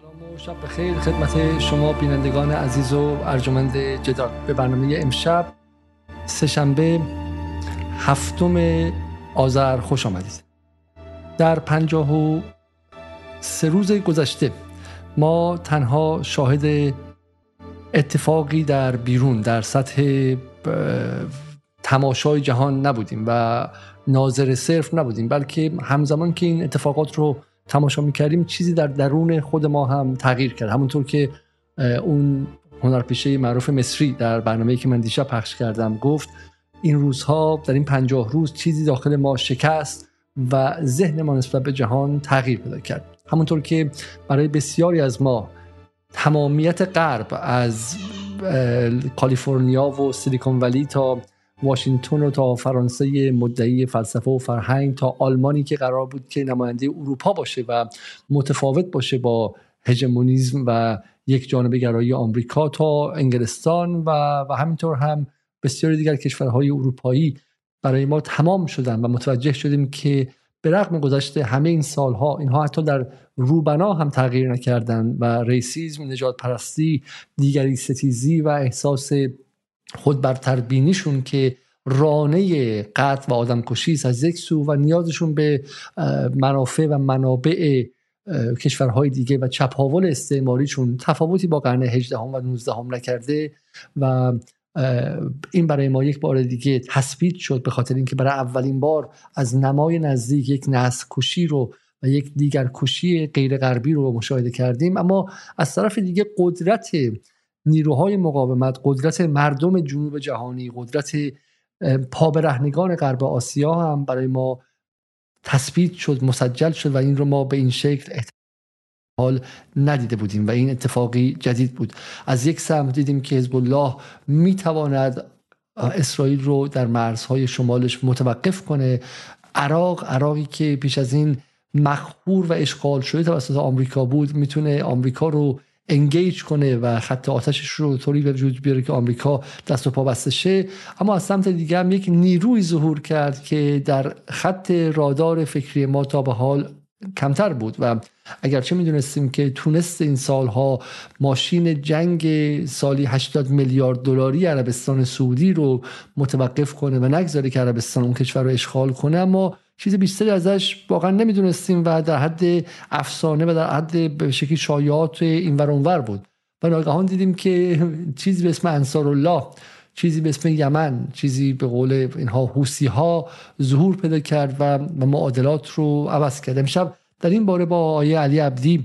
سلام و شب بخیر. خدمت شما بینندگان عزیز و ارجمند جدال. به برنامه امشب سهشنبه هفتم آذر خوش آمدید. در پنجاه و سه روز گذشته ما تنها شاهد اتفاقی در بیرون در سطح تماشای جهان نبودیم و ناظر صرف نبودیم بلکه همزمان که این اتفاقات رو تماشا می‌کردیم چیزی در درون خود ما هم تغییر کرد. همونطور که اون هنرپیشه معروف مصری در برنامه که من دیشب پخش کردم گفت این روزها در این پنجاه روز چیزی داخل ما شکست و ذهن ما نسبت به جهان تغییر پیدا کرد. همونطور که برای بسیاری از ما تمامیت غرب از کالیفرنیا و سیلیکون ولی تا واشنگتن و تا فرانسه مدعی فلسفه و فرهنگ تا آلمانی که قرار بود که نماینده اروپا باشه و متفاوت باشه با هژمونیزم و یک جانبه گرایی آمریکا تا انگلستان و, و همینطور هم بسیاری دیگر کشورهای اروپایی برای ما تمام شدن و متوجه شدیم که به رغم گذشته همه این سالها اینها حتی در روبنا هم تغییر نکردن و ریسیزم نجات پرستی دیگری ستیزی و احساس خود بر تربینیشون که رانه قتل و آدم کشی از یک سو و نیازشون به منافع و منابع کشورهای دیگه و چپاول استعماریشون تفاوتی با قرن 18 و 19 هم نکرده و این برای ما یک بار دیگه تثبیت شد به خاطر اینکه برای اولین بار از نمای نزدیک یک نسل کشی رو و یک دیگر کشی غیر غربی رو مشاهده کردیم. اما از طرف دیگه قدرت نیروهای مقاومت قدرت مردم جنوب جهانی قدرت پابرهنگان غرب آسیا هم برای ما تثبیت شد مسجل شد و این رو ما به این شکل حال ندیده بودیم و این اتفاقی جدید بود. از یک سمت دیدیم که حزب الله می‌تواند اسرائیل رو در مرزهای شمالش متوقف کنه. عراق عراقی که پیش از این مخبور و اشغال شده توسط آمریکا بود می‌تونه آمریکا رو انگیج کنه و خط آتشش رو طوری به وجود بیاره که آمریکا دست و پا بسته شه. اما از سمت دیگه هم یک نیروی ظهور کرد که در خط رادار فکری ما تا به حال کمتر بود و اگرچه می‌دونستیم که تونست این سالها ماشین جنگ سالی 80 میلیارد دلاری عربستان سعودی رو متوقف کنه و نگذاره که عربستان اون کشور رو اشغال کنه اما چیز بیشتری ازش واقعا نمی‌دونستیم و در حد افسانه و در حد به شکلی شایعات این ور بود. و ناگهان دیدیم که چیزی به اسم انصار الله چیزی به اسم یمن چیزی به قول اینها حوسی ها ظهور پیدا کرد و معادلات رو عوض کرد. امشب در این باره با آیه علی عبدی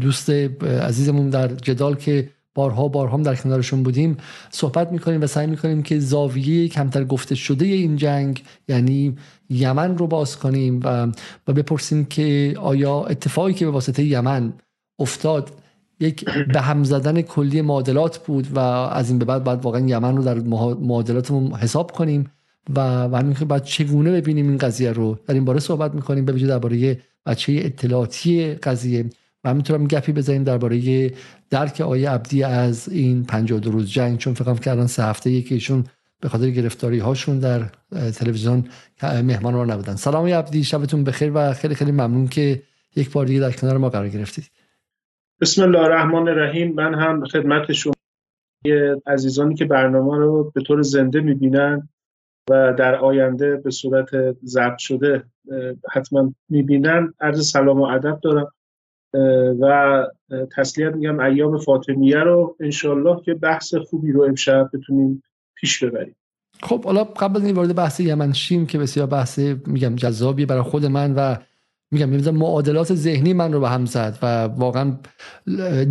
دوست عزیزمون در جدال که بارها بارها هم در کنارشون بودیم صحبت می‌کنیم و سعی می‌کنیم که زاویه کمتر گفته شده این جنگ یعنی یمن رو باز کنیم و, و بپرسیم که آیا اتفاقی که به واسطه یمن افتاد یک به هم زدن کلی معادلات بود و از این به بعد باید واقعا یمن رو در معادلاتمون حساب کنیم و و که باید چگونه ببینیم این قضیه رو. در این باره صحبت می‌کنیم به ویژه درباره بچه اطلاعاتی قضیه. و همینطور گپی بزنیم درباره درک آیه عبدی از این 52 روز جنگ چون فکر کردن سه هفته یکیشون به خاطر گرفتاری هاشون در تلویزیون مهمان رو نبودن. سلام عبدی شبتون بخیر و خیلی خیلی ممنون که یک بار دیگه در کنار ما قرار گرفتید. بسم الله الرحمن الرحیم. من هم خدمت شما عزیزانی که برنامه رو به طور زنده می‌بینن و در آینده به صورت ضبط شده حتما می‌بینن. عرض سلام و ادب دارم و تسلیت میگم ایام فاطمیه رو انشالله که بحث خوبی رو امشب بتونیم پیش ببریم. خب حالا قبل از این وارد بحث یمن شیم که بسیار بحث میگم جذابی برای خود من و میگم معادلات ذهنی من رو به هم زد و واقعا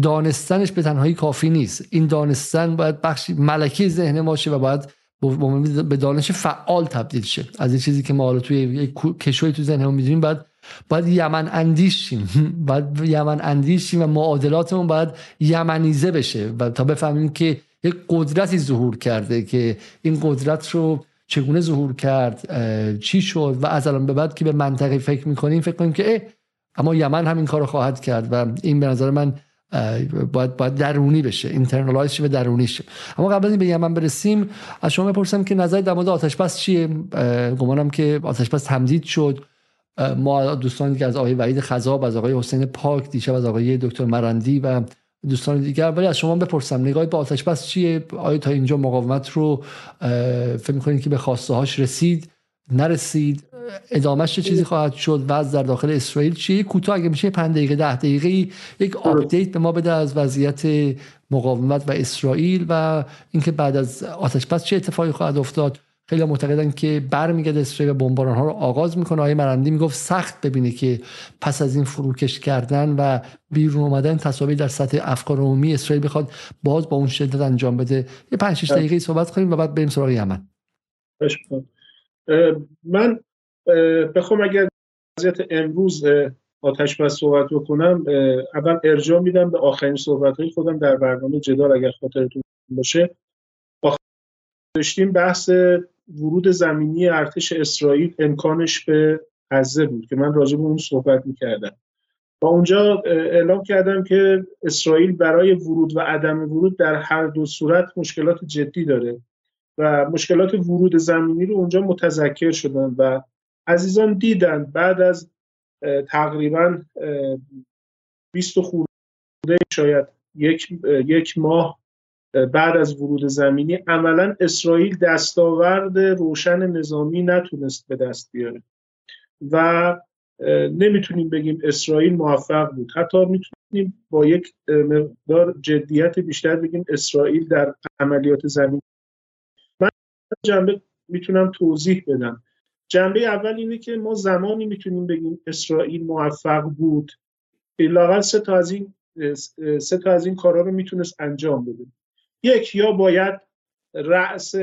دانستنش به تنهایی کافی نیست. این دانستن باید بخشی ملکی ذهن باشه و باید به دانش فعال تبدیل شه. از این چیزی که ما حالا توی کشوی تو ذهنمون می‌دونیم باید باید یمن اندیشیم باید یمن اندیشیم و معادلاتمون باید یمنیزه بشه و تا بفهمیم که یک قدرتی ظهور کرده که این قدرت رو چگونه ظهور کرد چی شد و از الان به بعد که به منطقه فکر می‌کنیم فکر کنیم که اه اما یمن هم این کار رو خواهد کرد و این به نظر من باید باید درونی بشه اینترنالایز و درونی شه. اما قبل از به یمن برسیم از شما بپرسم که نظر در مورد آتش بس چیه گمانم که آتش بس تمدید شد. ما دوستان که از آقای وحید خذاب از آقای حسین پاک دیشب از آقای دکتر مرندی و دوستان دیگر ولی از شما بپرسم نگاه به آتش بس چیه؟ آیا تا اینجا مقاومت رو فکر می‌کنید که به خواسته هاش رسید؟ نرسید؟ ادامهش چه چیزی خواهد شد؟ وضع در داخل اسرائیل چیه؟ کوتاه اگه میشه 5 دقیقه 10 دقیقه یک update به ما بده از وضعیت مقاومت و اسرائیل و اینکه بعد از آتش بس چه اتفاقی خواهد افتاد؟ خیلی معتقدن که برمیگرده اسرائیل و بمباران ها رو آغاز می‌کنه. آقای مرندی می‌گفت سخت ببینه که پس از این فروکش کردن و بیرون اومدن تصاویر در سطح افکار عمومی اسرائیل بخواد باز با اون شدت انجام بده. یه 5 6 دقیقه صحبت کنیم و بعد بریم سراغ یمن. من بخوام اگر وضعیت امروز آتش بس صحبت بکنم اول ارجاع میدم به آخرین صحبت های خودم در برنامه جدال اگر خاطرتون باشه. داشتیم بحث ورود زمینی ارتش اسرائیل امکانش به غزه بود که من راجع به اون صحبت می‌کردم. و اونجا اعلام کردم که اسرائیل برای ورود و عدم ورود در هر دو صورت مشکلات جدی داره و مشکلات ورود زمینی رو اونجا متذکر شدن و عزیزان دیدن بعد از تقریبا 20 خورده شاید یک, یک ماه بعد از ورود زمینی عملا اسرائیل دستاورد روشن نظامی نتونست به دست بیاره. و نمی‌تونیم بگیم اسرائیل موفق بود. حتی می‌تونیم با یک مقدار جدیت بیشتر بگیم اسرائیل در عملیات زمین من جنبه می‌تونم توضیح بدم. جنبه اول اینه که ما زمانی می‌تونیم بگیم اسرائیل موفق بود. لاقل سه تا از این سه تا از این کارا رو می‌تونست انجام بده. یک یا باید رأس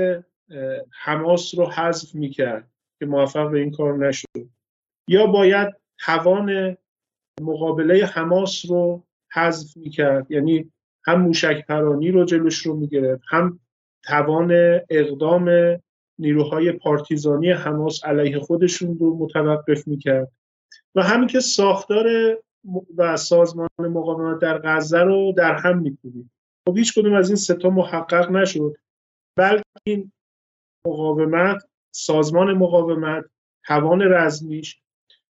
حماس رو حذف می‌کرد که موفق به این کار نشد. یا باید توان مقابله حماس رو حذف می‌کرد. یعنی هم موشک پرانی رو جلوش رو می‌گرفت هم توان اقدام نیروهای پارتیزانی حماس علیه خودشون رو متوقف می‌کرد. و همین که ساختار و سازمان مقاومت در غزه رو در هم میکوبید. خب هیچ کدوم از این ستا محقق نشد. بلکه این مقاومت سازمان مقاومت توان رزمیش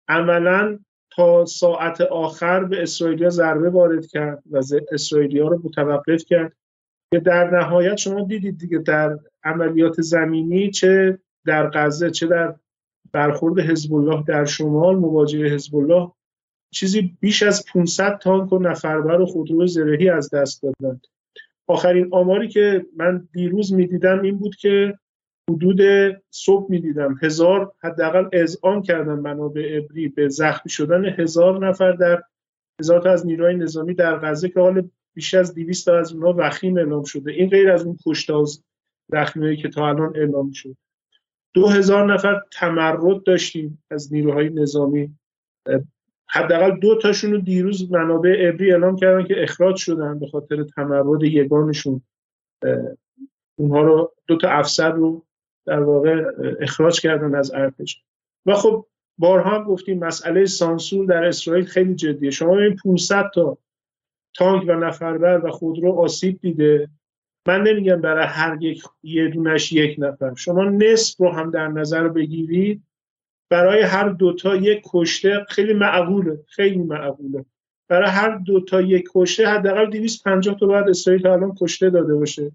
عملا تا ساعت آخر به اسرائیلیا ضربه وارد کرد و اسرائیلیا رو متوقف کرد. که در نهایت شما دیدید دیگه در عملیات زمینی چه در غزه چه در برخورد حزب الله در شمال مواجه حزب الله چیزی بیش از 500 تانک و نفربر و خودرو زرهی از دست دادند. آخرین آماری که من دیروز می‌دیدم این بود که حدود صبح می‌دیدم. هزار حداقل اذعان کردن منابع ابری. به زخمی شدن هزار نفر در هزار تا از نیروهای نظامی در غزه که حال بیش از 200 تا از اونها وخیم اعلام شده. این غیر از اون کشتاز زخمی که تا الان اعلام شد دو هزار نفر تمرد داشتیم از نیروهای نظامی. حداقل دو تاشون رو دیروز منابع ابری اعلام کردن که اخراج شدن به خاطر تمرد یگانشون. اونها رو دو تا افسر رو در واقع اخراج کردن از ارتش. و خب بارها هم گفتیم مسئله سانسور در اسرائیل خیلی جدیه. شما این 500 تا تانک و نفربر و خودرو آسیب دیده. من نمیگم برای هر یک یه دونش یک نفر. شما نصف رو هم در نظر بگیرید. برای هر دوتا یک کشته خیلی معقوله خیلی معقوله. برای هر دوتا یک کشته حداقل 250 تا بعد اسرائیل الان کشته داده باشه.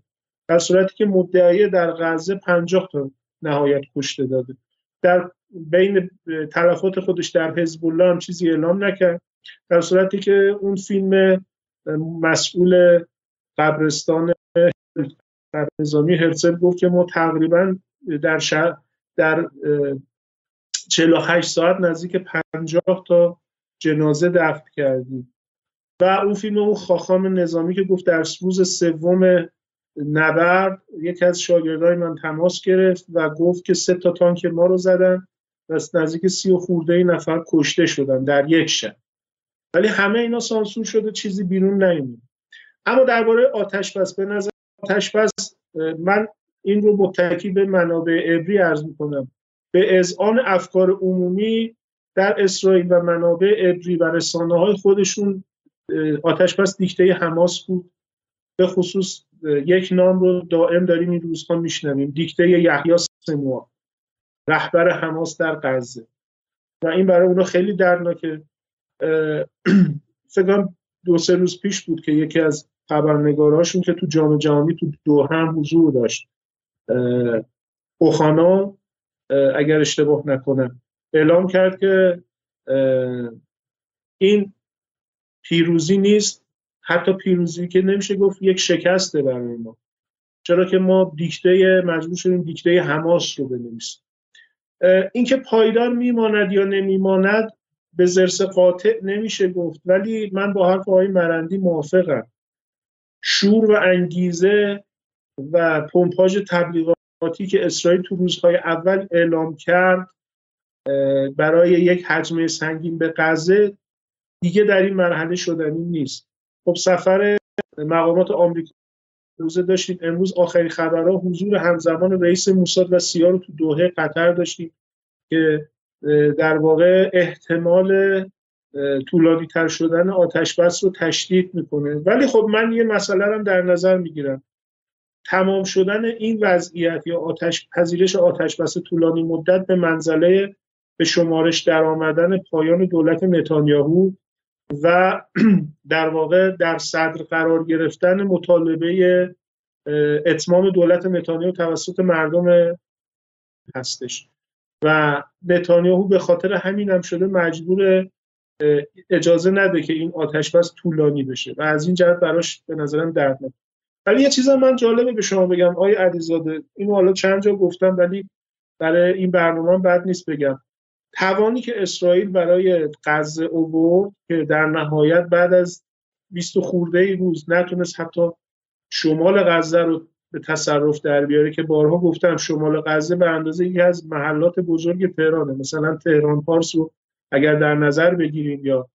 در صورتی که مدعی در غزه 50 تا نهایت کشته داده. در بین تلفات خودش در حزب الله هم چیزی اعلام نکرد. در صورتی که اون فیلم مسئول قبرستان نظامی هرسل گفت که ما تقریبا در شهر در 48 ساعت نزدیک 50 تا جنازه دفن کردیم. و اون فیلم اون خاخام نظامی که گفت در روز سوم نبرد یکی از شاگردای من تماس گرفت و گفت که سه تا تانک ما رو زدن و نزدیک سی و خورده نفر کشته شدن در یک شب. ولی همه اینا سانسور شده چیزی بیرون نیومد. اما درباره آتش بس به نظر آتش بس من این رو متکی به منابع ابری ارز می‌کنم. به اذعان افکار عمومی در اسرائیل و منابع ابری و رسانه های خودشون آتش بس دیکته حماس بود. به خصوص یک نام رو دائم داریم این روزها میشنویم. دیکته یحیی سموا رهبر حماس در غزه. و این برای اونا خیلی درناکه فکر دو سه روز پیش بود که یکی از خبرنگاراشون که تو جام جهانی تو دو هم حضور داشت اوخانا اگر اشتباه نکنم. اعلام کرد که این پیروزی نیست. حتی پیروزی که نمیشه گفت یک شکسته برای ما. چرا که ما دیکته مجبور شدیم دیکته حماس رو بنویسیم. اینکه پایدار میماند یا نمیماند به زرس قاطع نمیشه گفت. ولی من با حرف آقای مرندی موافقم. شور و انگیزه و پمپاژ تبلیغاتی که اسرائیل تو روزهای اول اعلام کرد برای یک حجمه سنگین به غزه. دیگه در این مرحله شدنی نیست. خب سفر مقامات آمریکا روزه داشتیم. امروز آخرین خبرها حضور همزمان رئیس موساد و سیا رو تو دوحه قطر داشتیم که در واقع احتمال طولانی تر شدن آتش بس رو تشدید می‌کنه. ولی خب من یه مسئله رو در نظر می‌گیرم. تمام شدن این وضعیت یا آتش پذیرش آتش بس طولانی مدت به منزله به شمارش در آمدن پایان دولت نتانیاهو و در واقع در صدر قرار گرفتن مطالبه اتمام دولت نتانیاهو توسط مردم هستش. و نتانیاهو به خاطر همین هم شده مجبور اجازه نده که این آتش بس طولانی بشه و از این جهت براش به نظرم دردناک ولی یه چیزم من جالبه به شما بگم آقای علیزاده اینو حالا چند جا گفتم ولی برای این برنامه بد نیست بگم. توانی که اسرائیل برای غزه اوورد که در نهایت بعد از 20 خورده ای روز نتونست حتی شمال غزه رو به تصرف در بیاره که بارها گفتم شمال غزه به اندازه یکی از محلات بزرگ تهرانه مثلا تهران پارس رو اگر در نظر بگیریم یا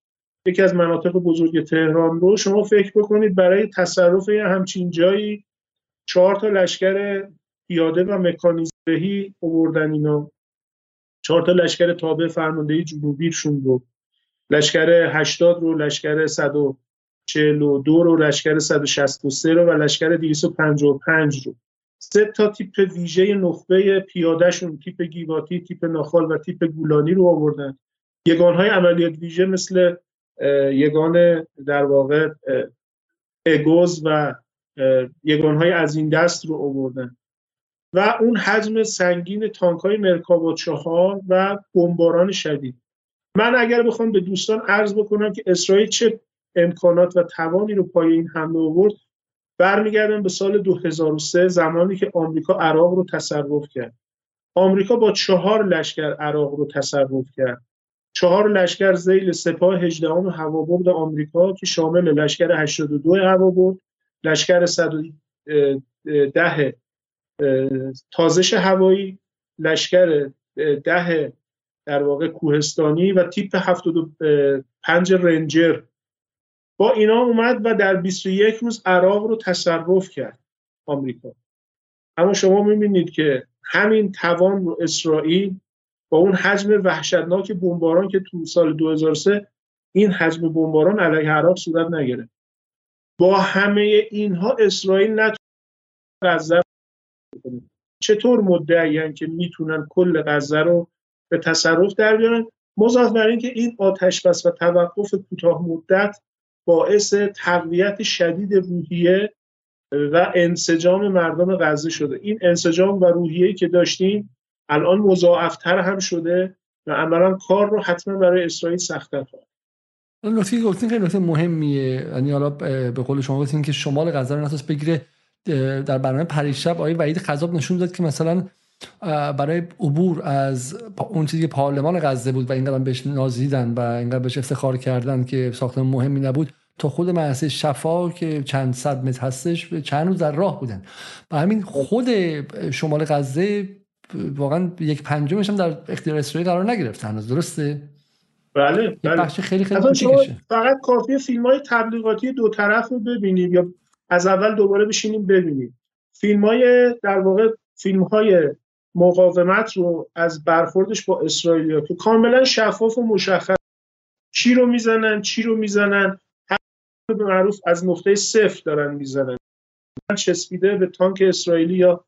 یکی از مناطق بزرگ تهران رو شما فکر بکنید برای تصرف همچین جایی چهار تا لشکر پیاده و مکانیزهی اووردن اینا. چهار تا لشکر تابع فرماندهی جنوبیشون رو. لشکر 80 رو لشکر 142 رو لشکر 163 رو و لشکر 255 رو. سه تا تیپ ویژه نخبه پیادهشون تیپ گیواتی تیپ ناخال و تیپ گولانی رو آوردن. یگانهای عملیات ویژه مثل یگان در واقع اگوز و یگانهای از این دست رو آوردن. و اون حجم سنگین تانک های مرکاوا چهار و بمباران شدید. من اگر بخوام به دوستان عرض بکنم که اسرائیل چه امکانات و توانی رو پای این حمله آورد برمیگردم به سال 2003 زمانی که آمریکا عراق رو تصرف کرد. آمریکا با چهار لشکر عراق رو تصرف کرد. چهار لشکر زیل سپاه هجدهم هوابرد آمریکا که شامل لشکر 82 هوابرد لشکر 110 تازش هوایی لشکر ده در واقع کوهستانی و تیپ 75 رنجر. با اینا اومد و در 21 روز عراق رو تصرف کرد آمریکا. اما شما می‌بینید که همین توان رو اسرائیل با اون حجم وحشتناک بمباران که تو سال 2003 این حجم بمباران علیه عراق صورت نگرفت. با همه اینها اسرائیل نتونه چطور مدعیان که می‌تونن کل غزه رو به تصرف در بیارن؟ مضاف بر اینکه این آتش بس و توقف کوتاه مدت باعث تقویت شدید روحیه و انسجام مردم غزه شده. این انسجام و روحیه که داشتیم الان مضاعفتر هم شده و عملا کار رو حتما برای اسرائیل سختتر خواهد نکته گفتین خیلی نکته مهمیه. یعنی حالا به قول شما گفتین که شمال غزه رو نتونست بگیره. در برنامه پریشب آقای وحید خذاب نشون داد که مثلا برای عبور از اون چیزی که پارلمان غزه بود و اینقدر بهش نازیدن و اینقدر بهش افتخار کردن که ساختمان مهمی نبود تا خود مدرسه شفا که چند صد متر هستش چند روز در راه بودن. و همین خود شمال غزه واقعا یک پنجمش هم در اختیار اسرائیل قرار نگرفت. هنوز درسته؟ بله بله. بخش خیلی خیلی فقط کافی فیلم های تبلیغاتی دو طرف رو ببینید یا از اول دوباره بشینیم ببینیم. فیلم های در واقع فیلم های مقاومت رو از برخوردش با اسرائیلیا که کاملا شفاف و مشخص. چی رو می‌زنن چی رو می‌زنن؟ به معروف از نقطه صفر دارن می‌زنن. چسبیده به تانک اسرائیلی یا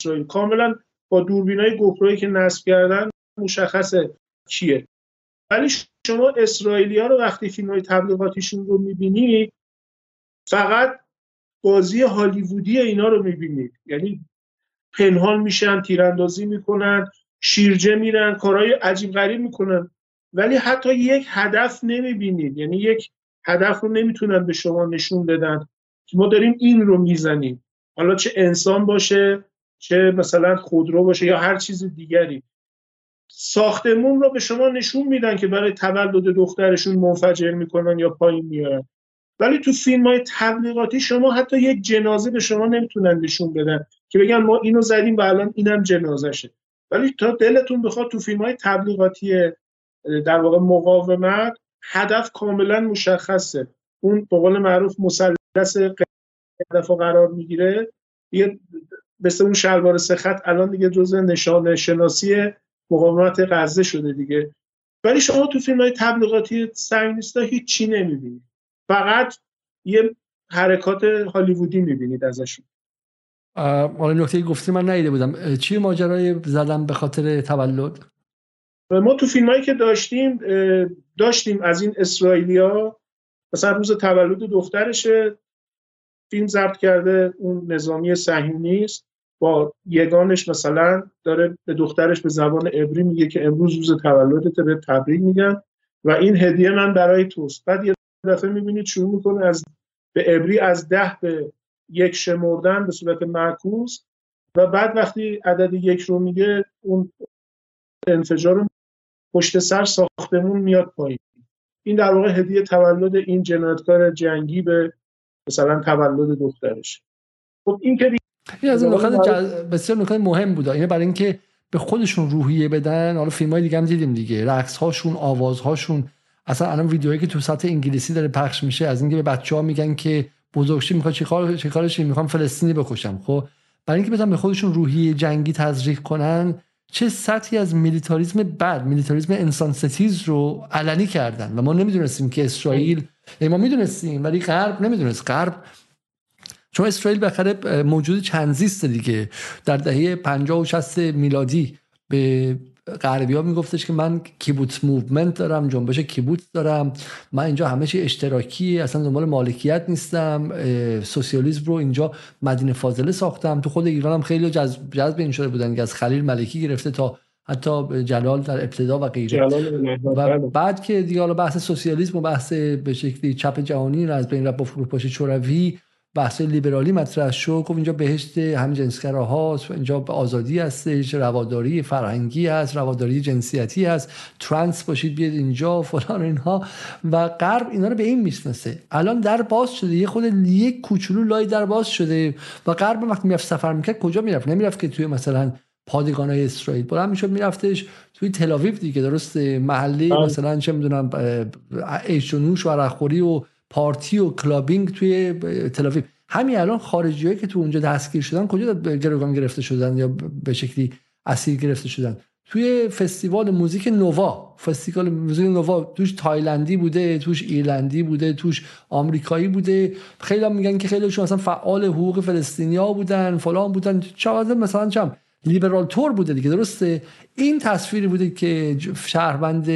اسرائیل. کاملا با دوربینای گوپرویی که نصب کردن مشخصه کیه. ولی شما اسرائیلی ها رو وقتی فیلم های تبلیغاتیشون رو می‌بینید فقط بازی هالیوودی اینا رو می‌بینید یعنی پنهان میشن تیراندازی می‌کنن شیرجه میرن کارهای عجیب غریب می‌کنن. ولی حتی یک هدف نمی‌بینید یعنی یک هدف رو نمی‌تونن به شما نشون بدن. که ما داریم این رو می‌زنیم. حالا چه انسان باشه چه مثلا خودرو باشه یا هر چیز دیگری. ساختمون رو به شما نشون میدن که برای تولد دخترشون منفجر می‌کنن یا پایین میارن. ولی تو فیلم های تبلیغاتی شما حتی یک جنازه به شما نمی‌تونن نشون بدن که بگن ما اینو زدیم و الان اینم جنازشه. ولی تا دلتون بخواد تو فیلم های تبلیغاتی در واقع مقاومت هدف کاملا مشخصه. اون به قول معروف مثلث هدف قرار می‌گیره. یه مثل اون شلوار سخت الان دیگه جزء نشان شناسی مقاومت غزه شده دیگه. ولی شما تو فیلم های تبلیغاتی سنگیستا هیچ چی نمی‌بینید. فقط یه حرکات هالیوودی می‌بینید ازشون. حالا نکته گفتی من نیده بودم. چی ماجرای زدن به خاطر تولد؟ ما تو فیلم هایی که داشتیم داشتیم از این اسرائیلیا مثلا روز تولد دخترشه فیلم ضبط کرده اون نظامی صهیونیست با یگانش مثلا داره به دخترش به زبان عبری میگه که امروز روز تولدت به تبریک میگن و این هدیه من برای توست. بعد یه دفعه می‌بینید شروع می‌کنه از به عبری از ده به یک شمردن به صورت معکوس. و بعد وقتی عدد یک رو میگه اون انفجار پشت سر ساختمون میاد پایین. این در واقع هدیه تولد این جنایتکار جنگی به مثلا تولد دخترش. خب این که این از نکات بسیار نکات مهم بود اینه برای اینکه به خودشون روحیه بدن. حالا فیلم های دیگه هم دیدیم دیگه. رقص هاشون آواز هاشون اصلا الان ویدیوهایی که تو سطح انگلیسی داره پخش میشه از اینکه به بچه ها میگن که بزرگشی می‌خواد چیکار چیکارش می‌خوام فلسطینی بکشم. خب؟ برای اینکه بتونن به خودشون روحیه جنگی تزریق کنن چه سطحی از میلیتاریزم بد میلیتاریزم انسان ستیز رو علنی کردن. و ما نمی‌دونستیم که اسرائیل ما می‌دونستیم ولی غرب نمی‌دونست. غرب چون اسرائیل بالاخره موجود چند زیسته دیگه. در دهه 50 و 60 میلادی به غربی ها میگفتش که من kibbutz movement دارم جنبش kibbutz دارم. من اینجا همه چی اشتراکی اصلا دنبال مالکیت نیستم سوسیالیسم رو اینجا مدینه فاضله ساختم. تو خود ایران هم خیلی جذب, جذب این شده بودن که از خلیل ملکی گرفته تا حتی جلال در ابتدا و غیره. و بله. بعد که دیگه بحث سوسیالیسم و بحث به شکلی چپ جهانی رو از بین رفت با فروپاشی شوروی بحث لیبرالی مطرح شد. گفت اینجا بهشت هاست اینجا آزادی هستش رواداری فرهنگی هست رواداری جنسیتی هست. ترانس باشید بیاد اینجا فلان اینها. و غرب اینا رو به این می‌شناسه. الان در باز شده. یه خود یک کوچولو لای در باز شده. و غرب وقتی می‌رفت سفر می‌کرد کجا می‌رفت؟ نمی‌رفت که توی مثلا پادگان های اسرائیل. بلند می‌شد میرفتش توی تلاویو دیگه درست محله بله. مثلا چه می‌دونم ایش و و و پارتی و clubbing توی تل‌آویو همین الان خارجی که تو اونجا دستگیر شدن کجا گروگان گرفته شدن یا به شکلی اسیر گرفته شدن؟ توی فستیوال موزیک نووا فستیوال موزیک نووا توش تایلندی بوده توش ایرلندی بوده توش آمریکایی بوده. خیلی هم میگن که خیلیشون مثلا فعال حقوق فلسطینیا بودن فلان بودن. چقدر مثلا چپ لیبرال طور بوده دیگه درسته؟ این تصویری بوده که شهروند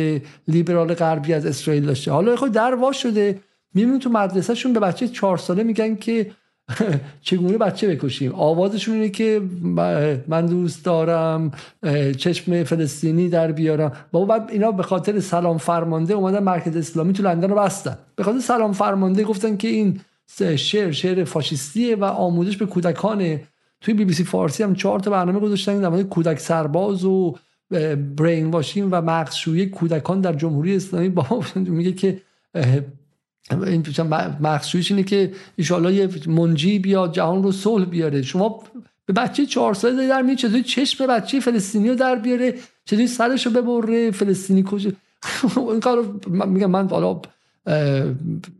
لیبرال غربی از اسرائیل داشته. حالا خود در واش شده. می‌بینیم تو مدرسهشون به بچه چهار ساله میگن که چگونه بچه بکشیم؟ آوازشون اینه که من دوست دارم چشم فلسطینی در بیارم. بابا بعد اینا به خاطر سلام فرمانده اومدن مرکز اسلامی تو لندن رو بستن. به خاطر سلام فرمانده گفتن که این شعر شعر فاشیستیه و آموزش به کودکانه. توی بی بی سی فارسی هم چهار تا برنامه گذاشتن در کودک سرباز و برین واشینگ و مغزشویی کودکان در جمهوری اسلامی. بابا میگه که این مخصوصش اینه که ایشالله یه منجی بیاد جهان رو صلح بیاره. شما به بچه چهار ساله در میاد چطوری چشم بچه فلسطینی رو در بیاره؟ چطوری سرش رو ببره؟ فلسطینی کجا؟ این کار میگم من حالا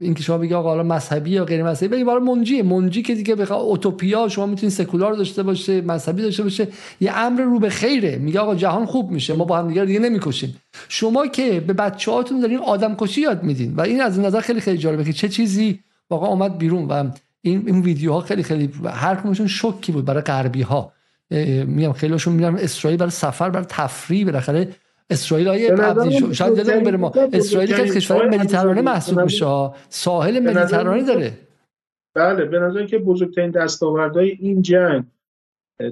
این که شما بگی آقا حالا مذهبی یا غیر مذهبی بگی برای منجی منجی که دیگه بخواد اوتوپیا شما می‌تونید سکولار داشته باشه مذهبی داشته باشه یه امر رو به خیره. میگه آقا جهان خوب میشه ما با هم دیگه دیگه نمی‌کشیم. شما که به بچه‌هاتون دارین آدم کشی یاد میدین و این از نظر خیلی خیلی جالبه که چه چیزی واقعا اومد بیرون و این این ویدیوها خیلی خیلی هر کدومشون شوکی بود برای غربی ها میگم خیلیشون میرن اسرائیل برای سفر برای تفریح بالاخره اسرائیل های شاید دلمون بره ما. اسرائیل که از کشور مدیترانه محسوب میشه. ساحل مدیترانه داره. بله به نظر که بزرگترین دستاوردهای این جنگ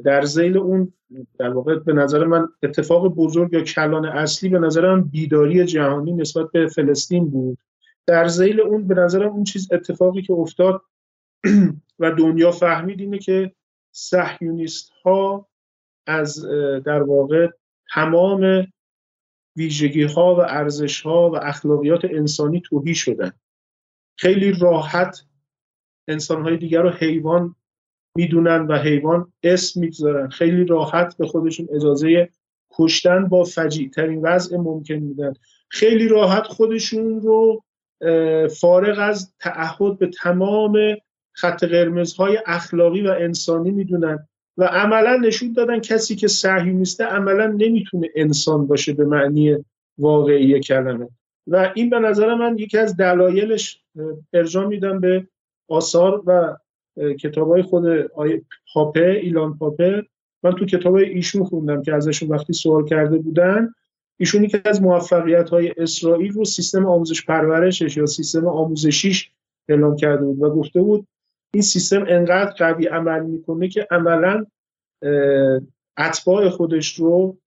در زیل اون در واقع به نظر من اتفاق بزرگ یا کلان اصلی به نظر من بیداری جهانی نسبت به فلسطین بود. در زیل اون به نظرم اون چیز اتفاقی که افتاد و دنیا فهمید اینه که صهیونیست ها از در واقع تمام ویژگی ها و ارزش ها و اخلاقیات انسانی توهی شدن خیلی راحت انسان های دیگر رو حیوان می‌دونن و حیوان اسم می‌گذارن. خیلی راحت به خودشون اجازه کشتن با فجیع ترین وضع ممکن میدن. خیلی راحت خودشون رو فارغ از تعهد به تمام خط قرمزهای اخلاقی و انسانی می‌دونن. و عملا نشون دادن کسی که صهیونیسته عملا نمی‌تونه انسان باشه به معنی واقعی کلمه. و این به نظر من یکی از دلایلش ارجاع میدم به آثار و کتاب های خود پاپه ایلان پاپه. من تو کتاب ایشون خوندم که ازشون وقتی سوال کرده بودن ایشونی که از موفقیت های اسرائیل رو سیستم آموزش پرورشش یا سیستم آموزشیش اعلام کرده بود و گفته بود این سیستم انقدر قوی عمل می‌کنه که عملا اتباع خودش رو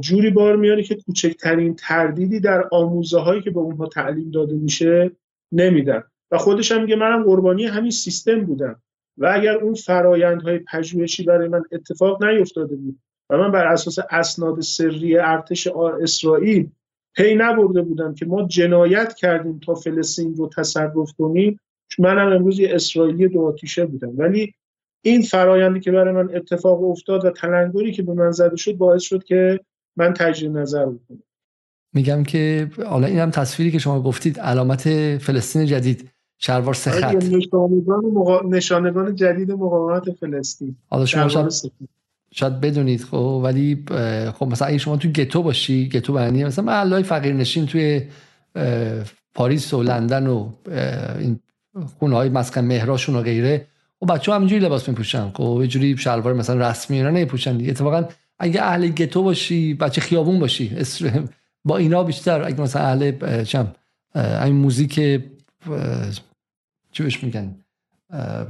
جوری بار میاره که کوچکترین تردیدی در آموزه هایی که به اونها تعلیم داده میشه نمیدن. و خودش هم میگه منم قربانی همین سیستم بودم. و اگر اون فرایندهای پژوهشی برای من اتفاق نیفتاده بود و من بر اساس اسناد سری ارتش اسرائیل پی نبرده بودم که ما جنایت کردیم تا فلسطین رو تصرف کنیم منم امروز یه اسرائیلی دو آتیشه بودم. ولی این فرایندی که برای من اتفاق افتاد و تلنگری که به من زده شد باعث شد که من تجدید نظر بکنم. میگم که حالا این هم تصویری که شما گفتید علامت فلسطین جدید شلوار سه خط نشانگان, جدید مقاومت فلسطین. حالا شما شاید, شاید بدونید خب ولی خب مثلا اگه شما تو گتو باشی گتو معنی مثلا محلهای فقیر نشین توی پاریس و لندن و این خونه های مسکن مهراشون و غیره. و بچه ها همینجوری لباس میپوشن. خب یه جوری شلوار مثلا رسمی اینا نمیپوشن اتفاقا اگه اهل گتو باشی بچه خیابون باشی با اینا بیشتر. اگه مثلا اهل چم این موزیک چی بهش میگن؟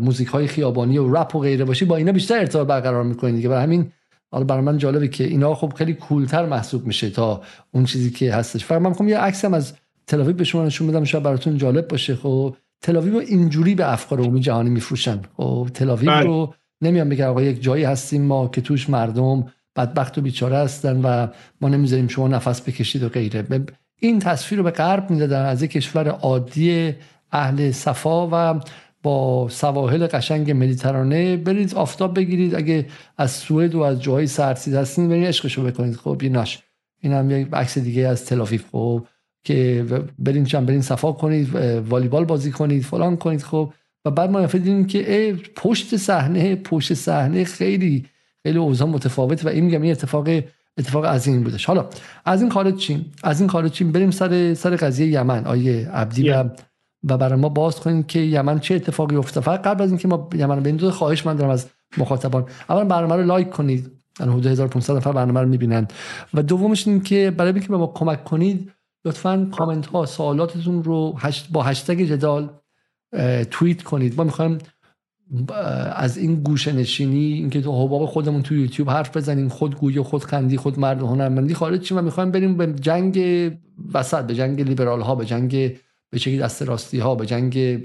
موزیک های خیابانی و رپ و غیره باشی با اینا بیشتر ارتباط برقرار می‌کنید دیگه. برای همین حالا برای من جالبه که اینا خب خیلی کولتر محسوب میشه تا اون چیزی که هستش. فقط من می‌خوام یه عکسم از تل‌آویو به شما نشون بدم. شاید براتون جالب باشه. خب تلاویو رو اینجوری به افکار عمومی جهانی میفروشن. خب تلاویو بله. رو نمیام بگم آقا یک جایی هستیم ما که توش مردم بدبخت و بیچاره هستن و ما نمی‌ذاریم شما نفس بکشید و غیره. این تصویر رو به غرب می‌دادن از یک کشور عادی اهل صفا و با سواحل قشنگ مدیترانه برید آفتاب بگیرید. اگه از سوئد و از جاهای سرسید هستین برید عشقشو بکنید. خب ایناش این هم یک عکس دیگه از تلافیف خب که برین برین صفا کنید والیبال بازی کنید فلان کنید خب. و بعد ما دیدیم که پشت صحنه پشت صحنه خیلی خیلی اوضاع متفاوت و این میگم این اتفاق اتفاق عظیم بودش. حالا از این خارج چیم؟ از این خارج چیم؟ بریم سر سر قضیه یمن آیه عبدی و و برای ما باز کنیم که یمن چه اتفاقی افتاد. فقط قبل از اینکه ما یمن به این خواهش من دارم از مخاطبان. اول برنامه رو لایک کنید. حدود 1500 نفر برنامه رو می‌بینن. و دومش این که برای اینکه به ما کمک کنید لطفا کامنت ها سوالاتتون رو با هشتگ جدال توییت کنید. ما می‌خوایم از این گوشه نشینی اینکه تو حباب خودمون تو یوتیوب حرف بزنیم خود گویی خود خندی خود مرد هنرمندی خارج چیم و می‌خوایم بریم به جنگ وسط به جنگ لیبرال ها به جنگ به شکلی دست راستی ها به جنگ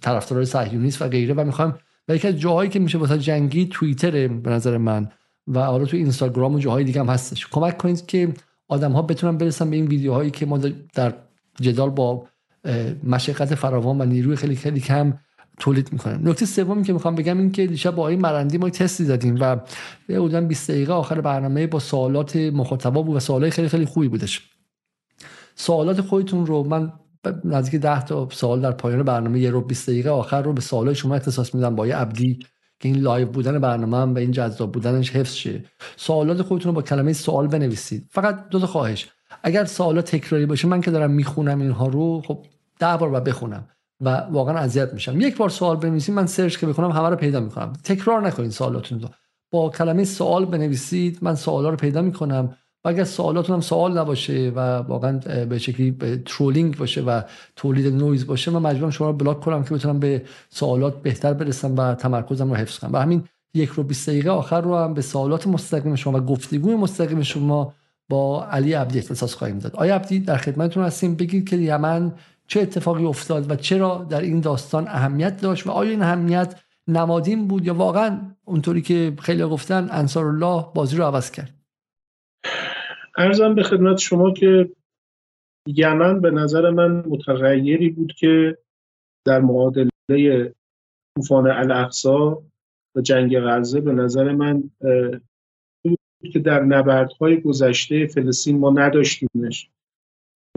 طرفدارای صهیونیست و غیره. و می‌خوایم و یکی از جاهایی که میشه واسه جنگی توییتر به نظر من. و حالا تو اینستاگرام و جاهای دیگه هم هستش. کمک کنید که آدم ها بتونن برسن به این ویدیوهایی که ما در جدال با مشقت فراوان و نیروی خیلی خیلی کم تولید می‌کنن نکته سومی که می‌خوام بگم این که دیشب با آقای مرندی ما تستی دادیم و حدودا 20 دقیقه آخر برنامه با سوالات مخاطبا بود و سوالات خیلی خیلی خوبی بودش. سوالات خودتون رو من نزدیک 10 تا سوال در پایان برنامه یه ربع 20 دقیقه آخر رو به سوالات شما اختصاص میدم با آقای عبدی. که این live بودن برنامه هم و این جذاب بودنش حفظ شه. سوالات خودتون رو با کلمه سوال بنویسید. فقط دو تا خواهش. اگر سوالات تکراری باشه من که دارم می‌خونم اینها رو خب ده بار باید بخونم و واقعا اذیت میشم. یک بار سوال بنویسید من search که بکنم همه رو پیدا می‌کنم. تکرار نکنید سوالاتون رو. با کلمه سوال بنویسید من سوالا رو پیدا می‌کنم. و اگر سوالاتون هم سوال نباشه و واقعا به شکلی trolling باشه و تولید نویز باشه من مجبورم شما رو block کنم که بتونم به سوالات بهتر برسم و تمرکزم رو حفظ کنم. و همین یک ربع 20 دقیقه آخر رو هم به سوالات مستقیم شما و گفتگوی مستقیم شما با علی عبدی اختصاص خواهیم داد. آقای عبدی در خدمتتون هستیم. بگید که یمن چه اتفاقی افتاد و چرا در این داستان اهمیت داشت و آیا این اهمیت نمادین بود یا واقعا اونطوری که خیلی گفتن انصار الله بازی رو عوض کرد؟ ارزم به خدمت شما که یمن به نظر من متغیری بود که در معادله طوفان الاقصا و جنگ غزه به نظر من که در نبردهای گذشته فلسطین ما نداشتیمش.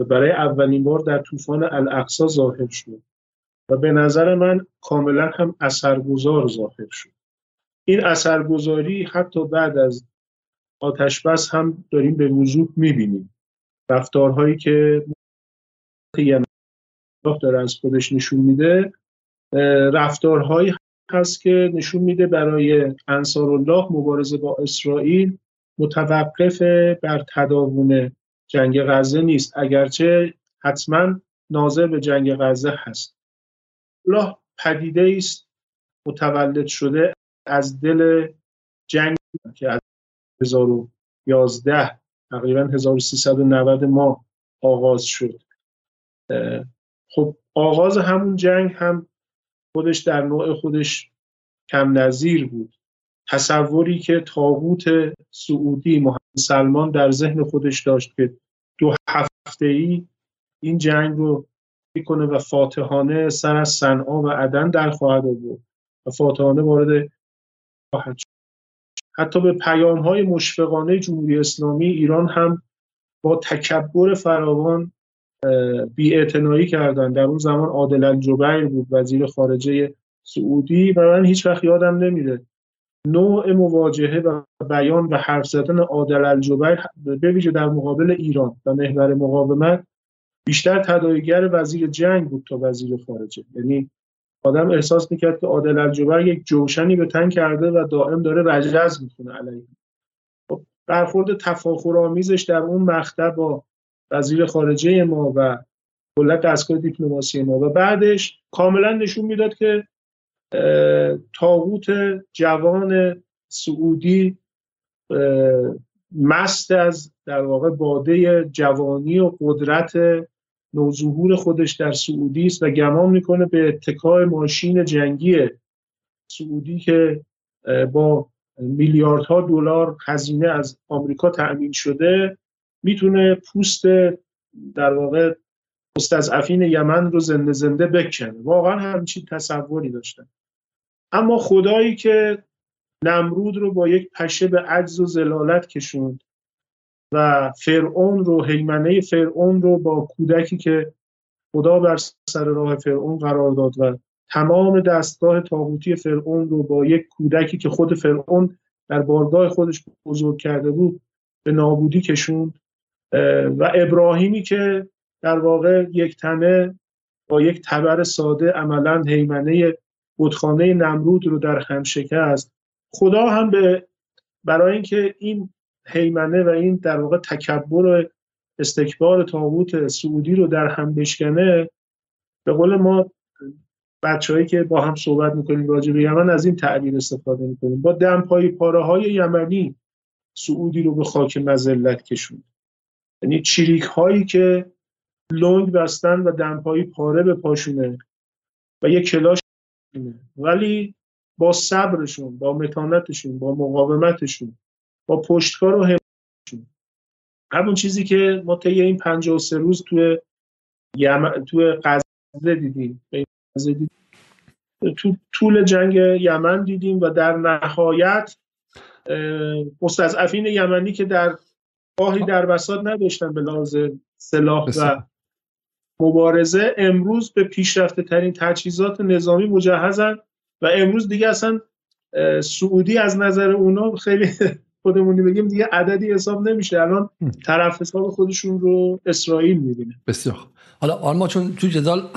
و برای اولین بار در طوفان الاقصا ظاهر شد. و به نظر من کاملا هم اثرگذار ظاهر شد. این اثرگذاری حتی بعد از آتش بس هم داریم به وضوح می‌بینیم. رفتارهایی که یعنی داره از خودش نشون میده رفتارهایی هست که نشون میده برای انصار الله مبارزه با اسرائیل متوقف بر تداوم جنگ غزه نیست. اگرچه حتما ناظر به جنگ غزه هست. الله پدیده است متولد شده از دل جنگ که از 1011 تقریبا 1390 ما آغاز شد. خب آغاز همون جنگ هم خودش در نوع خودش کم نظیر بود. تصوری که تاغوت سعودی محمد سلمان در ذهن خودش داشت که دو هفته ای این جنگ رو می‌کنه و فاتحانه سر از صنعا و عدن در خواهد آورد و فاتحانه وارد خواهد شد. حتی به پیام های مشفقانه جمهوری اسلامی ایران هم با تکبر فراوان بی کردن در اون زمان عادل الجبیر بود وزیر خارجه سعودی و من هیچ وقت یادم نمیره. نوع مواجهه و بیان و حرف زدن عادل الجبیر به ویژه در مقابل ایران و محور مقاومت بیشتر تداعیگر وزیر جنگ بود تا وزیر خارجه. یعنی آدم احساس می‌کرد که عادل الجبر یک جوشنی به تن کرده و دائم داره رجز می‌کنه علیه. خب برخورد تفاخرآمیزش در اون مقطع با وزیر خارجه ما و کلا دستگاه دیپلماسی ما. و بعدش کاملا نشون می‌داد که تاغوت جوان سعودی مست از در واقع باده جوانی و قدرت نوظهور خودش در سعودی است و گمان می‌کنه به اتکای ماشین جنگی سعودی که با میلیاردها دلار هزینه از آمریکا تأمین شده می‌تونه پوست در واقع مستضعفین یمن رو زنده زنده بکنه واقعا همچین تصوری داشتن. اما خدایی که نمرود رو با یک پشه به عجز و زلالت کشوند و فرعون رو حیمنه فرعون رو با کودکی که خدا بر سر راه فرعون قرار داد و تمام دستگاه تاغوتی فرعون رو با یک کودکی که خود فرعون در بارگاه خودش بزرگ کرده بود به نابودی کشوند. و ابراهیمی که در واقع یک تنه با یک تبر ساده عملا حیمنه بودخانه نمرود رو در هم شکست خدا هم به برای اینکه این حیمنه و این در واقع تکبر و استکبار تاغوت سعودی رو در هم بشکنه به قول ما بچههایی که با هم صحبت می‌کنیم راجع به یمن از این تعبیر استفاده می‌کنیم. با دمپایی پاره های یمنی سعودی رو به خاک مزلت کشوند. یعنی چریک هایی که لنگ بستن و دمپایی پاره به پاشونه و یک کلاش ولی با صبرشون با متانتشون با مقاومتشون با پشتکار و همشون همون چیزی که ما طی این 53 روز توی یم... توی غزه دیدیم. تو طول جنگ یمن دیدیم و در نهایت مستضعفین یمنی که در راهی در بساط نداشتن به لحاظ سلاح و مبارزه امروز به پیشرفته ترین تجهیزات نظامی مجهزن و امروز دیگه اصلا سعودی از نظر اونا خیلی خودمونی بگیم دیگه عددی حساب نمیشه. الان طرف حساب خودشون رو اسرائیل می‌بینه. بسیار. حالا آن ما چون تو جدال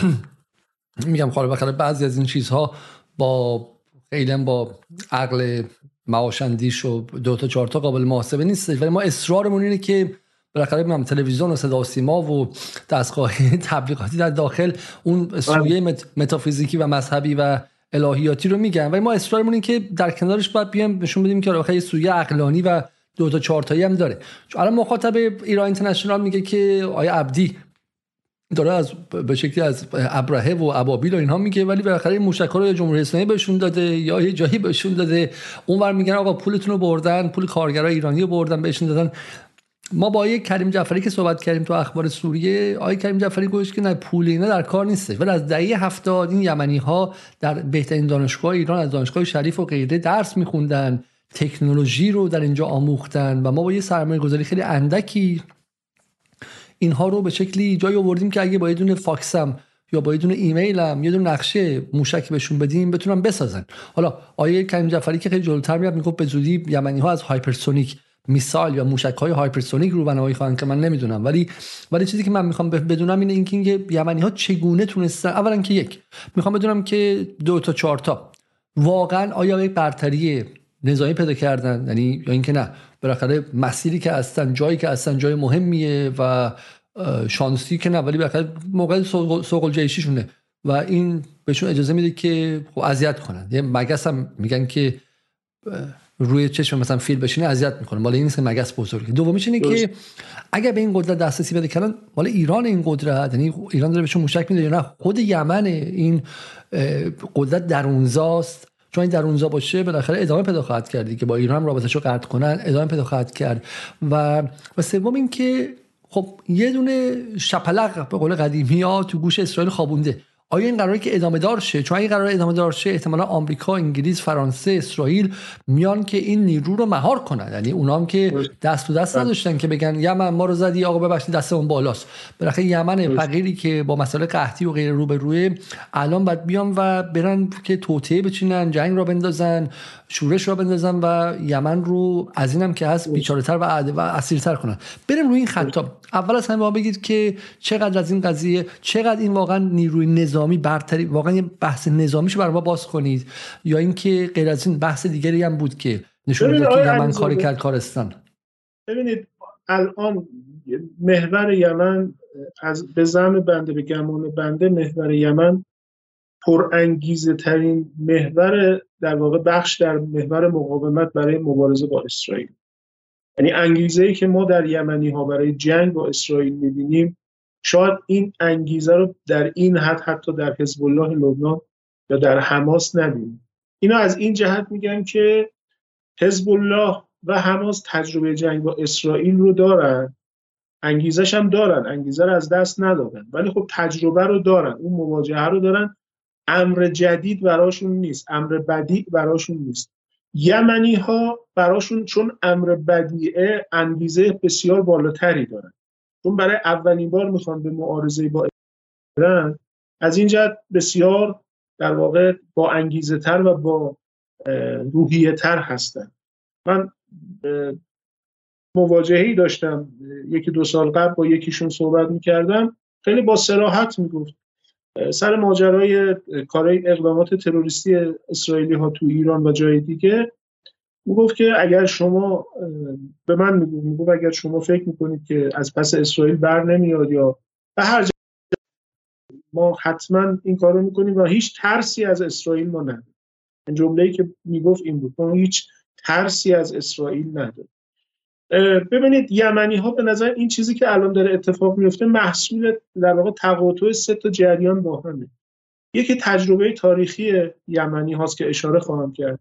میگم خاله بخره بعضی از این چیزها با خیلی با عقل معاشندیش و دو تا چهار تا قابل محاسبه نیستش ولی ما اصرارمون اینه که بالاخره میگم تلویزیون و صدا و سیما و دستگاه تبلیغاتی در داخل اون سویه متافیزیکی و مذهبی و الهیاتی رو میگن. ولی ما اصرارمون اینه که در کنارش باید بیایم نشون بدیم که آخه سویه عقلانی و دو تا چهار تایی هم داره. چون الان مخاطب ایران اینترنشنال میگه که آیا عبدی داره از به شکلی از ابراهه و ابابیل و اینها میگه ولی بالاخره موشک رو جمهوری اسلامی بهشون داده یا یه جایی بهشون داده. اونور میگن آقا پولتون رو بردن پول کارگرای ایرانی رو بردن بهشون دادن. ما با یک کریم جعفری که صحبت کردیم تو اخبار سوریه آقای کریم جعفری گوش که نه پول اینا در کار نیستش. ولی از دهه هفتاد این یمنی ها در بهترین دانشگاه ایران از دانشگاه شریف و غیره درس میخوندن تکنولوژی رو در اینجا آموختن و ما با یه سرمایه گذاری خیلی اندکی اینها رو به شکلی جایی آوردیم که اگه با یه دونه فکسم یا با یه دونه ایمیلم یه دونه نقشه موشک بهشون بدیم بتونن بسازن. حالا آقای کریم جعفری که خیلی جلوتر میاد میگه به زودی یمنی ها از hypersonic missile یا موشک های hypersonic رو خواهند که من نمی‌دونم. ولی ولی چیزی که من می‌خوام بدونم اینه اینکه این یمنی ها چگونه تونستن اولا که یک می‌خوام بدونم که دو تا چهار تا. واقعا آیا یک برتری نظامی پیدا کردن؟ یعنی یا اینکه نه. بالاخره مسیری که هستن جایی که هستن جای مهمیه و شانسی که نه ولی بالاخره موقع سوق جیشیشونه و این بهشون اجازه میده که خب اذیت کنن. یه مگس هم میگن که روی چشم مثلا فیل بشینه اذیت می‌کنه. مال این نیست مگس بزرگه. دومیش اینه که اگر به این قدرت دسترسی بده کردن مال ایران این قدرت یعنی ایران داره بهشون موشک میده یا نه خود یمن این قدرت درونزاست. چون این در اونجا باشه بالاخره ادامه پیدا خواهد کردی که با ایران رابطهشو قطع کنن ادامه پیدا خواهد کرد. و و سوم اینکه خب یه دونه شپلق به قول قدیمی ها تو گوش اسرائیل خوابونده. آیا این قراره که ادامه دار شه؟ چون این قرار ادامه دار شه احتمالا آمریکا انگلیس فرانسه اسرائیل میان که این نیرو رو مهار کنن. یعنی اونام که دست تو دست نداشتن که بگن یمن ما رو زدی آقا ببخشید دستمون بالاست. بالاخره یمن فقیری که با مسئله قحطی و غیر رو به روی الان باید بیان و برن که توطئه بچینن جنگ را بندازن. شورش را بندازن و یمن رو از اینم که هست بیچاره‌تر و و اسیرتر کنن بریم روی این خطا اول از همه بگید که چقدر از این قضیه چقدر این واقعا نیروی نظامی برتری واقعا یه بحث نظامیشو برای ما باز کنید. یا اینکه غیر از این بحث دیگری هم بود که نشون میده که یمن کاری کرد کارستان ببینید الان محور یمن از به زم بنده به گمان بنده محور یمن پرانگیزه ترین محور در واقع بخش در محور مقاومت برای مبارزه با اسرائیل. یعنی انگیزه ای که ما در یمنی ها برای جنگ با اسرائیل می‌بینیم شاید این انگیزه رو در این حد حتی در حزب الله لبنان یا در حماس نبینیم. اینا از این جهت میگن که حزب الله و حماس تجربه جنگ با اسرائیل رو دارن انگیزش هم دارن انگیزه رو از دست ندادن. ولی خب تجربه رو دارن اون مواجهه رو دارن امر جدید براشون نیست امر بدی براشون نیست. یمنی ها براشون چون امر بدیعه انگیزه بسیار بالاتری دارن. چون برای اولین بار می‌خوان به معارضه با ایران از این جهت بسیار در واقع با انگیزه تر و با روحیه تر هستن. من مواجهی داشتم یکی دو سال قبل با یکیشون صحبت می‌کردم. خیلی با سراحت می‌گفت. سر ماجرای کارهای اقدامات تروریستی اسرائیلی ها تو ایران و جای دیگه گفت که اگر شما به من میگو میگو اگر شما فکر می‌کنید که از پس اسرائیل بر نمیاد یا به هر ما حتما این کارو می‌کنیم و هیچ ترسی از اسرائیل ما نداریم. جمله‌ای که می‌گفت این بود ما هیچ ترسی از اسرائیل نداریم. ببینید یمنی ها به نظر این چیزی که الان داره اتفاق میفته محصول در واقع تقاطع سه تا جریان با همه. یکی تجربه تاریخی یمنی هاست که اشاره خواهم کرد.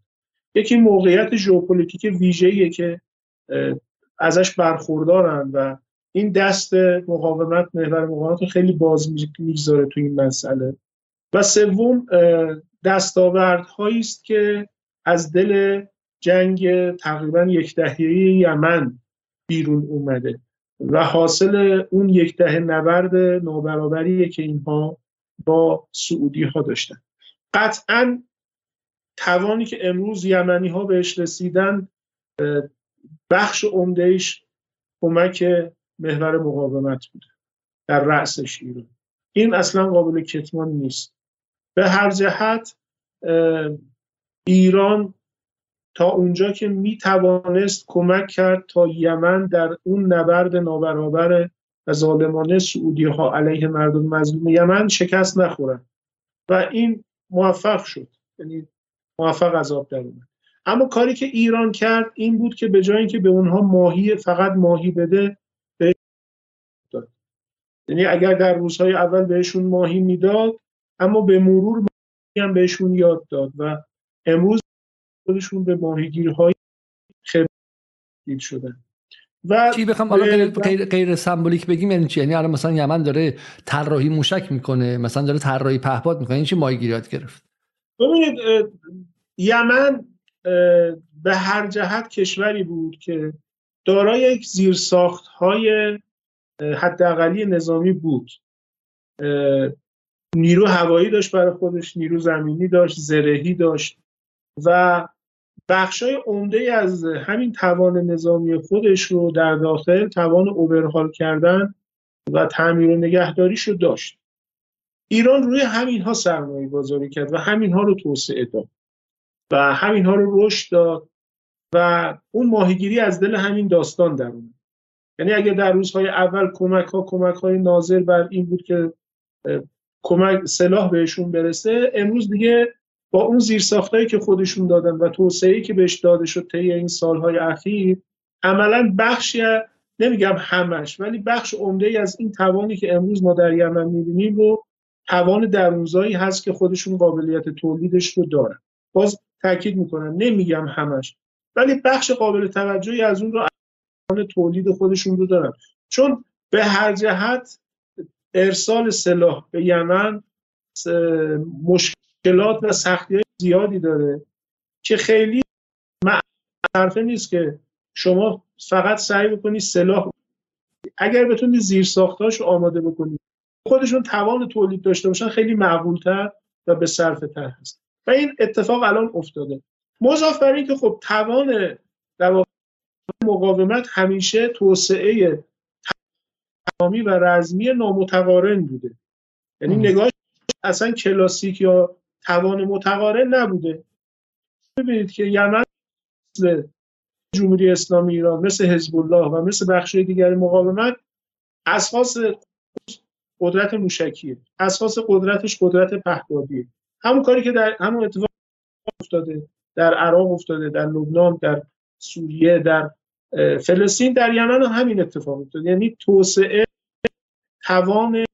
یکی موقعیت ژئوپلیتیک ویژه‌ایه که ازش برخوردارن و این دست مقاومت محور مقاومت خیلی باز می‌گذاره تو این مسئله. و سوم دستاوردهایی است که از دل جنگ تقریبا یک دهه یمن بیرون اومده و حاصل اون یک دهه نبرد نابرابریه که اینها با سعودی ها داشتن. قطعا توانی که امروز یمنی ها بهش رسیدن بخش عمدهش کمک محور مقاومت بوده در رأسش ایران این اصلا قابل کتمان نیست. به هر جهت ایران تا اونجا که می توانست کمک کرد تا یمن در اون نبرد نابرابر و ظالمانه سعودی ها علیه مردم مظلوم یمن شکست نخورند و این موفق شد. یعنی موفق عذاب در اومد. اما کاری که ایران کرد این بود که به جای اینکه به اونها ماهی فقط ماهی بده یعنی اگر در روزهای اول بهشون ماهی می‌داد اما به مرور هم بهشون یاد داد و امروز خودشون به ماهیگیرهای خیلی شدن. و چی بخوام؟ حالا غیر, غیر, غیر سمبولیک بگیم یعنی چی؟ یعنی الان مثلا یمن داره طراحی موشک می‌کنه مثلا داره طراحی پهپاد می‌کنه این چی ماهیگیریات گرفت؟ ببینید یمن به هر جهت کشوری بود که دارای یک زیرساخت های حداقلی نظامی بود. نیرو هوایی داشت برای خودش نیرو زمینی داشت زرهی داشت. و بخشای عمده از همین توان نظامی خودش رو در داخل توان اوورهال کردن و تعمیر و نگهداریش رو داشت. ایران روی همین ها سرمایه گذاری کرد و همین ها رو توسعه داد و همین ها رو رشد داد و اون ماهیگیری از دل همین داستان در اومد. یعنی اگر در روزهای اول کمک ها کمک های ناظر بر این بود که کمک سلاح بهشون برسه امروز دیگه با اون زیرساختایی که خودشون دادن و توسعه‌ای که بهش داده شد طی این سالهای اخیر عملا بخشی نمیگم همش ولی بخش عمده از این توانی که امروز ما در یمن می‌بینیم رو توان درونزایی هست که خودشون قابلیت تولیدش رو دارن. باز تاکید می‌کنم نمیگم همش ولی بخش قابل توجهی از اون رو تولید خودشون رو دارن. چون به هر ارسال سلاح به یمن مشکلات و سختی های زیادی داره که خیلی معرفه نیست که شما فقط سعی بکنید سلاح اگر بتونید زیر رو آماده بکنید. خودشون توان تولید داشته باشن خیلی معقولتر و به صرف تر هست. و این اتفاق الان افتاده. مضاف بر این که خب توان در مقاومت همیشه توسعه تمامی و رزمی نامتقارن بوده. یعنی نگاه اصلا کلاسیک یا توان متقارن نبوده. ببینید که یمن مثل جمهوری اسلامی ایران مثل حزب الله و مثل بخش دیگر مقاومت اساس قدرت موشکیه اساس قدرتش قدرت پهپادیه. همون کاری که در همون اتفاق افتاده در عراق افتاده در لبنان در سوریه در فلسطین در یمن همین اتفاق افتاده. یعنی توسعه توان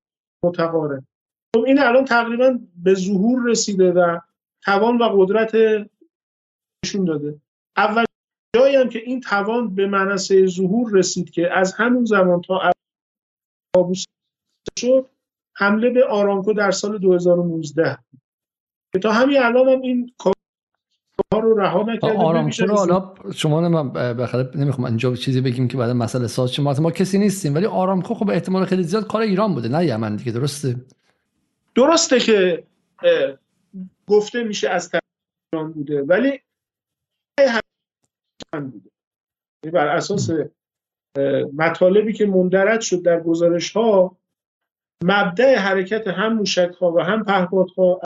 متقارن. خب این الان تقریبا به ظهور رسیده و توان و قدرت نشون داده. اول جایی هم که این توان به منصه ظهور رسید که از همون زمان تا شد حمله به آرامکو در سال 2019 که تا همین الان هم این کار رو رها نکرده آرامکو رو حالا شما من بخاطر نمی‌خوام اینجا چیزی بگیم که بعد مسئله ساز شما ما کسی نیستیم ولی آرامکو خب احتمال خیلی زیاد کار ایران بوده نه یمن دیگه درسته؟ درسته که گفته میشه از ایران بوده ولی بوده. یعنی بر اساس مطالبی که مندرد شد در گزارش ها مبدع حرکت هم موشک ها و هم پهپاد ها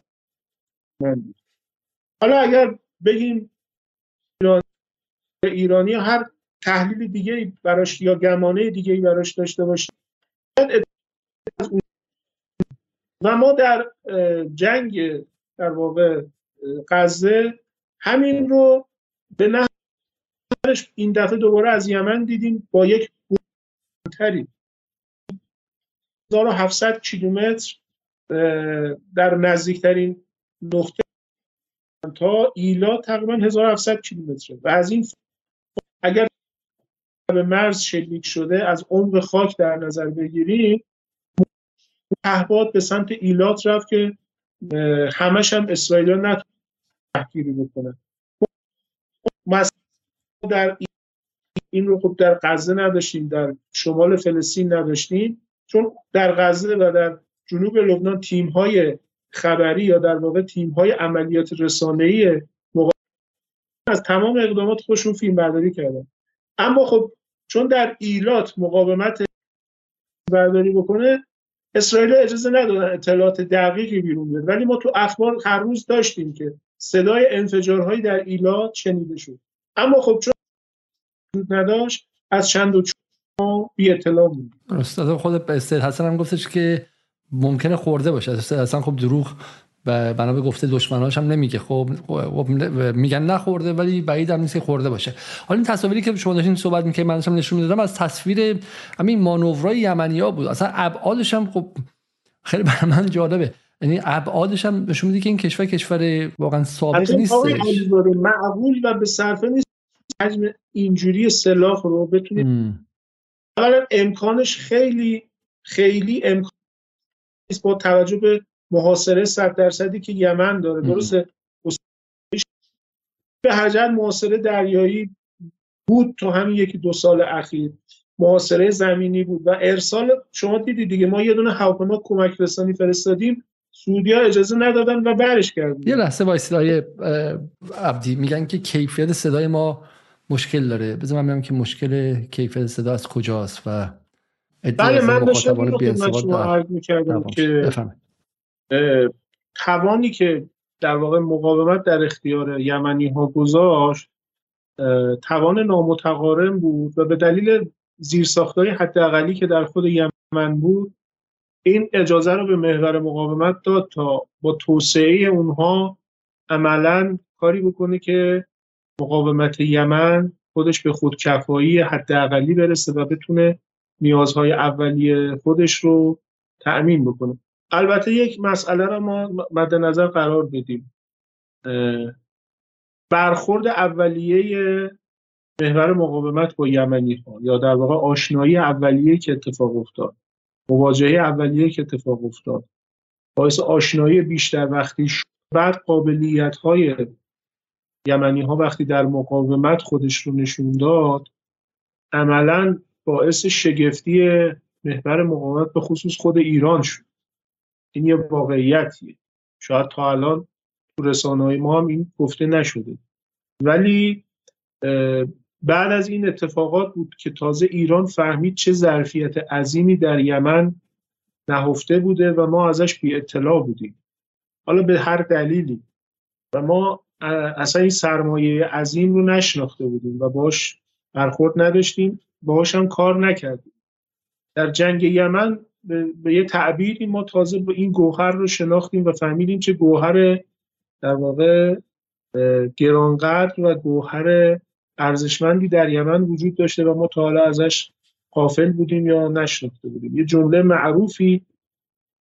حالا اگر بگیم ایران ایرانی هر تحلیل دیگه براش یا گمانه دیگه براش داشته باشیم و ما در جنگ در واقع غزه همین رو به نحوش این دفعه دوباره از یمن دیدیم با یک تری 1700 کیلومتر در نزدیکترین نقطه تا ایلا تقریبا 1700 کیلومتر و از این اگر به مرز شلیک شده از عمق خاک در نظر بگیریم پهباد به سمت ایلات رفت که همش هم اسرائیل نتونن تحکیری بکنن در این رو خب در غزه نداشتیم در شمال فلسطین نداشتیم. چون در غزه و در جنوب لبنان تیم های خبری یا در واقع تیم های عملیات رسانه‌ای از تمام اقدامات خودشون فیلم برداری کردن. اما خب چون در ایلات مقاومت برداری بکنه اسرائیل اجازه ندادن اطلاعات دقیقی بیرون بیاد. ولی ما تو اخبار هر روز داشتیم که صدای انفجارهایی در ایلات شنیده شد. اما خب چون نداشت از چند و بی اطلاع بود استاد خود استاد حسن هم گفتش که ممکنه خورده باشه. استاد حسن خب دروغ و بنا به گفته دشمناش هم نمیگه. خب, خب میگن نخورده ولی بعید هم نیست که خورده باشه. حالا این تصاویری که شما داشتین صحبت می‌کنید من داشتم نشون می‌دادم از تصویر همین مانورای یمنی ها بود. اصلا ابعادش هم خب خیلی برای من جالبه. یعنی ابعادش هم نشون میده که این کشور کشور واقعا ثابت نیست معقول و به صرفه نیست. حجم اینجوری سلاح رو بتونید اولا امکانش خیلی خیلی امکان با توجه به محاصره صد درصدی که یمن داره. درسته؟ به هر محاصره دریایی بود تو همین یکی دو سال اخیر. محاصره زمینی بود و ارسال شما دیدید دیگه ما یه دونه هواپیما کمک رسانی فرستادیم سعودی ها اجازه ندادن و برش کردن یه لحظه وایسای عبدی. میگن که کیفیت صدای ما مشکل داره. بذار من که مشکل کیفیت صدا از کجاست و بله من داشتم عرض می‌کردم که توانی که در واقع مقاومت در اختیار یمنی ها گذاشت توان نامتقارن بود و به دلیل زیرساختهای حداقلی که در خود یمن بود این اجازه رو به محور مقاومت داد تا با توسعه اونها عملا کاری بکنه که مقاومت یمن خودش به خودکفایی حداقلی برسه و بتونه نیازهای اولیه خودش رو تأمین بکنه. البته یک مسئله رو ما مد نظر قرار بدیم. برخورد اولیه محور مقاومت با یمنی ها یا در واقع آشنایی اولیه که اتفاق افتاد مواجهه اولیه که اتفاق افتاد باعث آشنایی بیشتر وقتی بعد قابلیت های یمنی ها وقتی در مقاومت خودش رو نشون داد عملا باعث شگفتی محور مقاومت به خصوص خود ایران شد. این یه واقعیتیه. شاید تا الان تو رسانه های ما هم این گفته نشده. ولی بعد از این اتفاقات بود که تازه ایران فهمید چه ظرفیت عظیمی در یمن نهفته بوده و ما ازش بی اطلاع بودیم. حالا به هر دلیلی. و ما اصلا این سرمایه عظیم رو نشناخته بودیم و باش برخورد نداشتیم باهاش هم کار نکردیم. در جنگ یمن به, یه تعبیری ما تازه به این گوهر رو شناختیم و فهمیدیم چه گوهر در واقع گرانقدر و گوهر ارزشمندی در یمن وجود داشته و ما تا حالا ازش قافل بودیم یا نشناخته بودیم. یه جمله معروفی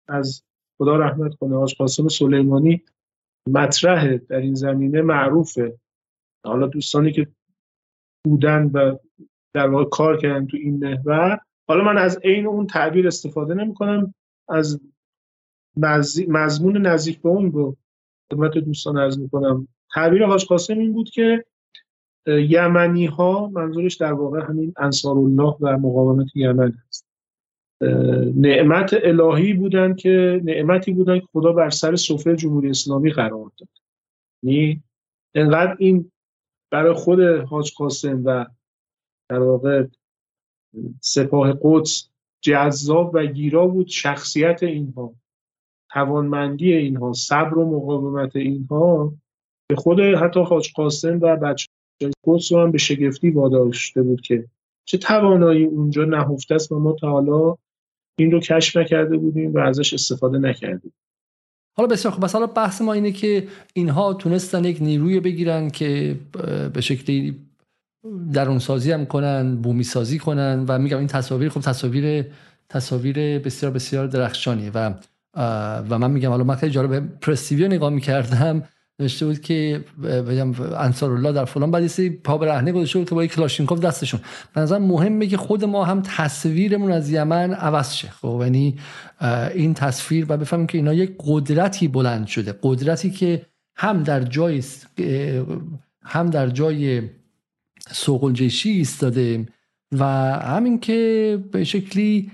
از خدا رحمت کنه آج قاسم سلیمانی مطرحه در این زمینه معروفه. حالا دوستانی که بودن و در واقع کار کردن تو این محور حالا من از عین اون تعبیر استفاده نمی کنم از مضمون نزدیک به اون رو خدمت دوستان عرض می کنم تعبیر حاج قاسم این بود که یمنی ها منظورش در واقع همین انصار الله و مقاومت یمن است. نعمت الهی بودن که نعمتی بودن که خدا بر سر سفره جمهوری اسلامی قرار داد. یعنی انقدر این برای خود حاج قاسم و در واقع سپاه قدس جذاب و گیرا بود شخصیت اینها توانمندی اینها صبر و مقاومت اینها به خود حتی حاج قاسم و بچه قدس رو هم به شگفتی واداشته بود که چه توانایی اونجا نهفته است و ما تا حالا این رو کشف نکرده بودیم و ازش استفاده نکردیم. حالا بسیار خوب. حالا بحث ما اینه که اینها تونستن یک نیروی بگیرن که به شکلی درون سازی هم کنن بومی سازی کنن و میگم این تصاویر خب تصاویر تصاویر بسیار بسیار درخشانیه و و من میگم حالا من خیلی جالب پرستیویو نگاه می‌کردم نوشته بود که بگم انصار الله در فلان بعد یه پا به رهنه گذاشته بود که با کلاشینکوف دستشون. به مهمه که خود ما هم تصویرمون از یمن عوض شه. خب یعنی این تصویر و بفهمیم که اینا یک قدرتی بلند شده. قدرتی که هم در جای هم در جای سوق جیشی ایستاده و همین که به شکلی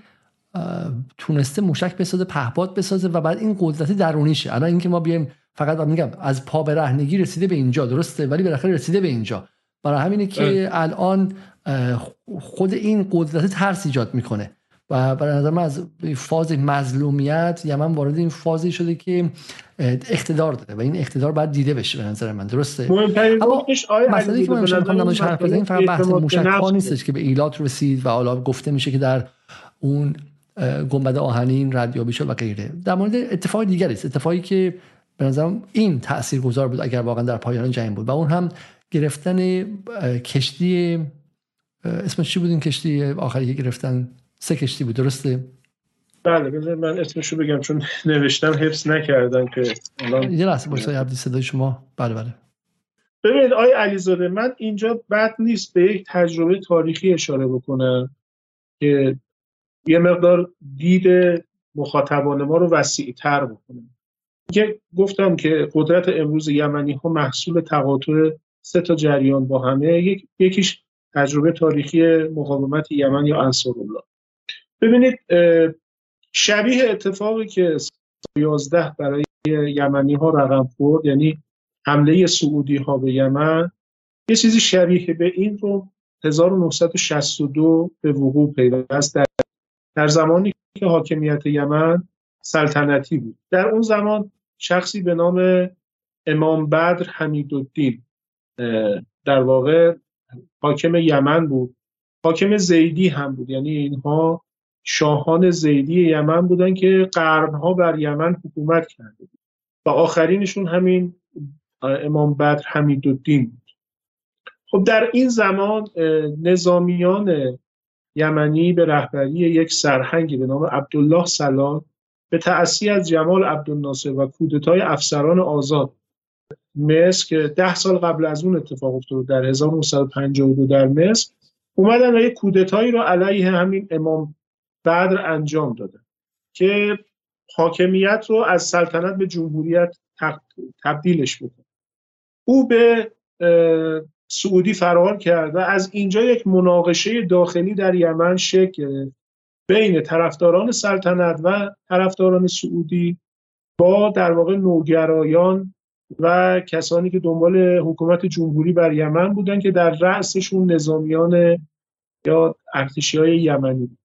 تونسته موشک بسازه پهپاد بسازه و بعد این قدرت درونیشه. الان اینکه ما بیایم فقط میگم از پا به رهنگی رسیده به اینجا درسته؟ ولی بالاخره رسیده به اینجا. برای همینه که الان خود این قدرت ترس ایجاد می‌کنه. و به نظر از فاز مظلومیت یمن وارد این فازی شده که اقتدار داره و این اقتدار باید دیده بشه به نظر من. درسته؟ اما مسئله که من می‌خوام نمایش حرف بزنیم فقط بحث موشک ها نیستش که به ایلات رسید و حالا گفته میشه که در اون گنبد آهنین ردیابی شد و غیره. در مورد اتفاق دیگری است. اتفاقی که به نظرم این تأثیر گذار بود اگر واقعا در پایان جنگ بود و اون هم گرفتن کشتی اسمش چی بود این کشتی آخری که گرفتن؟ سه کشتی بود درسته؟ بله بذار من اسمشو بگم چون نوشتم حفظ نکردم که یه لحظه باشه عبدی صدای شما. بله بله. ببینید آقای علیزاده من اینجا بد نیست به یک تجربه تاریخی اشاره بکنم که یه مقدار دید مخاطبان ما رو وسیع تر بکنم. که گفتم که قدرت امروز یمنی ها محصول تقاطع سه تا جریان با همه یک، یکیش تجربه تاریخی مقاومت یمن یا انصارالله. ببینید شبیه اتفاقی که 11 برای یمنی ها رقم خورد یعنی حمله سعودی ها به یمن یه چیزی شبیه به این رو 1962 به وقوع پیوست. در, در زمانی که حاکمیت یمن سلطنتی بود. در اون زمان شخصی به نام امام بدر حمیدالدین در واقع حاکم یمن بود. حاکم زیدی هم بود. یعنی اینها شاهان زیدی یمن بودن که قرنها بر یمن حکومت کرده بود. و آخرینشون همین امام بدر حمیدالدین بود. خب در این زمان نظامیان یمنی به رهبری یک سرهنگی به نام عبدالله سلام به تأسی از جمال عبدالناصر و کودتای افسران آزاد مصر که ده سال قبل از اون اتفاق افتاد در 1952 در مصر اومدن و یک کودتایی رو علیه همین امام بدر انجام داده که حاکمیت رو از سلطنت به جمهوریت تبدیلش بکنه. او به سعودی فرار کرد و از اینجا یک مناقشه داخلی در یمن شکل بین طرفداران سلطنت و طرفداران سعودی با در واقع نوگرایان و کسانی که دنبال حکومت جمهوری بر یمن بودن که در رأسشون نظامیان یا ارتشی های یمنی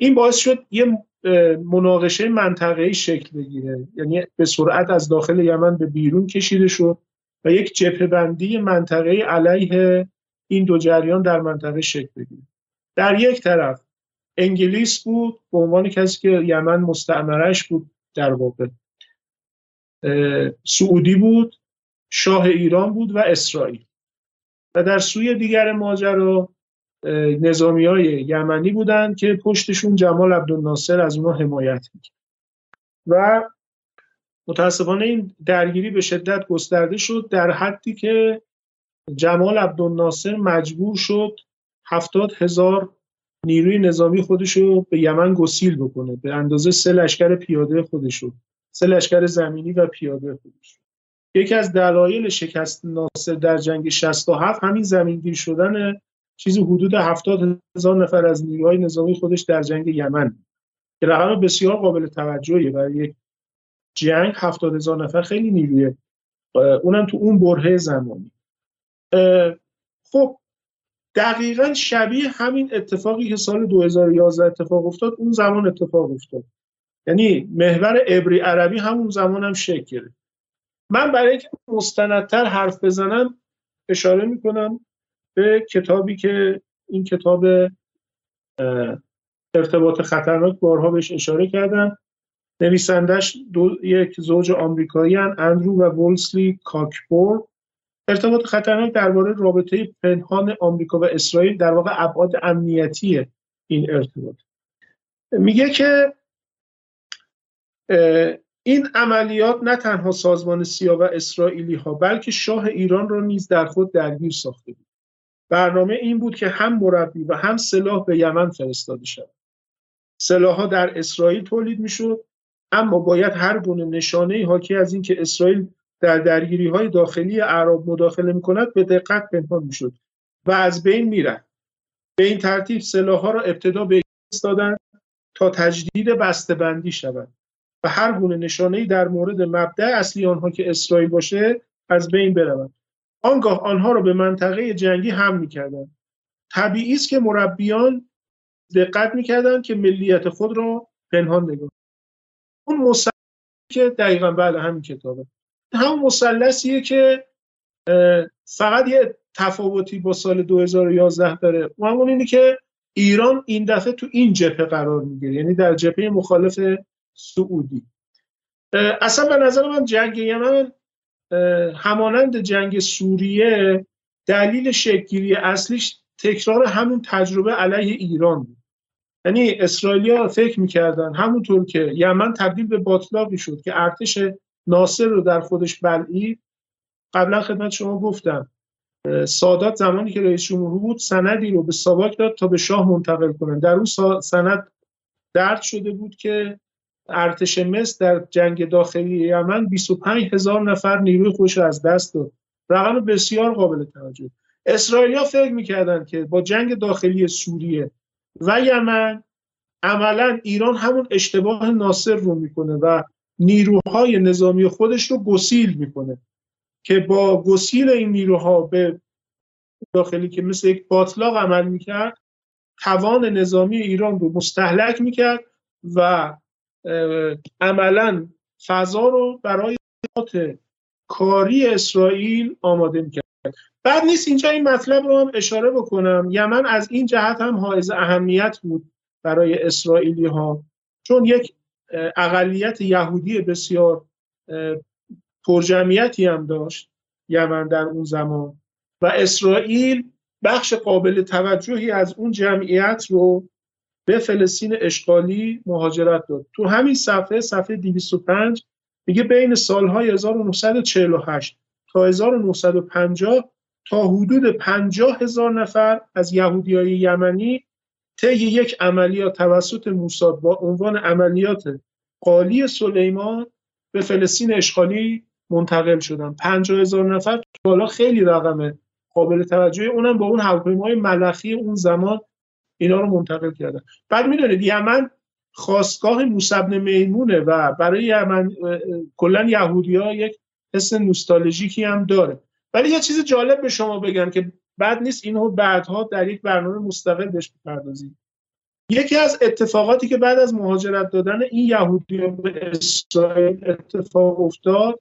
این باعث شد یه مناقشه منطقه‌ای شکل بگیره. یعنی به سرعت از داخل یمن به بیرون کشیده شد و یک جبهه بندی منطقه علیه این دو جریان در منطقه شکل بگیره. در یک طرف انگلیس بود به عنوان کسی که یمن مستعمرش بود در واقع. سعودی بود شاه ایران بود و اسرائیل. و در سوی دیگر ماجرا نظامی های یمنی بودند که پشتشون جمال عبدالناصر از اونها حمایت می‌کرد. و متاسفانه این درگیری به شدت گسترده شد در حدی که جمال عبدالناصر مجبور شد هفتاد هزار نیروی نظامی خودشو به یمن گسیل بکنه. به اندازه سه لشکر پیاده خودشو سه لشکر زمینی و پیاده خودش یکی از دلایل شکست ناصر در جنگ 67 همین زمینگیر شدن چیزی حدود 70 هزار نفر از نیروهای نظامی خودش در جنگ یمن که رقم بسیار قابل توجهیه برای یک جنگ 70 هزار نفر خیلی نیرویه اونم تو اون برهه زمانی. خب دقیقا شبیه همین اتفاقی که سال 2011 اتفاق افتاد اون زمان اتفاق افتاد. یعنی محور عبری عربی همون زمان هم شکل من برای اینکه مستندتر حرف بزنم اشاره می‌کنم به کتابی که این کتاب ارتباط خطرناک بارها بهش اشاره کردم نویسندش دو، یک زوج آمریکایی اندرو و وولسلی کاکبور. ارتباط خطرناک درباره رابطه پنهان آمریکا و اسرائیل در واقع ابعاد امنیتی این ارتباط. میگه که این عملیات نه تنها سازمان سیا و اسرائیلی ها بلکه شاه ایران را نیز در خود درگیر ساخته بود. برنامه این بود که هم مربی و هم سلاح به یمن فرستاده شود. ها در اسرائیل تولید می‌شد اما باید هر گونه نشانه حاکی از اینکه اسرائیل در درگیری های داخلی اعراب مداخله می کند به دقت پنهان می‌شد و از بین می‌رفت. به این ترتیب ها را ابتدا به دادند تا تجدید بندی شود و هر گونه نشانه در مورد مبدع اصلی آنها که اسرائیل باشه از بین برود آنگاه آنها را به منطقه جنگی هم می‌کردند. طبیعی است که مربیان دقت می‌کردن که ملیت خود رو پنهان نگاه اون مثلث که دقیقا بله همین کتابه. همون مثلثیه که فقط یه تفاوتی با سال 2011 داره. و همون اینه که ایران این دفعه تو این جبهه قرار می‌گیره یعنی در جبهه مخالف سعودی. اصلا به نظر من جنگ یمن همانند جنگ سوریه دلیل شکلگیری اصلیش تکرار همون تجربه علیه ایران بود. یعنی اسرائیلیا فکر می‌کردن همونطور که یمن تبدیل به باطلاقی شد که ارتش ناصر رو در خودش بلعی. قبلا خدمت شما گفتم سادات زمانی که رئیس جمهور بود سندی رو به ساواک داد تا به شاه منتقل کنن. در اون سند درد شده بود که ارتش مصر در جنگ داخلی یمن 25 هزار نفر نیروی خوش از دست داد. رقم بسیار قابل توجه. اسرائیلیا فکر می‌کردن که با جنگ داخلی سوریه و یمن عملا ایران همون اشتباه ناصر رو می‌کنه و نیروهای نظامی خودش رو گسیل می‌کنه که با گسیل این نیروها به داخلی که مثل یک باطلاق عمل می‌کرد توان نظامی ایران رو مستحلک می‌کرد و عملا فضا رو برای کاری اسرائیل آماده می‌کرد. بعد نیست اینجا این مطلب رو هم اشاره بکنم. یمن از این جهت هم حائز اهمیت بود برای اسرائیلی ها چون یک اقلیت یهودی بسیار پرجمعیتی هم داشت یمن در اون زمان. و اسرائیل بخش قابل توجهی از اون جمعیت رو به فلسطین اشغالی مهاجرت داد. تو همین صفحه صفحه 205 میگه بین سالهای 1948 تا 1950 تا حدود 50 هزار نفر از یهودی های یمنی طی یک عملیات توسط موساد با عنوان عملیات قالی سلیمان به فلسطین اشغالی منتقل شدن. 50 هزار نفر بالا خیلی رقمه قابل توجه اونم با اون هواپیمای ملخی اون زمان اینا رو منتقل کردن. بعد می‌دونید یمن خواستگاه موسبن میمونه و برای یمن کلا یهودی ها یک حس نوستالژیکی هم داره. ولی یه چیز جالب به شما بگم که بعد نیست اینو بعدها در یک برنامه مستقل بهش بپردازیم یکی از اتفاقاتی که بعد از مهاجرت دادن این یهودی به اسرائیل اتفاق افتاد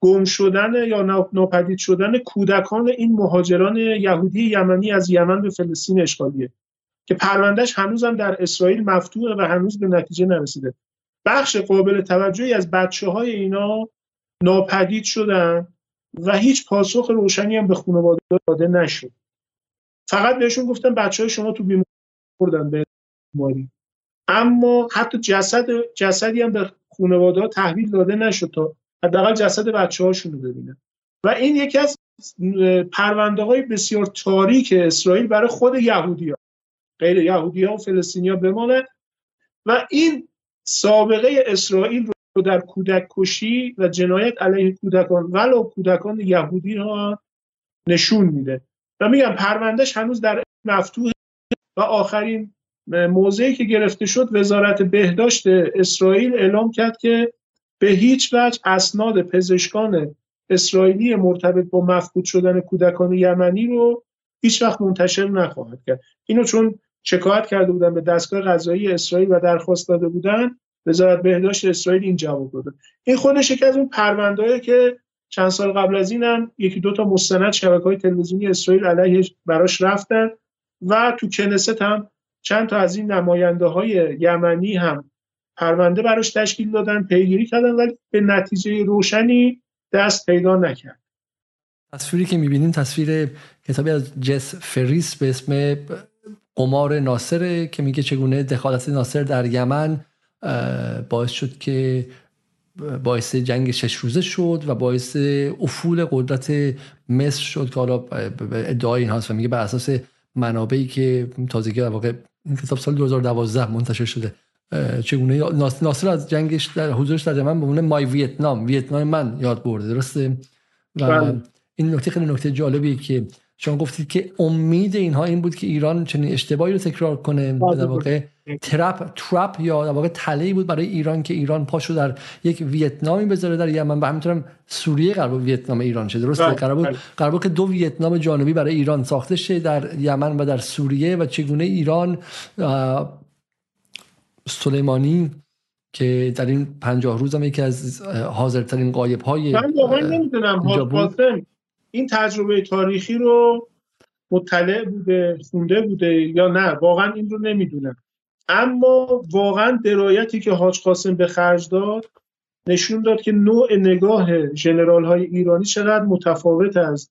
گم شدن یا ناپدید شدن کودکان این مهاجران یهودی یمنی از یمن به فلسطین اشغالیه. که پروندهش هنوزم در اسرائیل مفتوحه و هنوز به نتیجه نرسیده. بخش قابل توجهی از بچه های اینا ناپدید شدن و هیچ پاسخ روشنی هم به خانواده داده نشد. فقط بهشون گفتن بچه های شما تو بیماری به بیماری. اما حتی جسد جسدی هم به خانواده تحویل داده نشد تا حداقل جسد بچه هاشون رو ببینن. و این یکی از پرونده های بسیار تاریک اسرائیل برای خود یهودی ها غیر یهودی ها و فلسطینی ها بماند. و این سابقه اسرائیل رو در کودک کشی و جنایت علیه کودکان ولو کودکان یهودی ها نشون میده. و میگم پروندهش هنوز در مفتوح و آخرین موضعی که گرفته شد وزارت بهداشت اسرائیل اعلام کرد که به هیچ وجه اسناد پزشکان اسرائیلی مرتبط با مفقود شدن کودکان یمنی رو هیچ وقت منتشر نخواهد کرد. اینو چون شکایت کرده بودن به دستگاه قضایی اسرائیل و درخواست داده بودن وزارت بهداشت اسرائیل این جواب داده این خودش یکی از اون پروندهایی که چند سال قبل از اینم یکی دو تا مستند شبکه های تلویزیونی اسرائیل علیه براش رفتن و تو کنست هم چند تا از این نماینده های یمنی هم پرونده براش تشکیل دادن پیگیری کردن ولی به نتیجه روشنی دست پیدا نکرد. تصویری که می‌بینیم تصویر کتابی از جس فریس به اسم قمار ناصره که میگه چگونه دخالت ناصر در یمن باعث شد که باعث جنگ شش روزه شد و باعث افول قدرت مصر شد که حالا ادعای این هست و میگه بر اساس منابعی که تازگی در واقع این کتاب سال 2012 منتشر شده چگونه ناصر از جنگش در حضورش در یمن به عنوان مای ویتنام ویتنام من یاد برده درسته و بله. این نکته خیلی نکته جالبیه که شما گفتید که امید اینها این بود که ایران چنین اشتباهی رو تکرار کنه در واقع ترپ ترپ یا در واقع تله بود برای ایران که ایران پاشو در یک ویتنامی بذاره در یمن. و همینطورم سوریه قرار بود ویتنام ایران شه. درسته؟ بله، قرار بود بله. قرار بود که دو ویتنام جانبی برای ایران ساخته شه در یمن و در سوریه و چگونه ایران سلیمانی که در این پنجاه روز هم یکی از حاضرترین قایب های من واقعا نمی‌دونم این تجربه تاریخی رو مطلع بوده خونده بوده یا نه واقعا این رو نمی‌دونم. اما واقعا درایتی که حاج قاسم به خرج داد نشون داد که نوع نگاه ژنرال های ایرانی چقدر متفاوت از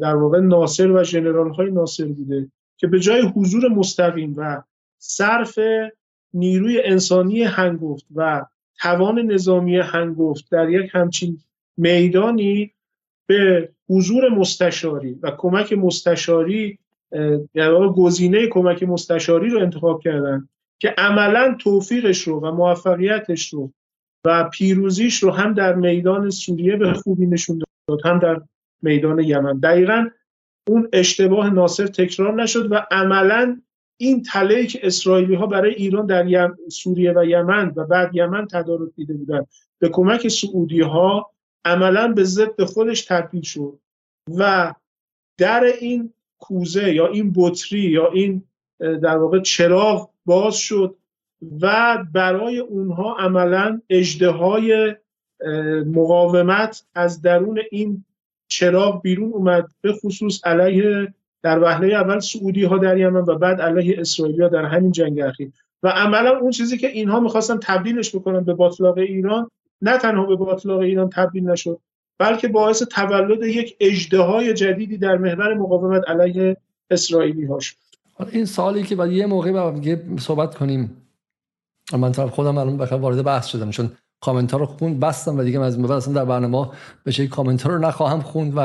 در واقع ناصر و ژنرال های ناصر بوده که به جای حضور مستقیم و صرف نیروی انسانی هنگفت و توان نظامی هنگفت در یک همچین میدانی به حضور مستشاری و کمک مستشاری در واقع گزینه کمک مستشاری رو انتخاب کردن که عملا توفیقش رو و موفقیتش رو و پیروزیش رو هم در میدان سوریه به خوبی نشون داد هم در میدان یمن دقیقا اون اشتباه ناصر تکرار نشد و عملا این تله که اسرائیلی ها برای ایران در. سوریه و یمن و بعد یمن تدارک دیده بودن به کمک سعودی ها عملا به ضد خودش تبدیل شد و در این کوزه یا این بطری یا این در واقع چراغ باز شد و برای اونها عملا اجدهای مقاومت از درون این چراغ بیرون اومد به خصوص علیه در وهله اول سعودی ها در یمن و بعد علیه اسرائیلی ها در همین جنگ اخیر. و عملا اون چیزی که اینها می‌خواستن تبدیلش بکنن به باطلاق ایران نه تنها به باطلاق ایران تبدیل نشد بلکه باعث تولد یک اجدهای جدیدی در محور مقاومت علیه اسرائیلی ها شد این سوالی که بعد یه موقع با صحبت کنیم. من طرف خودم الان بخیر وارد بحث شدم چون کامنت رو خوند بستم و دیگه از این اصلا در برنامه شکلی کامنت رو نخواهم خوند و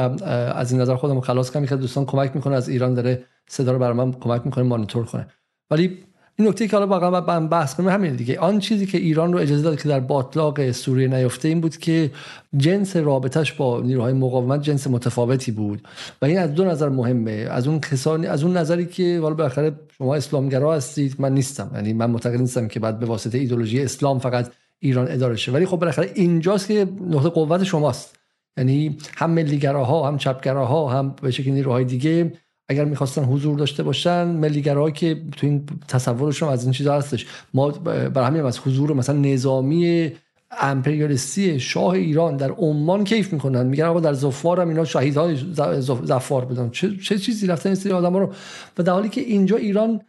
از این نظر خودم خلاص کنم. که دوستان کمک می‌کنه از ایران داره صدا رو برای من کمک می‌کنه مانیتور کنه. ولی این نکته که حالا واقعا هم بحث کنیم همین دیگه. آن چیزی که ایران رو اجازه داد که در باطلاق سوریه نیفته این بود که جنس رابطش با نیروهای مقاومت جنس متفاوتی بود. و این از دو نظر مهمه. از اون کسانی از اون نظری که والا بالاخره شما اسلامگرا هستید من نیستم. یعنی من معتقد نیستم که بعد به واسطه ایدولوژی اسلام فقط ایران اداره شه. ولی خب بالاخره اینجاست که نقطه قوت شماست. یعنی هم ملیگراها هم چپگراها هم به شکل نیروهای دیگه اگر می‌خواستن حضور داشته باشن ملیگراها که تو این تصورشون از این چیزا هستش. ما برای همین از حضور مثلا نظامی امپریالیستی شاه ایران در عمان کیف می‌کنن. میگن آقا در زفار هم اینا شهیدهای زفار بدن چه, چه چیزی رفتن این سری آدم رو؟ و در حالی که اینجا ایران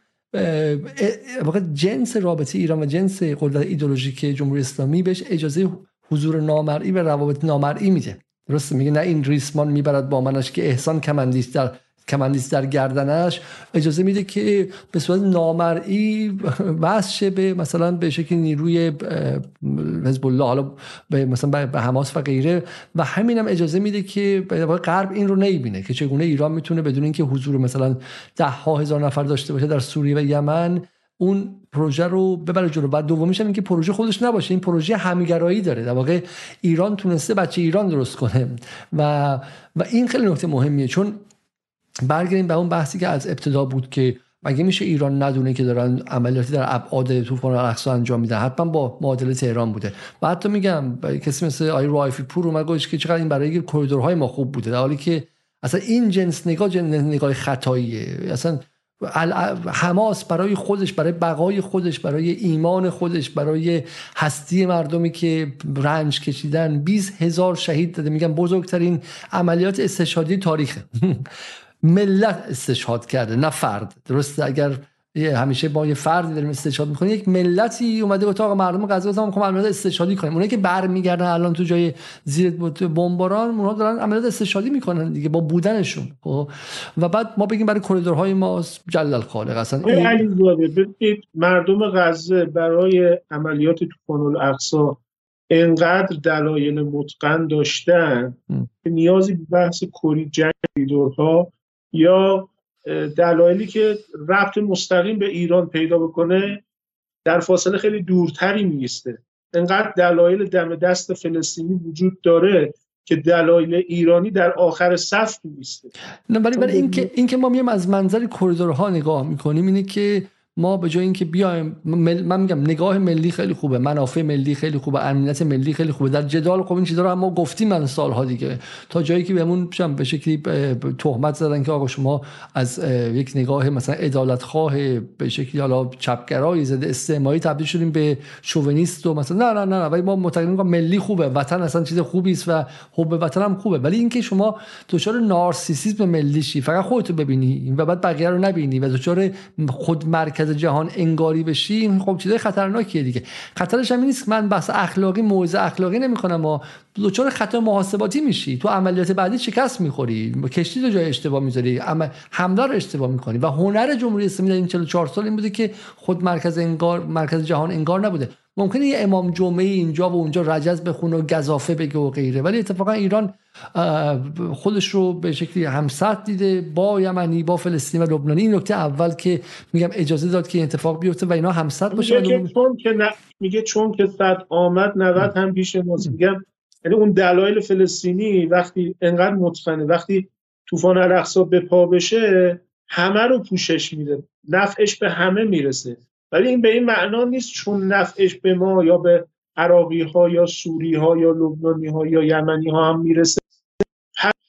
واقع جنس رابطه ایران و جنس قدرت ایدولوژیک جمهوری اسلامی بهش اجازه حضور نامرئی و روابط نامرئی میده. درسته؟ میگه نه این ریسمان می‌برد با منش که احسان کمندیست در کمندیست در گردنش اجازه میده که به صورت نامرئی وصل شه به مثلا به شکل نیروی حزب الله حالا به مثلا به حماس و غیره. و همین هم اجازه میده که غرب این رو نمی‌بینه که چگونه ایران می‌تونه بدون اینکه حضور مثلا ده ها هزار نفر داشته باشه در سوریه و یمن اون پروژه رو ببره جلو. بعد دومیش هم این که پروژه خودش نباشه. این پروژه همیگرایی داره. در واقع ایران تونسته بچه ایران درست کنه. و و این خیلی نکته مهمیه. چون برگردیم به اون بحثی که از ابتدا بود که مگه میشه ایران ندونه که دارن عملیاتی در ابعاد طوفان الاقصا انجام میدن؟ حتما با معادله تهران بوده. و حتی میگم کسی مثل آی رایفی پور اومد گفتش که چقدر این برای کریدورهای ما خوب بوده در حالی که اصلا این جنس نگاه جنس نگاه خطاییه. اصلا حماس برای خودش برای بقای خودش برای ایمان خودش برای هستی مردمی که رنج کشیدن 20 هزار شهید داده. میگن بزرگترین عملیات استشهادی تاریخه. ملت استشهاد کرده نه فرد. درسته؟ اگر همیشه با یه فردی داریم استشهاد می‌کنیم یک ملتی اومده اتاق مردم غزه گفتم می‌خوام عملیات استشهادی کنیم. اونایی که برمیگردن الان تو جای زیر بمباران اونها دارن عملیات استشهادی می‌کنن دیگه با بودنشون خب؟ و بعد ما بگیم برای کریدورهای ما جلل خالق اصلا این... مردم غزه برای عملیات طوفان الاقصا انقدر دلایل متقن داشتن که نیازی به بحث کری جنگ کریدورها یا دلایلی که ربط مستقیم به ایران پیدا بکنه در فاصله خیلی دورتری میسته انقدر دلایل دم دست فلسطینی وجود داره که دلایل ایرانی در آخر صف میسته نه ولی ولی اینکه اینکه ما میایم از منظر کریدورها نگاه می‌کنیم اینه که ما به جای اینکه بیایم من میگم نگاه ملی خیلی خوبه منافع ملی خیلی خوبه امنیت ملی خیلی خوبه در جدال خب این چیزا رو ما گفتیم من سالها دیگه تا جایی که بهمون به شکلی تهمت زدن که آقا شما از یک نگاه مثلا عدالت خواه به شکلی حالا چپگرایی زده استعماری تبدیل شدیم به شوونیست و مثلا نه نه نه, نه. ولی ما معتقدیم ملی خوبه وطن اصلا چیز خوبی است و حب وطن هم خوبه ولی اینکه شما دچار نارسیسیسم ملی شی فقط خودتو ببینی و بعد بقیه رو نبینی و دچار خود جهان انگاری بشیم خب چیزای خطرناکیه دیگه. خطرش هم نیست من بحث اخلاقی موزه اخلاقی نمی‌کنم. و دچار خطر محاسباتی میشی. تو عملیات بعدی شکست می‌خوری. کشتی رو جای اشتباه می‌ذاری. اما حمله رو اشتباه می‌کنی. و هنر جمهوری اسلامی در این 44 سال این بوده که خود مرکز انگار مرکز جهان انگار نبوده. ممکنه یه امام جمعه اینجا و اونجا رجز بخونه و گذافه بگه و غیره ولی اتفاقا ایران خودش رو به شکلی همسط دیده با یمنی با فلسطین و لبنانی. این نکته اول که میگم اجازه داد که اتفاق بیفته و اینا همسط باشه میگه چون که میگه چون که صد آمد 90 هم پیش ماست. میگم یعنی اون دلایل فلسطینی وقتی انقدر مطمئنه وقتی طوفان الاقصا به پا بشه همه رو پوشش میده. نفعش به همه می‌رسه. ولی این به این معنا نیست چون نفعش به ما یا به عراقی ها یا سوری ها یا لبنانی ها یا یمنی ها هم می‌رسه.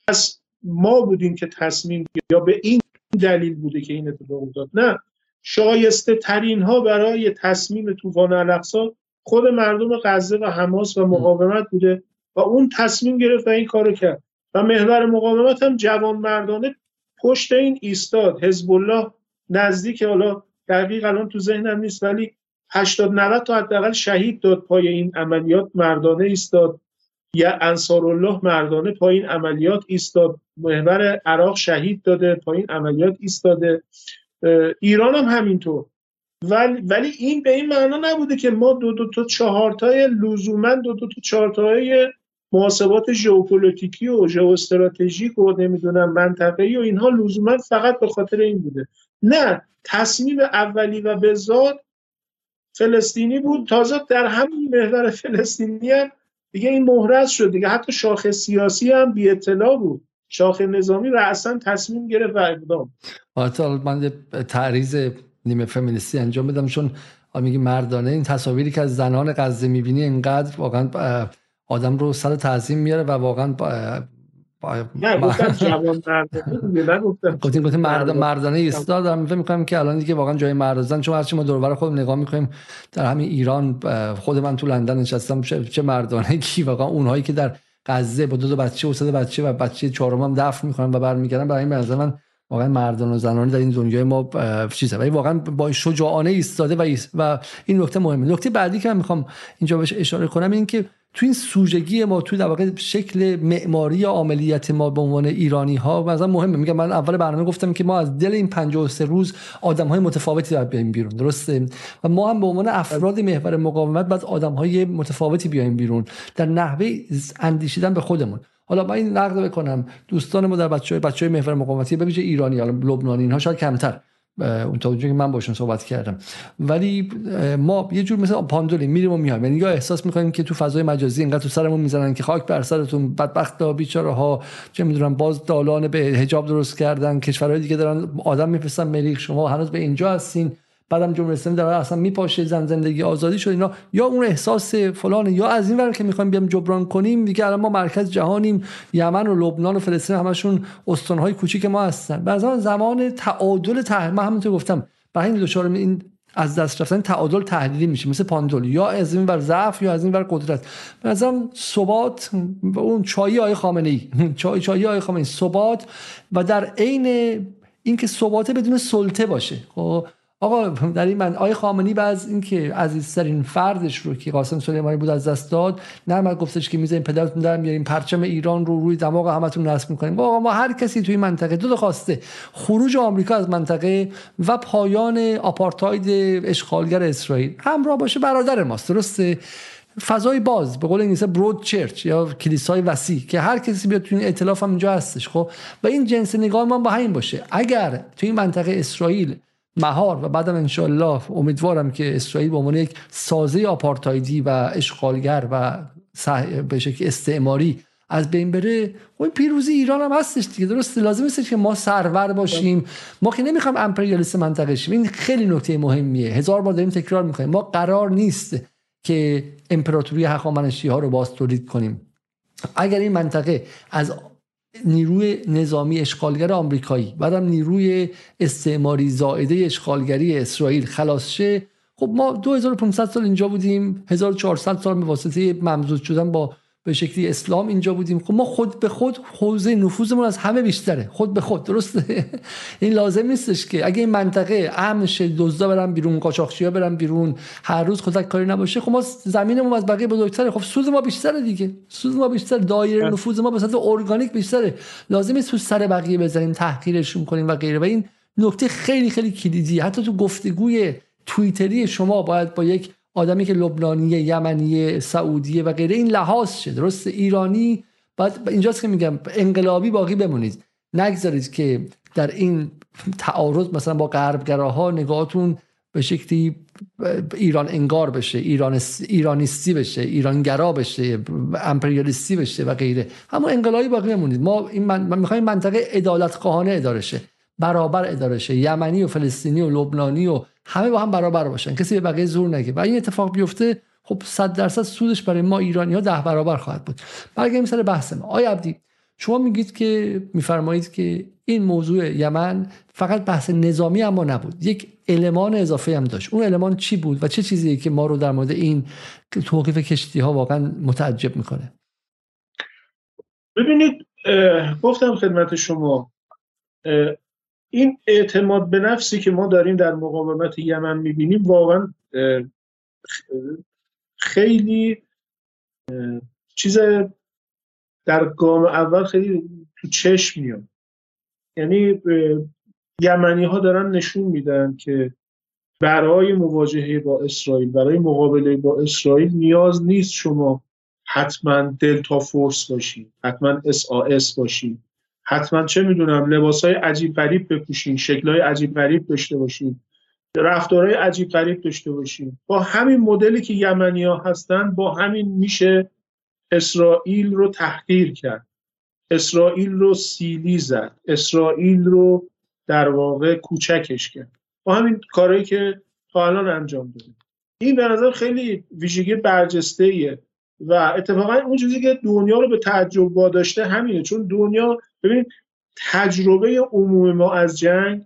پس ما بودیم که تصمیم یا به این دلیل بوده که این اتفاق افتاد. نه شایسته ترین ها برای تصمیم طوفان الاقصا خود مردم غزه و حماس و مقاومت بوده و اون تصمیم گرفت و این کارو کرد. و محور مقاومت هم جوان مردانه پشت این ایستاد. حزب الله نزدیک حالا دقیق الان تو ذهنم نیست ولی 80 90 تا حداقل شهید داد پای این عملیات مردانه ایستاد. یا انصار الله مردانه پای این عملیات ایستاد. محور عراق شهید داده پای این عملیات ایستاده. ایران هم همینطور. ولی, ولی این به این معنا نبوده که ما دو دو تا چهارتای لزوما دو دو تا چهارتای محاسبات ژئوپلیتیکی و ژئواستراتژیک و نمی‌دونم منطقه‌ای و اینها لزوما فقط به خاطر این بوده. نه تصمیم اولی و به فلسطینی بود. تازه در همین محور فلسطینی هم دیگه این مهرز شد. دیگه حتی شاخ سیاسی هم بی اطلاع بود. شاخ نظامی اصلا تصمیم گرفت و اقدام. حالا من تعریض نیمه فمینیستی انجام بدم چون میگی مردانه این تصاویری که از زنان غزه می‌بینی اینقدر واقعا آدم رو سر تعظیم میاره و واقعا نه گفتم جوان گفتیم گفتیم مرد مردانه ایستادم فکر می‌کنم که الان دیگه واقعا جای مردازن چون هرچی ما دور خودم نگاه می‌کنیم در همین ایران خود من تو لندن نشستم چه مردانه کی واقعا اونهایی که در غزه با دو تا بچه و سه بچه و بچه چهارم هم دفن می‌کنن و برمیگردن برای این من واقعا مردان و زنانه در این دنیای ما چیزه. ولی واقعا با شجاعانه ایستاده و, و این نکته مهمه. نکته بعدی که من می‌خوام اینجا بهش اشاره کنم این که تو این سوژگی ما تو در واقع شکل معماری عملیات ما به عنوان ایرانی ها مثلا مهمه. میگم من اول برنامه گفتم که ما از دل این 53 روز آدم های متفاوتی باید بیایم بیرون درسته؟ و ما هم به عنوان افراد محور مقاومت بعد آدم های متفاوتی بیایم بیرون در نحوه اندیشیدن به خودمون. حالا من این نقد بکنم. دوستان ما در بچه های بچه های محور مقاومتی به ایرانی حالا لبنانی اینها شاید کمتر. اون تا که من باشون صحبت کردم. ولی ما یه جور مثل پاندولی میریم و میایم. یعنی یا احساس می‌کنیم که تو فضای مجازی اینقدر تو سرمون می‌زنن که خاک بر سرتون بدبخت ها بیچاره ها چه می‌دونم باز دالان به حجاب درست کردن کشورهای دیگه دارن آدم میفرستن مریخ شما هنوز به اینجا هستین. بعدم جمهوری اسلامی داره اصلا میپاشه زن زندگی آزادی شد اینا. یا اون احساس فلان یا از این ور که می‌خوایم بیام جبران کنیم دیگه الان ما مرکز جهانیم یمن و لبنان و فلسطین همشون استانهای کوچیک ما هستن. بعضی زمان تعادل ته من همونطور گفتم برای این دچار این از دست رفتن تعادل تحلیلی میشه مثل پاندول یا از این ور ضعف یا از این ور قدرت. نظرم ثبات اون چایی آی خامنه ای چای چایی آی خامنه ای ثبات و در عین اینکه ثبات بدون سلطه باشه. خب آقا در این من آقای خامنی بعد اینکه عزیزترین فردش رو که قاسم سلیمانی بود از دست داد نرم گفتش که می‌ذاریم پدرتون در میاریم پرچم ایران رو روی دماغ همتون نصب می‌کنیم آقا ما هر کسی توی منطقه دو, دو خواسته خروج آمریکا از منطقه و پایان آپارتاید اشغالگر اسرائیل. همراه باشه برادر ماست درسته؟ فضای باز به قول انگلیسی برود چرچ یا کلیسای وسیع که هر کسی بیاد تو این ائتلاف هم اینجا هستش خب؟ و این جنس نگاه ما با همین باشه. اگر تو این منطقه اسرائیل مهار و بعدم انشالله امیدوارم که اسرائیل به عنوان یک سازه آپارتایدی و اشغالگر و به شکل استعماری از بین بره خب پیروزی ایران هم هستش دیگه درست لازم نیست که ما سرور باشیم. ما که نمی‌خوایم امپریالیست منطقه شیم. این خیلی نکته مهمیه. هزار بار داریم تکرار می‌کنیم. ما قرار نیست که امپراتوری هخامنشی ها رو باز تولید کنیم. اگر این منطقه از نیروی نظامی اشغالگر آمریکایی بعدم نیروی استعماری زائده اشغالگری اسرائیل. خلاص شه. خب ما 2500 سال اینجا بودیم 1400 سال به واسطه ممزود شدن با به شکلی اسلام اینجا بودیم. خب ما خود به خود حوزه نفوذمون از همه بیشتره. خود به خود. درسته؟ این لازم نیستش که اگه این منطقه امن شه دزدا برن بیرون قاچاقچیا برن بیرون هر روز خودک کاری نباشه خب ما زمینمون از بقیه بزرگتره. خب سود ما بیشتره دیگه. سود ما بیشتر دایره بله. نفوذ ما به صورت ارگانیک بیشتره. لازم نیست تو سر بقیه بزنیم تحقیرشون کنیم و غیره. و این نکته خیلی خیلی کلیدی حتی تو گفتگوی توییتری شما باید با یک آدمی که لبنانی یمنی سعودی و غیره این لحاظ شد درست؟ ایرانی بعد اینجاست که میگم انقلابی باقی بمونید. نگذارید که در این تعارض مثلا با غربگراها نگاهتون به شکلی ایران انگار بشه ایران ایرانیستی بشه ایرانگرا بشه امپریالیستی بشه و غیره. همون انقلابی باقی بمونید. ما این من, می‌خوایم منطقه عدالت خواهانه اداره شه. برابر اداره شه. یمنی و فلسطینی و لبنانی و همه با هم برابر باشن. کسی به بقیه زور نگه. و این اتفاق بیفته خب 100 درصد سودش برای ما ایرانی ها ده برابر خواهد بود. برگردیم سر بحث ما. آیا عبدی شما میگید که میفرمایید که این موضوع یمن فقط بحث نظامی اما نبود. یک المان اضافه هم داشت. اون المان چی بود و چه چیزی که ما رو در مورد این توقیف کشتی ها واقعا متعجب می‌کنه؟ ببینید گفتم خدمت شما. این اعتماد به نفسی که ما داریم در مقاومت یمن می‌بینیم واقعا خیلی چیز در گام اول خیلی تو چشم میاد. یعنی یمنی ها دارن نشون میدن که برای مواجهه با اسرائیل برای مقابله با اسرائیل نیاز نیست شما حتما دلتا فورس باشید حتما اس باشید حتما چه می‌دونم لباس های عجیب غریب بپوشین شکل های عجیب غریب داشته باشین رفتارهای عجیب غریب داشته باشین. با همین مدلی که یمنی ها هستن با همین میشه اسرائیل رو تحقیر کرد. اسرائیل رو سیلی زد. اسرائیل رو در واقع کوچکش کرد. با همین کارهایی که تا الان انجام دادیم. این به نظر خیلی ویژگی برجسته ایه و اتفاقا اون چیزی که دنیا رو به تعجب واداشته همینه. چون دنیا ببینید تجربه عموم ما از جنگ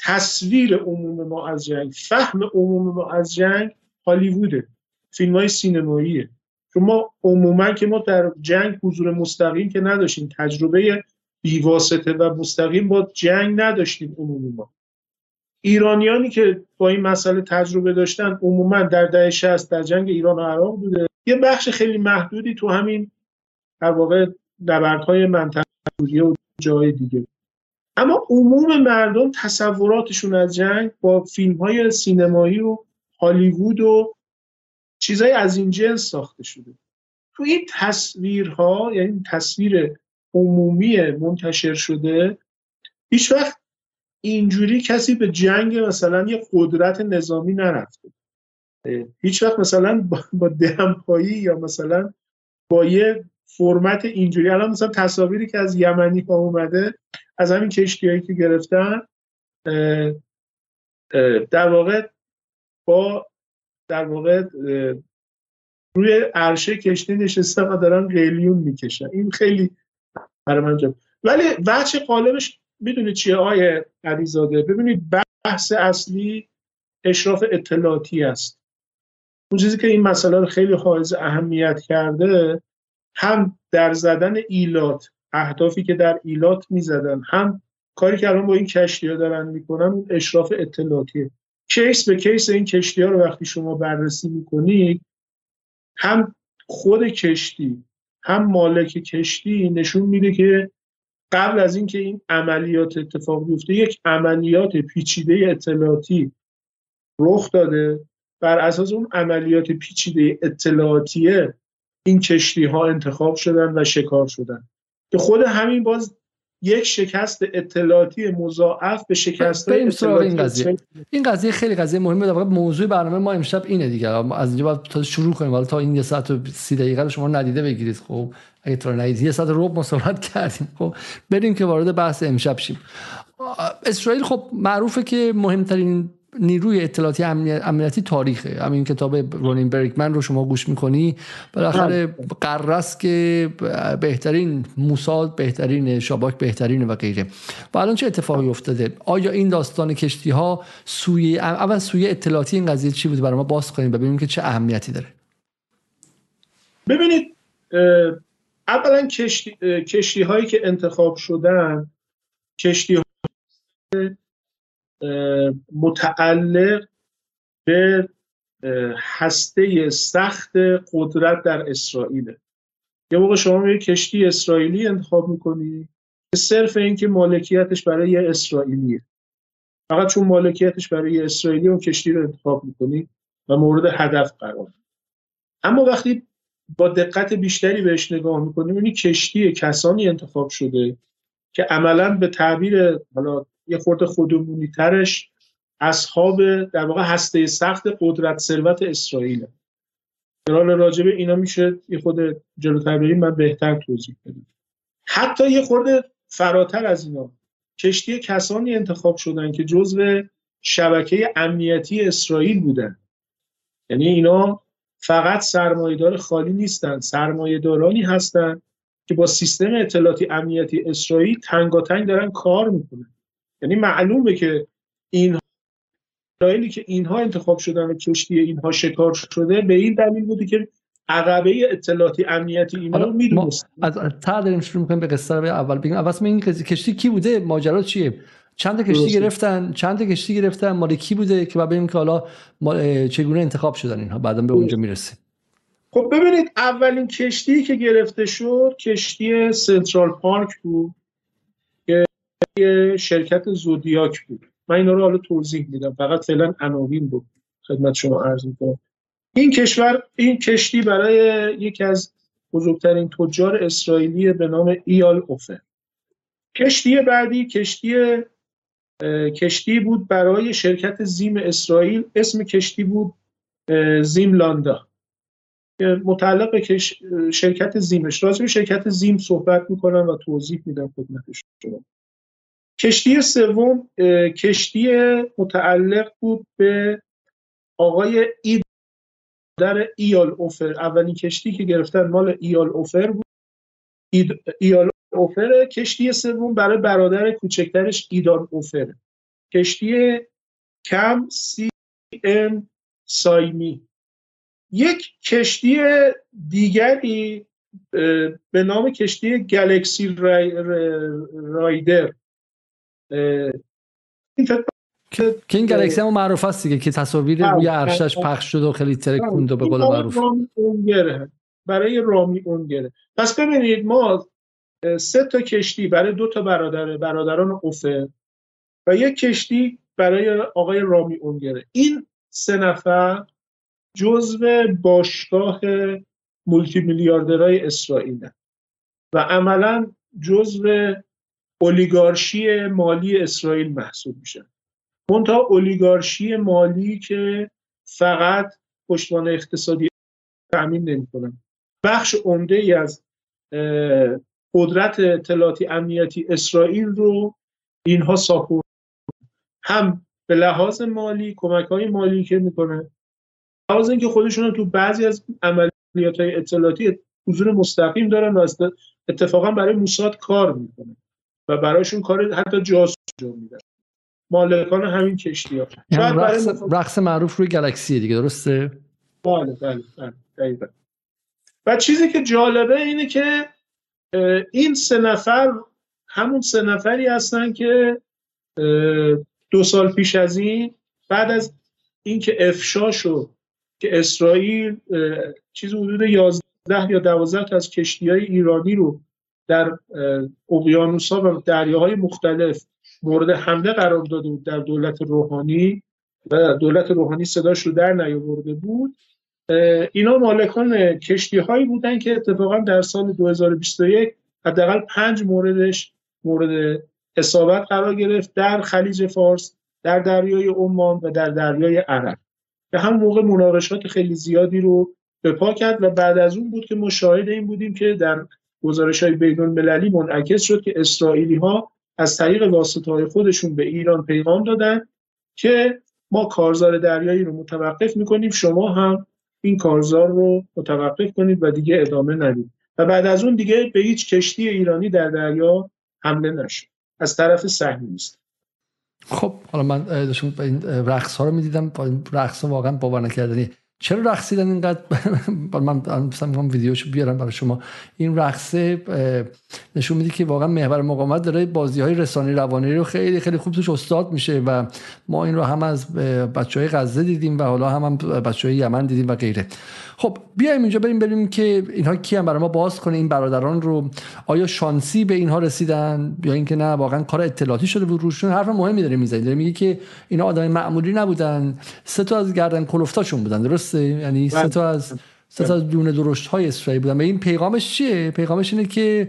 تصویر عموم ما از جنگ فهم عموم ما از جنگ هالیووده. فیلم های سینماییه. چون ما عموما که ما در جنگ حضور مستقیم که نداشتیم تجربه بیواسطه و مستقیم با جنگ نداشتیم عموم ما. ایرانیانی که با این مسئله تجربه داشتن عموما در دهه 60 در جنگ ایران و عراق بوده. یه بخش خیلی محدودی تو همین در واقع نبردهای منطقه و جای دیگه. اما عموم مردم تصوراتشون از جنگ با فیلم های سینمایی و هالیوود و چیزهای از این جنس ساخته شده. تو این تصویرها یعنی تصویر عمومی منتشر شده هیچ وقت اینجوری کسی به جنگ مثلا یه قدرت نظامی نرفته. هیچ وقت مثلا با دمپایی یا مثلا با یه فرمت اینجوری الان مثلا تصاویری که از یمنی ها اومده از همین کشتی هایی که گرفتن در واقع با در واقع روی عرشه کشتی نشسته و دارن قلیون می‌کشن. این خیلی برای من جب. ولی بچه قالبش می‌دونید چیه آیه علیزاده؟ ببینید بحث اصلی اشراف اطلاعاتی است. اون چیزی که این مسئله رو خیلی حائز اهمیت کرده هم در زدن ایلات اهدافی که در ایلات می‌زدن هم کاری که الان با این کشتی ها دارن می‌کنن اون اشراف اطلاعاتیه case به case این کشتی ها رو وقتی شما بررسی می‌کنید هم خود کشتی هم مالک کشتی نشون میده که قبل از اینکه این عملیات اتفاق بیفته یک عملیات پیچیده اطلاعاتی رخ داده. بر اساس اون عملیات پیچیده اطلاعاتیه این کشتی ها انتخاب شدن و شکار شدن. که خود همین باز یک شکست اطلاعاتی مضاعف به شکست این قضیه. این قضیه خیلی قضیه مهمه. در موضوع برنامه ما امشب اینه دیگه. از اینجا باید تا شروع کنیم. ولی تا این یه ساعت و سی دقیقه رو شما ندیده بگیرید. خب اگه تو ندید یه ساعت روب مصاحبت کردیم. خب بریم که وارد بحث امشب شیم. اسرائیل خب معروفه که مهمترین نیروی اطلاعاتی امنیتی تاریخه. همین کتاب رونین برگمن رو شما گوش می‌کنی. بالاخره بله. قررس که بهترین موساد بهترین شاباک بهترین و غیره. و الان چه اتفاقی افتاده؟ آیا این داستان کشتی ها سوی اول سوی اطلاعاتی این قضیه چی بود برای ما باز کنیم ببینیم که چه اهمیتی داره؟ ببینید اولا کشتی, کشتی هایی که انتخاب شدن کشتی متعلق به هسته سخت قدرت در اسرائیل یه موقع شما یه کشتی اسرائیلی انتخاب می‌کنی صرف اینکه مالکیتش برای اسرائیلیه. فقط چون مالکیتش برای اسرائیلی اون کشتی رو انتخاب می‌کنی و مورد هدف قرار اما وقتی با دقت بیشتری بهش نگاه می‌کنیم این کشتی کسانی انتخاب شده که عملا به تعبیر حالا یه خورده خودمونی ترش اصحاب در واقع هسته سخت قدرت ثروت اسرائیل. در راجب اینا میشه یه خود جلوتر بریم من بهتر توضیح بدم. حتی یه خورده فراتر از اینا کشتی کسانی انتخاب شدن که جزو شبکه امنیتی اسرائیل بودن. یعنی اینا فقط سرمایهدار خالی نیستن سرمایهدارانی هستند که با سیستم اطلاعاتی امنیتی اسرائیل تنگاتنگ دارن کار می‌کنن. یعنی معلومه که این اسرائیلی که اینها انتخاب شدن و کشتی اینها شکار شده به این دلیل بوده که عقبه اطلاعاتی امنیتی اینا رو می‌دونست از تا داریم شروع می‌کنیم به قصه رو اول بگیم. اول این کشتی کی بوده؟ ماجرا چیه؟ چند کشتی گرفتن؟ چند کشتی گرفتن؟ مال کی بوده؟ که بعد ببینیم که حالا چگونه انتخاب شدن اینها. بعدا به اونجا می‌رسیم. خب ببینید اولین کشتی که گرفته شد کشتی سنترال پارک بود. شرکت زودیاک بود. من اینا رو حالا توضیح میدم. فقط فعلا عناوین بود خدمت شما عرض می‌کنم. این کشور این کشتی برای یکی از بزرگترین تجار اسرائیلی به نام ایال اوفر کشتی بعدی کشتی کشتی بود برای شرکت زیم اسرائیل. اسم کشتی بود زیم لاندا. متعلق به شرکت زیمش. راجع به شرکت زیم صحبت می‌کنم و توضیح میدم خدمت شما. کشتی سوم کشتی متعلق بود به آقای اید در ایال اوفر. اولین کشتی که گرفتن مال ایال اوفر بود. ایال اوفر. کشتی سوم برای برادر کوچکترش ایدان اوفر. کشتی کم سی ام سایمی. یک کشتی دیگری به نام کشتی گلکسی رایدر. که این گلکسی هم معروف است دیگه که تصاویر روی عرشش پخش شد و خیلی ترکوند و به قول معروف. برای رامی اونگره. پس ببینید ما سه تا کشتی برای دو تا برادر برادران اوفر و یک کشتی برای آقای رامی اونگره. این سه نفر جزو باشگاه مولتی میلیاردرهای اسرائیل و عملا جزو اولیگارشی مالی اسرائیل محسوب میشه. منتها اولیگارشی مالی که فقط پشتوان اقتصادی تأمین نمی‌کنن بخش عمده ای از قدرت اطلاعاتی امنیتی اسرائیل رو اینها ساپورت هم به لحاظ مالی کمک های مالی که می‌کنه. لحاظ اینکه خودشون تو بعضی از عملیات های اطلاعاتی حضور مستقیم دارن و اتفاقا برای موساد کار می‌کنه. و برایشون کار حتی جاسوس انجام میدن. مالکان همین کشتی ها. یعنی رقص, رقص معروف روی گلکسی دیگه درسته؟ بله بله بله و چیزی که جالبه اینه که این سه نفر همون سه نفری هستن که دو سال پیش از این بعد از اینکه افشا شد که اسرائیل چیز حدود 11 یا 12 از کشتی های ایرانی رو در اقیانوس‌ها و دریاهای مختلف مورد حمله قرار داده بود در دولت روحانی و دولت روحانی صداش رو در نیاورده بود. اینا مالکان کشتی هایی بودن که اتفاقا در سال 2021 حداقل پنج موردش مورد اصابت قرار گرفت در خلیج فارس در دریای عمان و در دریای عرب. به هم موقع مناقشات خیلی زیادی رو به پا کرد و بعد از اون بود که ما شاهد این بودیم که در گزارش های بین المللی منعکس شد که اسرائیلی ها از طریق واسطه های خودشون به ایران پیغام دادن که ما کارزار دریایی رو متوقف می‌کنیم شما هم این کارزار رو متوقف کنید و دیگه ادامه ندید. و بعد از اون دیگه به هیچ کشتی ایرانی در دریا حمله نشد. از طرف صهیونیست خب حالا من داشتم این رقص ها رو می‌دیدم رقص ها واقعا باور نکردنی. چرا رقصیدن اینقدر؟ من مثلا می‌خوام ویدیوشو بیارم برای شما. این رقصه نشون میده که واقعا محور مقاومت داره. بازی های رسانی روانی رو خیلی خیلی خوب توش استاد میشه و ما این رو هم از بچه های غزه دیدیم و حالا هم, هم بچه های یمن دیدیم و غیره. خب بیایم اینجا بریم بریم که اینها کی هم برای ما باز کنه این برادران رو. آیا شانسی به اینها رسیدن یا اینکه نه؟ واقعا کار اطلاعاتی شده بود روشون. حرف مهمی داره می‌زنه داره میگه که اینا آدم معمولی نبودن. سه تا از گردن کلفتاشون بودن. درسته؟ یعنی سه تا از سه تا از دونه درشت های اسرائیل بودن. و این پیغامش چیه؟ پیغامش اینه که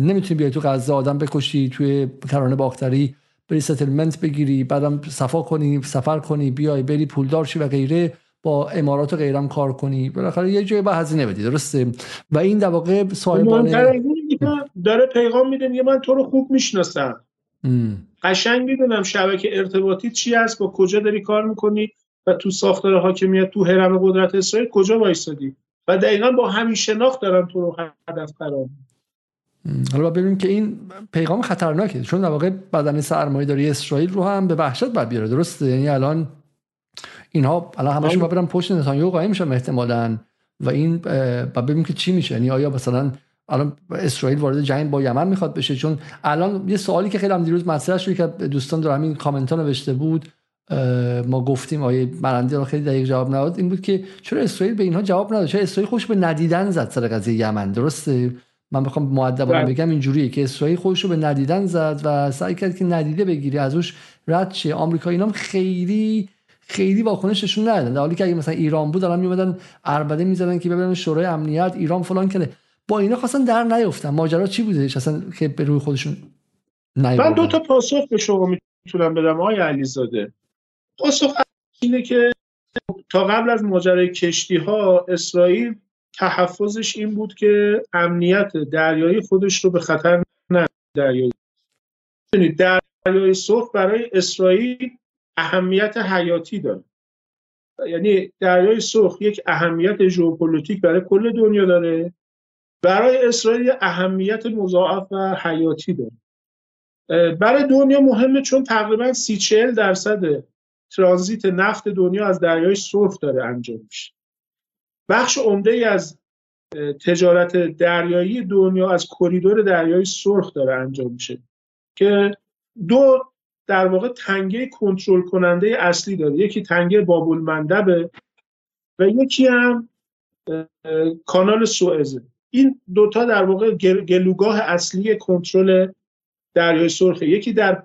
نمی‌تونی بیای تو غزه آدم بکشی توی کرانه باختری بری ستلمنت بگیری بعدم صفا کنی سفر کنی بیای بری پولدار شی و غیره. با امارات و غیرم کار کنی. بالاخره یه جایی با هزینه بدی درسته؟ و این در واقع صاحبانه داره پیغام میده میگه من تو رو خوب می‌شناسم. قشنگ می‌دونم شبکه ارتباطی چی هست با کجا داری کار می‌کنی و تو ساختار حاکمیت تو حرم قدرت اسرائیل کجا وایسادی؟ و دقیقا با همین شناخت دارن تو رو هدف قرار حالا ببینیم که این پیغام خطرناکه چون در واقع بدن سرمایه داری اسرائیل رو هم به وحشت بر بیاره درسته؟ یعنی الان اینها الان همشون با برن پشت نتانیاهو قایم میشن احتمالاً. و این با ببینیم که چی میشه. یعنی آیا مثلا الان اسرائیل وارد جنگ با یمن می‌خواد بشه؟ چون الان یه سوالی که خیلی هم دیروز مطرح شد که دوستان در همین کامنت ها نوشته بود ما گفتیم آیه مرندی رو خیلی دقیق جواب نداد. این بود که چرا اسرائیل به اینها جواب نداد؟ چرا اسرائیل خوش به ندیدن زد سر قضیه یمن؟ درسته؟ من بخوام مؤدبانه بله. بگم اینجوریه که اسرائیل خودش رو به ندیدن زد و سعی کرد که ندیده بگیری ازش رد شه. آمریکا اینا خیلی خیلی واکنششون ندادن. در حالی که اگه مثلا ایران بود الان میومدن اربده می‌زدن که ببینن شورای امنیت ایران فلان کنه. با اینا خواستن در نیفتن ماجرا چی بودش اصلا که به روی خودشون من دو تا پاسخ به شما می‌تونم بدم آقای علیزاده. پاسخ اینه که تا قبل از ماجرای کشتی ها اسرائیل تحفظش این بود که امنیت دریایی خودش رو به خطر نه دریایی دریای سرخ برای اسرائیل اهمیت حیاتی داره. یعنی دریای سرخ یک اهمیت ژئوپلیتیک برای کل دنیا داره. برای اسرائیل اهمیت مضاعف و حیاتی داره. برای دنیا مهمه چون تقریبا سی چهل درصد ترانزیت نفت دنیا از دریای سرخ داره انجام میشه. بخش عمده ای از تجارت دریایی دنیا از کریدور دریای سرخ داره انجام میشه که دو در واقع تنگه کنترل کننده اصلی داره. یکی تنگه بابل مندبه و یکی هم کانال سوئزه. این دوتا در واقع گلوگاه اصلی کنترل دریای سرخه. یکی در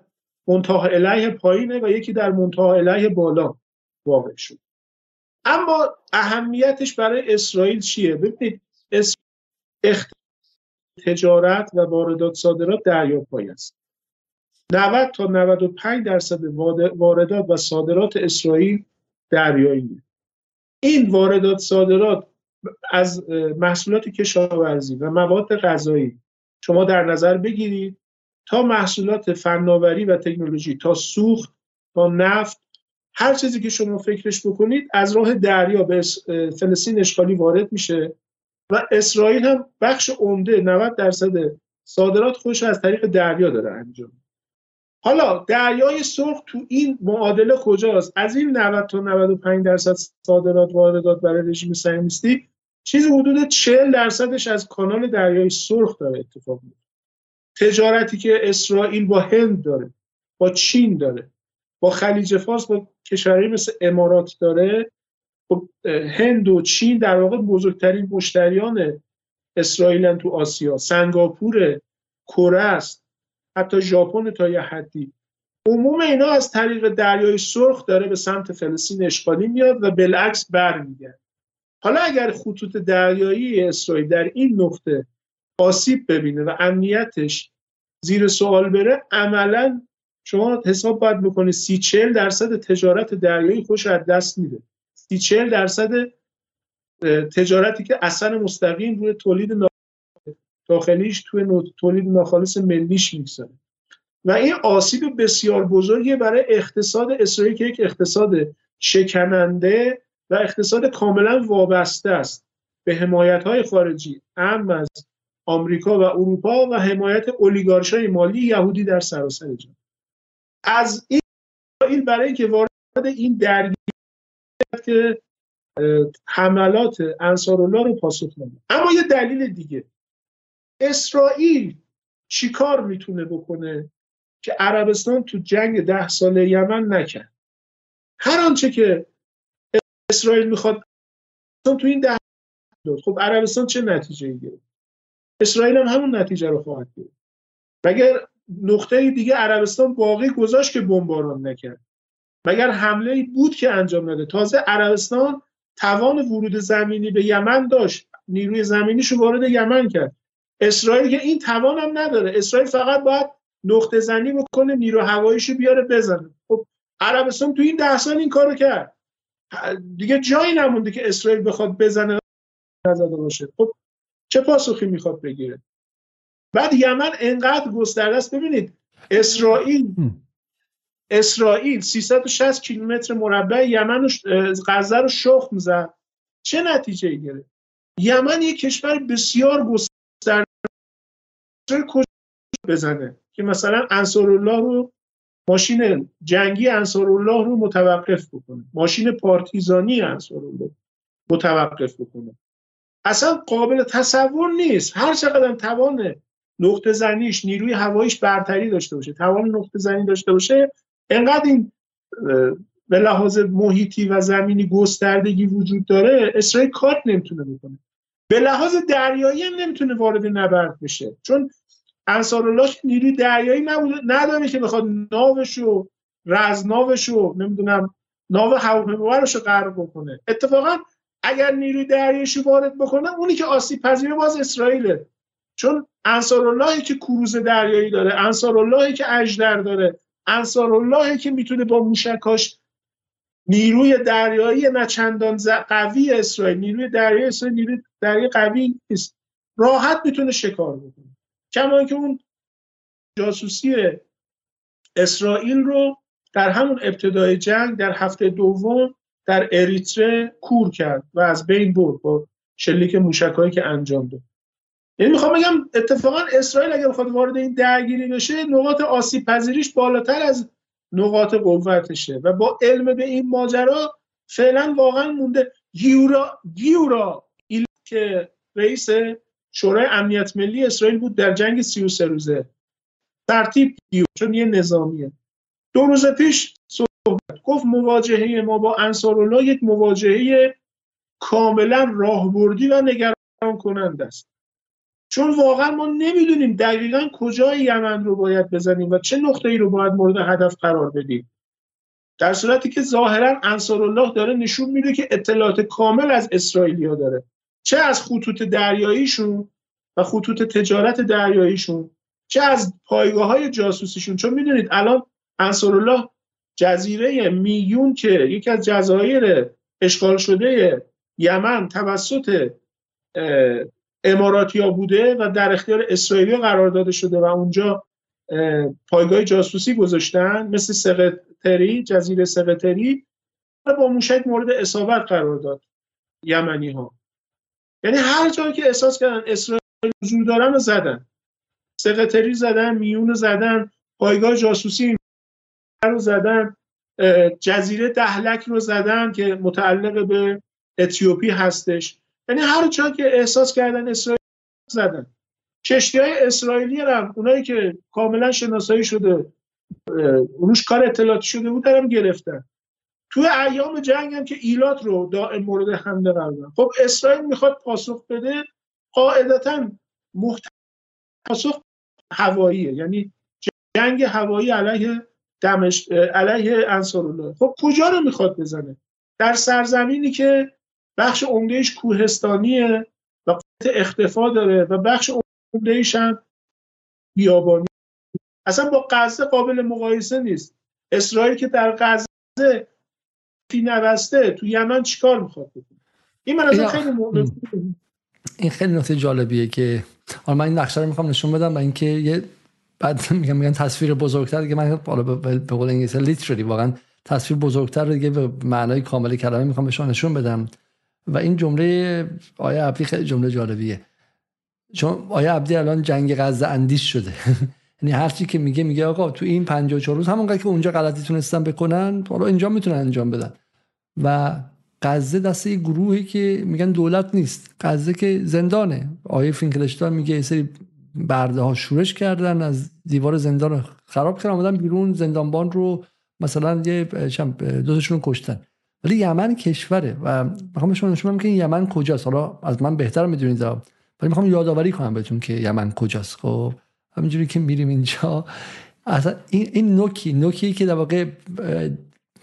منتها علیه پایینه و یکی در منتها علیه بالا واقع شد. اما اهمیتش برای اسرائیل چیه؟ ببینید تجارت و واردات صادرات دریا پای است. 90 تا 95 درصد واردات و صادرات اسرائیل دریایی. این واردات صادرات از محصولات کشاورزی و مواد غذایی شما در نظر بگیرید تا محصولات فناوری و تکنولوژی تا سوخت تا نفت هر چیزی که شما فکرش بکنید از راه دریا به فلسطین اشغالی وارد میشه و اسرائیل هم بخش عمده 90 درصد صادرات خوش از طریق دریا داره انجام حالا دریای سرخ تو این معادله کجاست؟ از این 90 تا 95 درصد صادرات واردات برای رژیم صهیونیستی چیزی حدود 40 درصدش از کانال دریای سرخ داره اتفاق میفته تجارتی که اسرائیل با هند داره با چین داره با خلیج فارس با کشوری مثل امارات داره. خب، هند و چین در واقع بزرگترین مشتریان اسرائیل تو آسیا. سنگاپور کره است. حتی ژاپن تا یه حدی. عموم اینا از طریق دریای سرخ داره به سمت فلسطین اشغالی میاد و بالعکس برمیگرد حالا اگر خطوط دریایی اسرائیل در این نقطه آسیب ببینه و امنیتش زیر سوال بره عملا شما حساب باید بکنید سی چل درصد تجارت دریایی خوش از دست میده. سی چل درصد تجارتی که اصلا مستقیم روی تولید داخلیش توی تولید ناخالص ملیش می‌گذاره. و این آسیب بسیار بزرگی برای اقتصاد اسرائیل که یک اقتصاد شکننده و اقتصاد کاملا وابسته است به حمایت های خارجی هم از آمریکا و اروپا و حمایت اولیگارشای مالی یهودی در سراسر جهان. از این اسرائیل برای اینکه وارد این درگیری که حملات انصارالله رو پاسخ نده اما یه دلیل دیگه. اسرائیل چیکار می‌تونه بکنه که عربستان تو جنگ ده ساله یمن نکرد؟ هر آنچه که اسرائیل می‌خواد تو این ده خب عربستان چه نتیجه ای گرفت؟ اسرائیل هم همون نتیجه رو خواهد گرفت. مگر نقطه دیگه عربستان باقی گذاشت که بمباران نکرد؟ مگر حمله بود که انجام نده؟ تازه عربستان توان ورود زمینی به یمن داشت. نیروی زمینیشو وارد یمن کرد. اسرائیل که این توان هم نداره. اسرائیل فقط باید نقطه زنی بکنه نیرو هواییشو بیاره بزنه. خب عربستان تو این ده سال این کارو کرد. دیگه جایی نمونده که اسرائیل بخواد بزنه نزده باشه. خب چه پاسخی می‌خواد بگیره؟ بعد یمن انقدر گسترده است. ببینید اسرائیل اسرائیل 360 کیلومتر مربع یمن و غزه رو شخم زد. چه نتیجه گرفت؟ یمن یک کشور بسیار گسترده کجا بزنه؟ که مثلا انصارالله رو ماشین جنگی انصارالله رو متوقف بکنه. ماشین پارتیزانی انصارالله متوقف بکنه. اصلا قابل تصور نیست. هر چقدر توان نقطه زنیش نیروی هواییش برتری داشته باشه توان نقطه زنی داشته باشه انقدر این به لحاظ محیطی و زمینی گستردگی وجود داره اسرائیل کار نمی‌تونه بکنه. به لحاظ دریایی هم نمی‌تونه وارد نبرد بشه. چون انصارالله نیروی دریایی نداره که بخواد ناوش و رزناوش و نمی‌دونم ناو هواپیمابرش رو غرق بکنه. اتفاقا اگر نیروی دریاییش وارد بکنه اونی که آسیب پذیر باز اسرائیله. چون انصاراللهی که کروز دریایی داره انصاراللهی که اجدر داره انصاراللهی که می‌تونه با موشکاش نیروی دریایی نه چندان قوی اسرائیل نیروی دریایی اسرائیل نیروی دریایی قوی نیست. راحت می‌تونه شکار بکنه. کما که اون جاسوسی اسرائیل رو در همون ابتدای جنگ در هفته دوم در اریتره کور کرد و از بین برد با شلیک موشکایی که انجام داد. یعنی می‌خوام بگم اتفاقا اسرائیل اگر بخواد وارد این درگیری بشه نقاط آسیب پذیریش بالاتر از نقاط قوتشه و با علم به این ماجرا فعلا واقعا مونده. گیورا گیورا که رئیس شورای امنیت ملی اسرائیل بود در جنگ 33 روزه. ترتیب گیور چون یه نظامیه. دو روز پیش صحبت گفت مواجهه ما با انصارالله یک مواجهه کاملا راهبردی و نگران کننده است. چون واقعا ما نمی‌دونیم دقیقا کجای یمن رو باید بزنیم و چه نقطه ای رو باید مورد هدف قرار بدیم. در صورتی که ظاهرا انصارالله داره نشون میده که اطلاعات کامل از اسرائیلیا داره. چه از خطوط دریاییشون و خطوط تجارت دریاییشون چه از پایگاه های جاسوسیشون؟ چون می‌دونید الان انصارالله جزیره میون که یکی از جزایر اشغال شده یمن توسط اماراتیا بوده و در اختیار اسرائیلی قرار داده شده و اونجا پایگاه جاسوسی گذاشتن مثل سقطری جزیره سقطری و با موشک مورد اصابت قرار داد یمنی ها یعنی هر جایی که احساس کردن اسرائیل حضور دارن رو زدن. سقطری زدن میون زدن پایگاه جاسوسی رو زدن جزیره دهلک رو زدن که متعلق به اتیوپی هستش. یعنی هر جا که احساس کردن اسرائیل زدن. کشتی های اسرائیلی هم اونایی که کاملا شناسایی شده روش کار اطلاعاتی شده بود هم گرفتن. توی ایام جنگ هم که ایلات رو دائم مورد حمله قرار دادن. خب اسرائیل می‌خواد پاسخ بده قاعدتا محت... پاسخ هواییه. یعنی جنگ هوایی علیه دمشق علیه انصارالله خب کجا رو می‌خواد بزنه؟ در سرزمینی که بخش عمدهش کوهستانیه و اختفا داره و بخش عمدهش هم بیابانی. اصلا با غزه قابل مقایسه نیست. اسرائیل که در غزه فی نوسته تو یمن چیکار می‌خواد بکنه؟ این من خیلی این خیلی نکته جالبیه که حالا من این نقشه رو می‌خوام نشون بدم و اینکه یه بعد میگم میگن تصویر بزرگتر که من حالا به قول انگلیسی لیترالی واقعا تصویر بزرگتر رو دیگه به معنای کامل کلمه می‌خوام بهشون نشون بدم. و این جمله آیا عبدی خیلی جمله جالبیه. چون آیا عبدی الان جنگ غزه اندیش شده. یعنی هر چی که میگه میگه آقا تو این 54 روز همونقدر که اونجا غلطی تونستن بکنن حالا اینجا می‌تونن انجام بدن. و غزه دسته گروهی که میگن دولت نیست. غزه که زندانه. آیه فینکلشتان میگه یه سری برده ها شورش کردن از دیوار زندان خراب کردن آمدن بیرون زندانبان رو مثلا یه دوتاشون رو کشتن. ولی یمن کشوره و می‌خوام شما نشون که یمن کجاست. حالا از من بهتر می‌دونید. ولی می‌خوام یادآوری کنم بهتون که یمن کجاست. خب؟ همینجوری که میریم اینجا. اصلا این, این نوکی نوکی که در واقع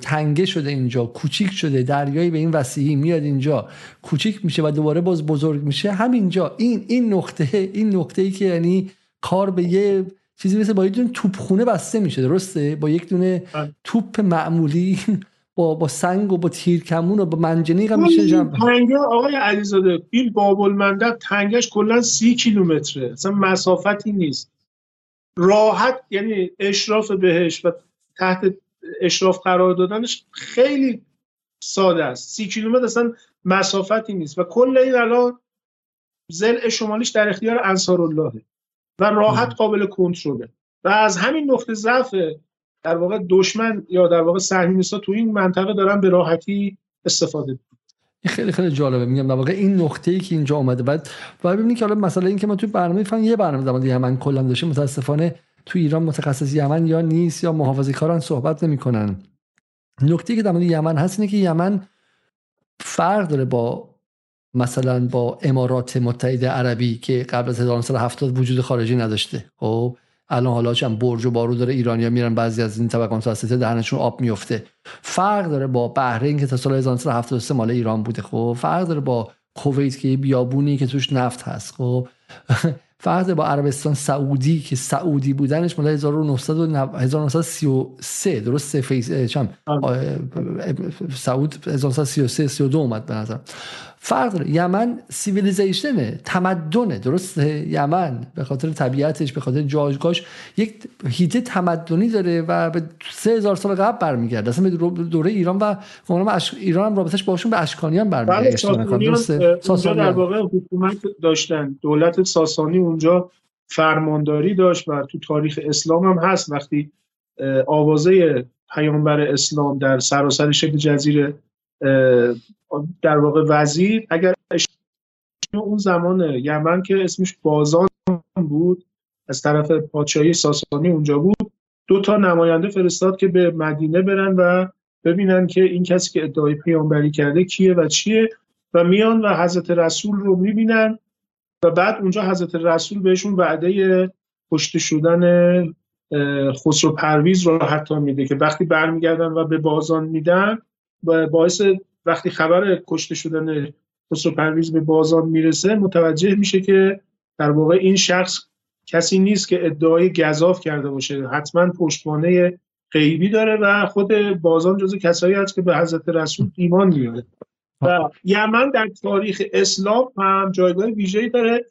تنگه شده اینجا کوچیک شده دریایی به این وسیعی میاد اینجا کوچیک میشه و دوباره باز بزرگ میشه. همینجا این این نقطه این نقطه ای که یعنی کار به یه چیزی مثل با یک دونه توپخونه بسته میشه درسته؟ با یک دونه. توپ معمولی با با سنگ و با تیرکمون و با منجنیق هم میشه جمع. تنگه آقای علیزاده این باب المندب تنگش کلا سی کیلومتره. اصلا مسافتی نیست. راحت یعنی اشراف بهش و تحت اشراف قرار دادنش خیلی ساده است. سی کیلومتر اصلا مسافتی نیست و کل این الان زل شمالیش در اختیار انصار الله و راحت قابل کنترله و از همین نقطه ضعف در واقع دشمن یا در واقع صهیونیست‌ها تو این منطقه دارن به راحتی استفاده این خیلی خیلی جالبه. میگم در واقع این نقطه ای که اینجا اومده. بعد و ببینید که حالا مسئله این که ما توی برنامه فن یه برنامه در مورد یمن کلا داشتیم متاسفانه تو ایران متخصص یمن یا نیست یا محافظه کاران صحبت نمی‌کنن. نکته که در مورد یمن هست اینه که یمن فرق داره با مثلا با امارات متحده عربی که قبل از 1970 وجود خارجی نداشته. خب؟ الان حالا چند برج و بارو داره ایرانیا میرن بعضی از این طبقه متوسطه دهنشون آب میفته فرق داره با بحرین که تا سال 1973 مال ایران بوده خب. فرق داره با کویت که یه بیابونی که توش نفت هست خب. فرق با عربستان سعودی که سعودی بودنش مال 1933 درست فیس چم؟ سعود 1933 32 اومد به نظر فرق داره. یمن سیویلیزیشنه تمدنه درسته؟ یمن به خاطر طبیعتش به خاطر جایگاهش یک هیته تمدنی داره و به سه هزار سال قبل برمیگرده. اصلا به دوره ایران و. ایران هم رابطش باشون به اشکانیان برمیگرده. ساسانیان در واقع حکومت داشتن. دولت ساسانی اونجا فرمانداری داشت و تو تاریخ اسلام هم هست. وقتی آوازه پیامبر اسلام در سراسر شکل جزیره در واقع وزیر اگر اون زمان یمن که اسمش بازان بود از طرف پادشاهی ساسانی اونجا بود دو تا نماینده فرستاد که به مدینه برن و ببینن که این کسی که ادعای پیامبری کرده کیه و چیه و میان و حضرت رسول رو می‌بینن و بعد اونجا حضرت رسول بهشون وعده کشته شدن خسرو پرویز رو حتی میده که وقتی برمیگردن و به بازان میدن باعث وقتی خبر کشته شدن خسرو پرویز به بازان می‌رسه متوجه میشه که در واقع این شخص کسی نیست که ادعای گذاف کرده باشه. حتما پشتوانه غیبی داره و خود بازان جز کسایی هست که به حضرت رسول ایمان میاره. و یمن در تاریخ اسلام هم جایگاه ویژه‌ای داره.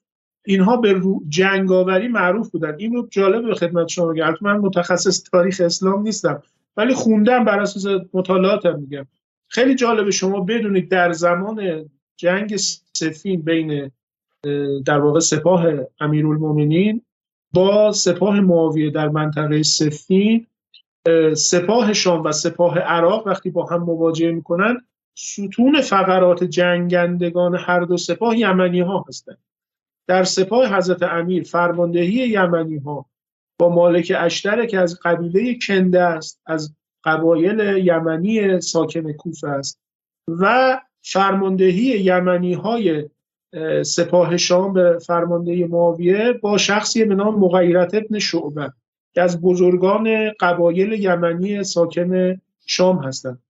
اینها به جنگاوری معروف بودن. این رو جالب به خدمت شما بگم. من متخصص تاریخ اسلام نیستم. ولی خوندم بر اساس مطالعاتم میگم. خیلی جالب شما بدونید در زمان جنگ سفین بین در واقع سپاه امیرالمومنین با سپاه معاویه در منطقه سفین سپاه شام و سپاه عراق وقتی با هم مواجهه می‌کنن ستون فقرات جنگندگان هر دو سپاه یمنی ها هستند در سپاه حضرت امیر فرماندهی یمنی ها با مالک اشتر که از قبیله کنده است از قبایل یمنی ساکن کوفه است و فرماندهی یمنی های سپاه شام به فرماندهی معاویه با شخصی به نام مغیرت ابن شعبه که از بزرگان قبایل یمنی ساکن شام هستند.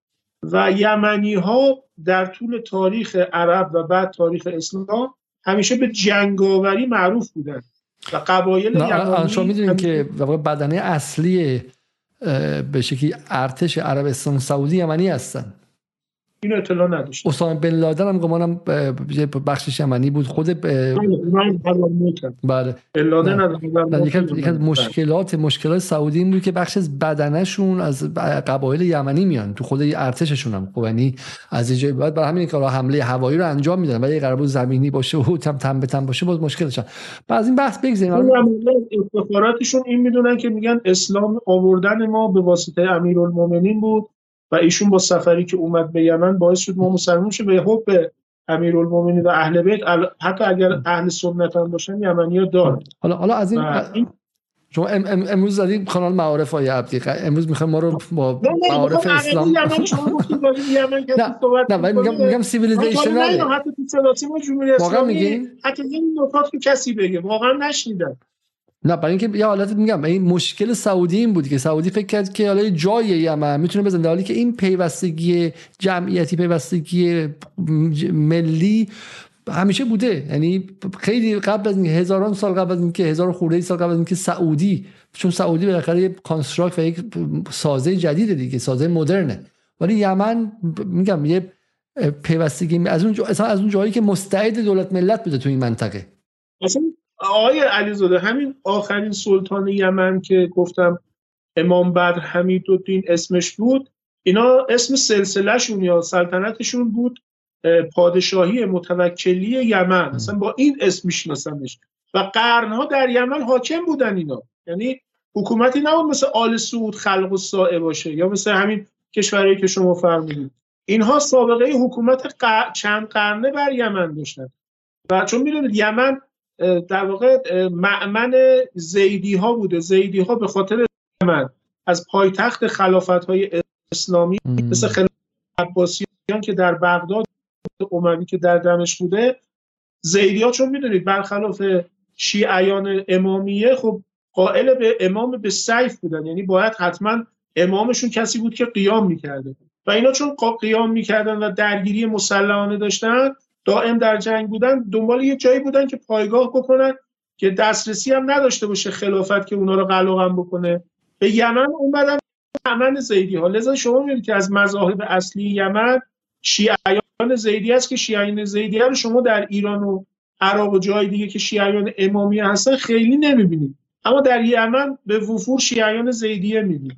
و یمنی ها در طول تاریخ عرب و بعد تاریخ اسلام همیشه به جنگاوری معروف بودند. و قبایل شما می‌دونید که بدنه اصلی به شکلی ارتش عربستان سعودی یمنی هستن. این اطلاع نداشت اسامه بن لادن هم گمانم بخشش یمنی بود خود بله بله. یکی از مشکلات مشکلات سعودی این بود که بخش از بدنشون از قبایل یمنی میان تو خود ارتششون هم. خب یعنی از اینجای بعد برای همین کارا حمله هوایی رو انجام میدن ولی قرار بود زمینی باشه و تم تم به تم باشه باز مشکل داشتن. بعد این بحث بگذاریم. استخباراتشون این می‌دونن که میگن اسلام آوردن ما به واسطه امیرالمومنین بود. و ایشون با سفری که اومد به یمن باعث شد ما مسلمان شد به حب امیرالمومنین و اهل بیت حتی اگر اهل سنت هم باشن یمنی ها حالا حالا از این شما ام ام امروز زدیم کانال معارف های عبدی امروز می‌خوایم ما رو با معارف اسلام نه نه میگم میگم civilizational حتی تو صداتی ما جمهوری اسلامی حتی این نکات که کسی بگه واقعا نشنیدم. نه برای اینکه یه حالت میگم این مشکل سعودی این بود که سعودی فکر کرد که حالا جای یمن می‌تونه بزنه. حالی که این پیوستگی جمعیتی پیوستگی ملی همیشه بوده. یعنی خیلی قبل از هزاران سال قبل از اینکه هزار خورده سال قبل از اینکه سعودی چون سعودی بالاخره یه کانستراکت و یک سازه جدید دیگه سازه مدرنه. ولی یمن میگم یه پیوستگی از اون از اون جایی که مستعد دولت ملت بوده تو این منطقه. آقای علیزاده همین آخرین سلطان یمن که گفتم امام بدر حمیدالدین اسمش بود اینا اسم سلسلهشون یا سلطنتشون بود پادشاهی متوکلی یمن. اصلا با این اسم میشناسنش و قرنها در یمن حاکم بودن اینا. یعنی حکومتی نبود مثل آل سعود خلق و سائه باشه یا مثل همین کشورهایی که شما فرمودید. اینها سابقه حکومت چند قرنه بر یمن داشتن. و چون می‌دونید یمن در واقع معمن زیدی ها بوده. زیدی ها به خاطر من از پایتخت خلافت های اسلامی مثل خلافت عباسیان که در بغداد اموی که در دمشق بوده. زیدی ها چون می‌دونید برخلاف شیعیان امامیه خب قائل به امام به سیف بودن. یعنی باید حتما امامشون کسی بود که قیام می‌کرده. و اینا چون قیام می‌کردن و درگیری مسلحانه داشتن دائم در جنگ بودن دنبال یه جایی بودن که پایگاه بکنن که دسترسی هم نداشته باشه خلافت که اونا رو قلقم بکنه. به یمن اومدن یمن زیدی. ها لذا شما می‌دونید که از مذاهب اصلی یمن شیعیان زیدی است که شیعیان زیدی رو شما در ایران و عراق و جای دیگه که شیعیان امامی هستن خیلی نمی‌بینید. اما در یمن به وفور شیعیان زیدیه می‌بینید.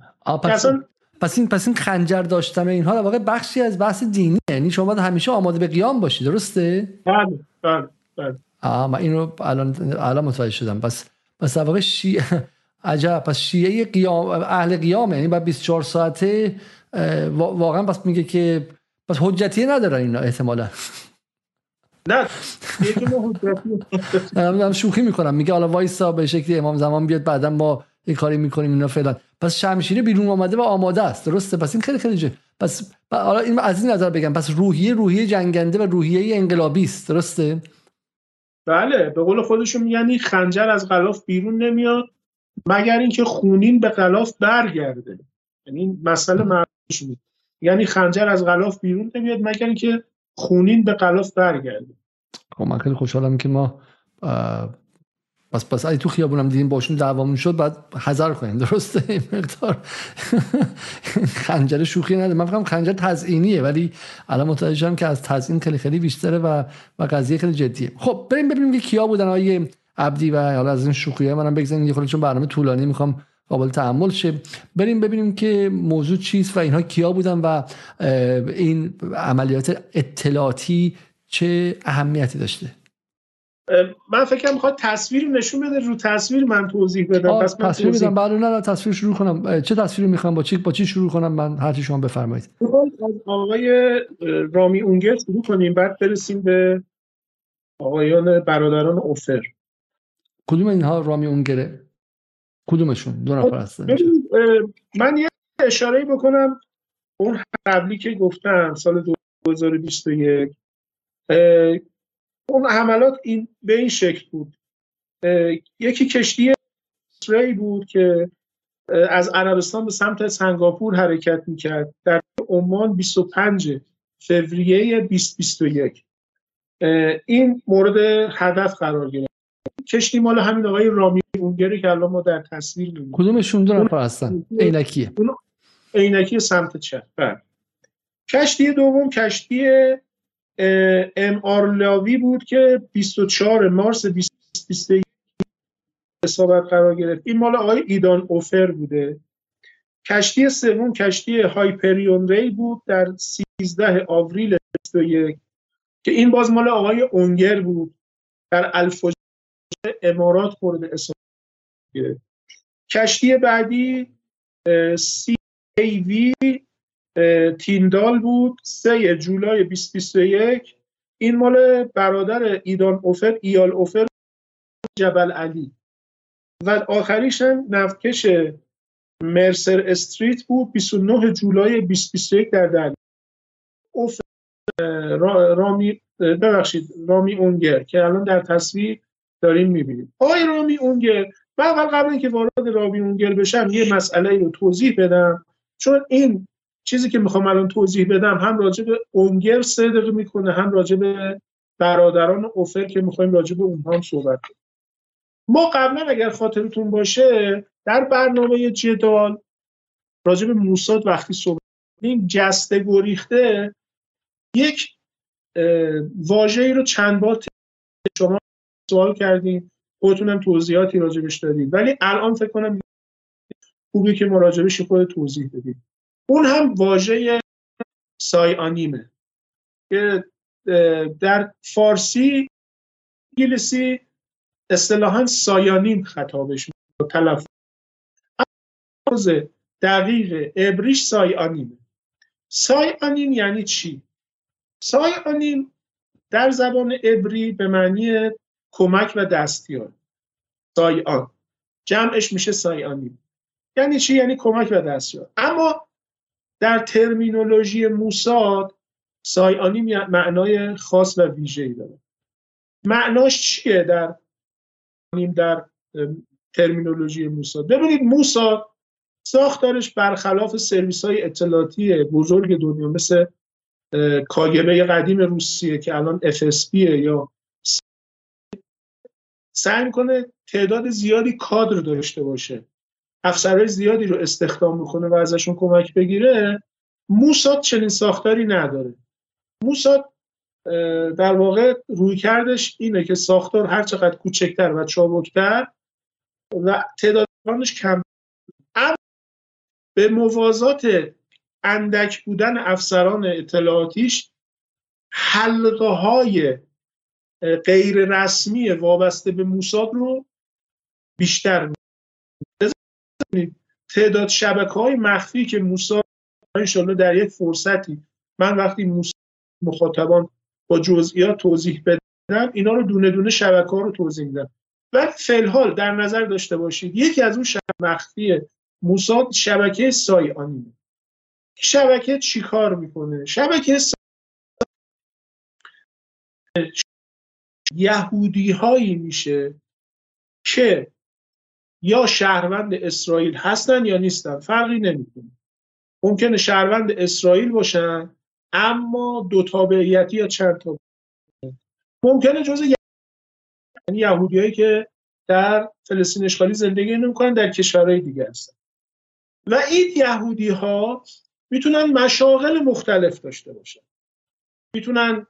پس این پس این خنجر داشتن اینها در واقع بخشی از بحث دینی یعنی شما باید همیشه آماده به قیام باشی درسته؟ بله بله بله. آه من اینو الان الان متوجه شدم. پس پس در واقع شیعه عجب. پس شیعه قیام اهل قیام یعنی بعد 24 ساعته واقعا پس میگه که پس حجتی ندارن اینا احتمالا. نه من شوخی می‌کنم. میگه حالا وایسا به شکلی امام زمان بیاد بعدا ما این کاری می‌کنیم اینا فعلا پس شمشیره بیرون آمده و آماده است. درسته؟ پس این خیلی خیلی جه. پس حالا این از این نظر بگم. پس روحیه روحیه جنگنده و روحیه انقلابی است. درسته؟ بله به قول خودشون میگن خنجر از غلاف بیرون نمیاد مگر اینکه خونین به غلاف برگرده. یعنی این مسئله معروفش یعنی خنجر از غلاف بیرون نمیاد مگر اینکه خونین به غلاف برگرده. خب من خیلی خوشحالم که ما پس پس اگه تو خیابونم دیدیم باشون دعوامون شد بعد حذر کنیم درسته؟ این مقدار خنجر شوخی نده. من فکرم خنجر تزئینیه ولی الان متوجه شدم که از تزیین خیلی خیلی بیشتره و و قضیه خیلی جدیه. خب بریم ببینیم که کیا بودن آیه عبدی و حالا از این شوخی منم بگذاریم. یه خورده چون برنامه طولانی می‌خوام قابل تحمل شه. بریم ببینیم که موضوع چیست و اینها کیا بودن و این عملیات اطلاعاتی چه اهمیتی داشته. من فکر می‌خواد تصویر نشون بده رو تصویر من توضیح بدم. پس من تصویر بدم. بعد نه تصویر شروع کنم. چه تصویری می‌خوام؟ با چی با چی شروع کنم؟ من هر چی شما بفرمایید. از آقای رامی اونگر شروع کنیم بعد برسیم به آقایان برادران اوفر. کدوم اینها رامی اونگره؟ کدومشون؟ دو نفر هستن. من یه اشاره بکنم. اون قبلی که گفتم سال 2021 اون حملات این به این شکل بود. یکی کشتی اسری بود که از عربستان به سمت سنگاپور حرکت می‌کرد در عمان 25 فوریه 2021 این مورد هدف قرار گرفت. کشتی مال همین آقای رامی اونگری که الان ما در تصویر می‌بینیم. کدومشون دو نفر هستن؟ عینکیه عینکی سمت چپ. بله. کشتی دوم کشتی ام آر لاوی بود که 24 مارس 2021 حسابت قرار گرفت. این مال آقای ایدان اوفر بوده. کشتی سوم کشتی هایپریون ری بود در 13 آوریل 21 که این باز مال آقای اونگر بود. در الفجر امارات خورد اسم کشتی بعدی سی ای وی تیندال بود سه جولای 2021 این مال برادر ایدان اوفر ایال اوفر جبل علی. و آخریش هم نفتکش مرسر استریت بود 29 جولای 2021 در دل اوفر رامی ببخشید رامی اونگر که الان در تصویر داریم می‌بینیم. آقای رامی اونگر من قبل اینکه وارد رامی اونگر بشم یه مسئله رو توضیح بدم. چون این چیزی که می‌خوام الان توضیح بدم هم راجع به اونگر صدق می‌کنه هم راجع به برادران اوفر که می‌خوایم راجع به اونها هم صحبت کنیم. ما قبلا اگر خاطرتون باشه در برنامه جدال راجع به موساد وقتی صحبت کنیم جسته گریخته یک واژه‌ای رو چند بار شما سوال کردیم خودتونم توضیحاتی راجبش دادید ولی الان فکر کنم خوبی که مراجبش خود توضیح بدید اون هم واژه سایانیمه. که در فارسی انگلیسی اصطلاحا سایانیم خطابش تلفظ. دقیق ابریش سایانیمه. سایانیم یعنی چی؟ سایانیم در زبان عبری به معنی کمک و دستیار. سایان. جمعش میشه سایانیم. یعنی چی؟ یعنی کمک و دستیار. اما در ترمینولوژی موساد سایانیم معنای خاص و ویژه‌ای داره. معناش چیه در در ترمینولوژی موساد؟ ببینید موساد ساختارش برخلاف سرویس های اطلاعاتی بزرگ دنیا مثل کاگبه قدیم روسیه که الان FSB یا سعی می‌کنه تعداد زیادی کادر داشته باشه. افسرهای زیادی رو استخدام می‌کنه و ازشون کمک بگیره موساد چنین ساختاری نداره. موساد در واقع روی کردش اینه که ساختار هر چقدر کوچکتر و چابکتر و تعدادش کم. به موازات اندک بودن افسران اطلاعاتیش حلقه های غیر رسمی وابسته به موساد رو بیشتر تعداد شبکه های مخفی که موساد انشالله در یک فرصتی. من وقتی موساد مخاطبان با جزئیات توضیح بدم اینا رو دونه دونه شبکه ها رو توضیح میدم. و فلحال در نظر داشته باشید یکی از اون شبکه مخفی موساد شبکه سایانیه شبکه چی کار می‌کنه؟ شبکه یهودی هایی میشه که یا شهروند اسرائیل هستن یا نیستن فرقی نمی‌کنه. ممکنه شهروند اسرائیل باشن اما دو تابعیتی یا چند تا ممکنه جزء یعنی یهودیایی که در فلسطین اشغالی زندگی نمی‌کنن در کشورهای دیگه هستن. و این یهودی ها می‌تونن مشاغل مختلف داشته باشن. می‌تونن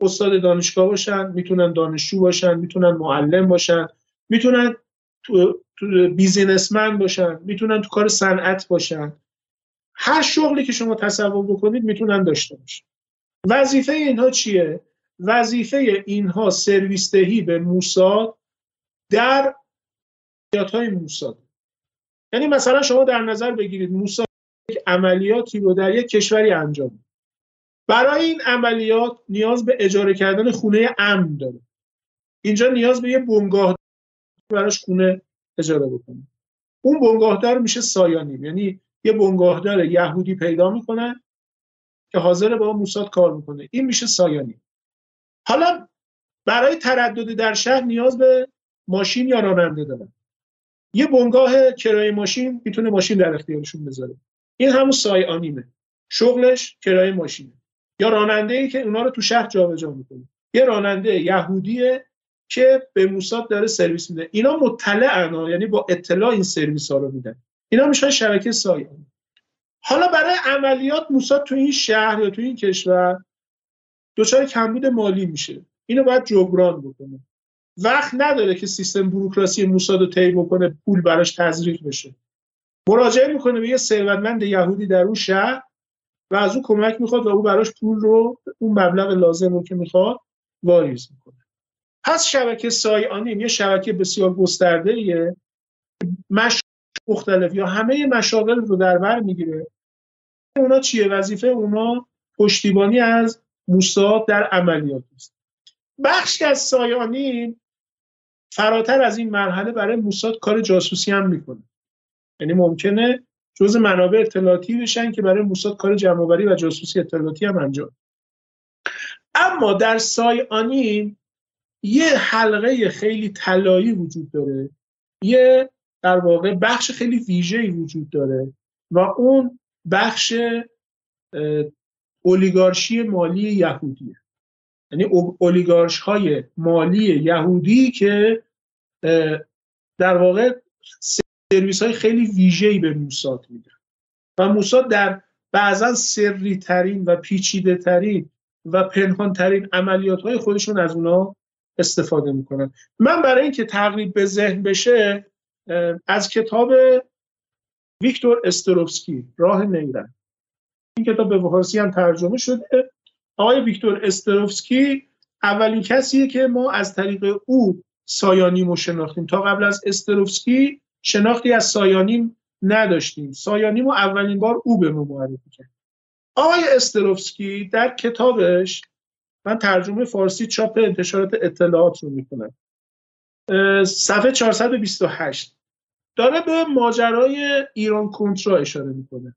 استاد دانشگاه باشن می‌تونن دانشجو باشن می‌تونن معلم باشن می‌تونن تو, تو بیزینسمن باشن می‌تونن تو کار صنعت باشن. هر شغلی که شما تصور بکنید می‌تونن داشته باشن. وظیفه اینها چیه؟ وظیفه اینها سرویس دهی به موساد در های موساد یعنی مثلا شما در نظر بگیرید موساد یک عملیاتی رو در یک کشوری انجام برای این عملیات نیاز به اجاره کردن خونه امن داره. اینجا نیاز به یه بنگاه براش خونه اجاره بکنه. اون بنگاهدار میشه سایانیم یعنی یه بنگاهدار یهودی پیدا می‌کنن که حاضر با موساد کار می‌کنه. این میشه سایانیم حالا برای تردد در شهر نیاز به ماشین یا راننده دارن. یه بنگاه کرایه ماشین می‌تونه ماشین در اختیارشون بذاره. این همون سایانیمه. شغلش کرایه ماشینه. یا راننده ای که اونا رو تو شهر جابجا می‌کنه. یه راننده یهودیه که به موساد داره سرویس میده. اینا مطلع یعنی با اطلاع این سرویس ها رو میدن. اینا میشن شبکه سایانی حالا برای عملیات موساد تو این شهر یا تو این کشور دچار کمبود مالی میشه. اینو باید جبران بکنه. وقت نداره که سیستم بروکراسی موساد رو طی بکنه پول براش تزریق بشه. مراجعه می‌کنه به یه ثروتمند یهودی در اون شهر و از او کمک می‌خواد و او براش پول رو اون مبلغ لازم رو که می‌خواد واریز می‌کنه. پس شبکه سایانیم یه شبکه بسیار گسترده ایه مش مختلف یا همه مشاغل رو در بر می‌گیره. اونا چیه؟ وظیفه اونا پشتیبانی از موساد در عملیات است. بخشی از سایانیم فراتر از این مرحله برای موساد کار جاسوسی هم می‌کنه. یعنی ممکنه جز منابع اطلاعاتی بشن که برای موساد کار جمعآوری و جاسوسی اطلاعاتی هم انجام. اما در سایانین یه حلقه خیلی طلایی وجود داره. یه در واقع بخش خیلی ویژه‌ای وجود داره و اون بخش اولیگارشی مالی یهودیه. یعنی اولیگارش های مالی یهودی که در واقع سرویس های خیلی ویژه‌ای به موساد میدن. و موساد در بعضا سری ترین و پیچیده ترین و پنهان ترین عملیات های خودشون از اونا استفاده می‌کنن. من برای اینکه تقریب به ذهن بشه از کتاب ویکتور استروفسکی راه نیرن. این کتاب به فارسی هم ترجمه شده. آقای ویکتور استروفسکی اولین کسیه که ما از طریق او سایانیم رو شناختیم. تا قبل از استروفسکی شناختی از سایانیم نداشتیم. سایانیم رو اولین بار او به ما معرفی کرد. آقای استروفسکی در کتابش من ترجمه فارسی چاپ انتشارات اطلاعات رو می‌کنم صفحه 428 داره به ماجرای ایران کنترا اشاره می‌کنه.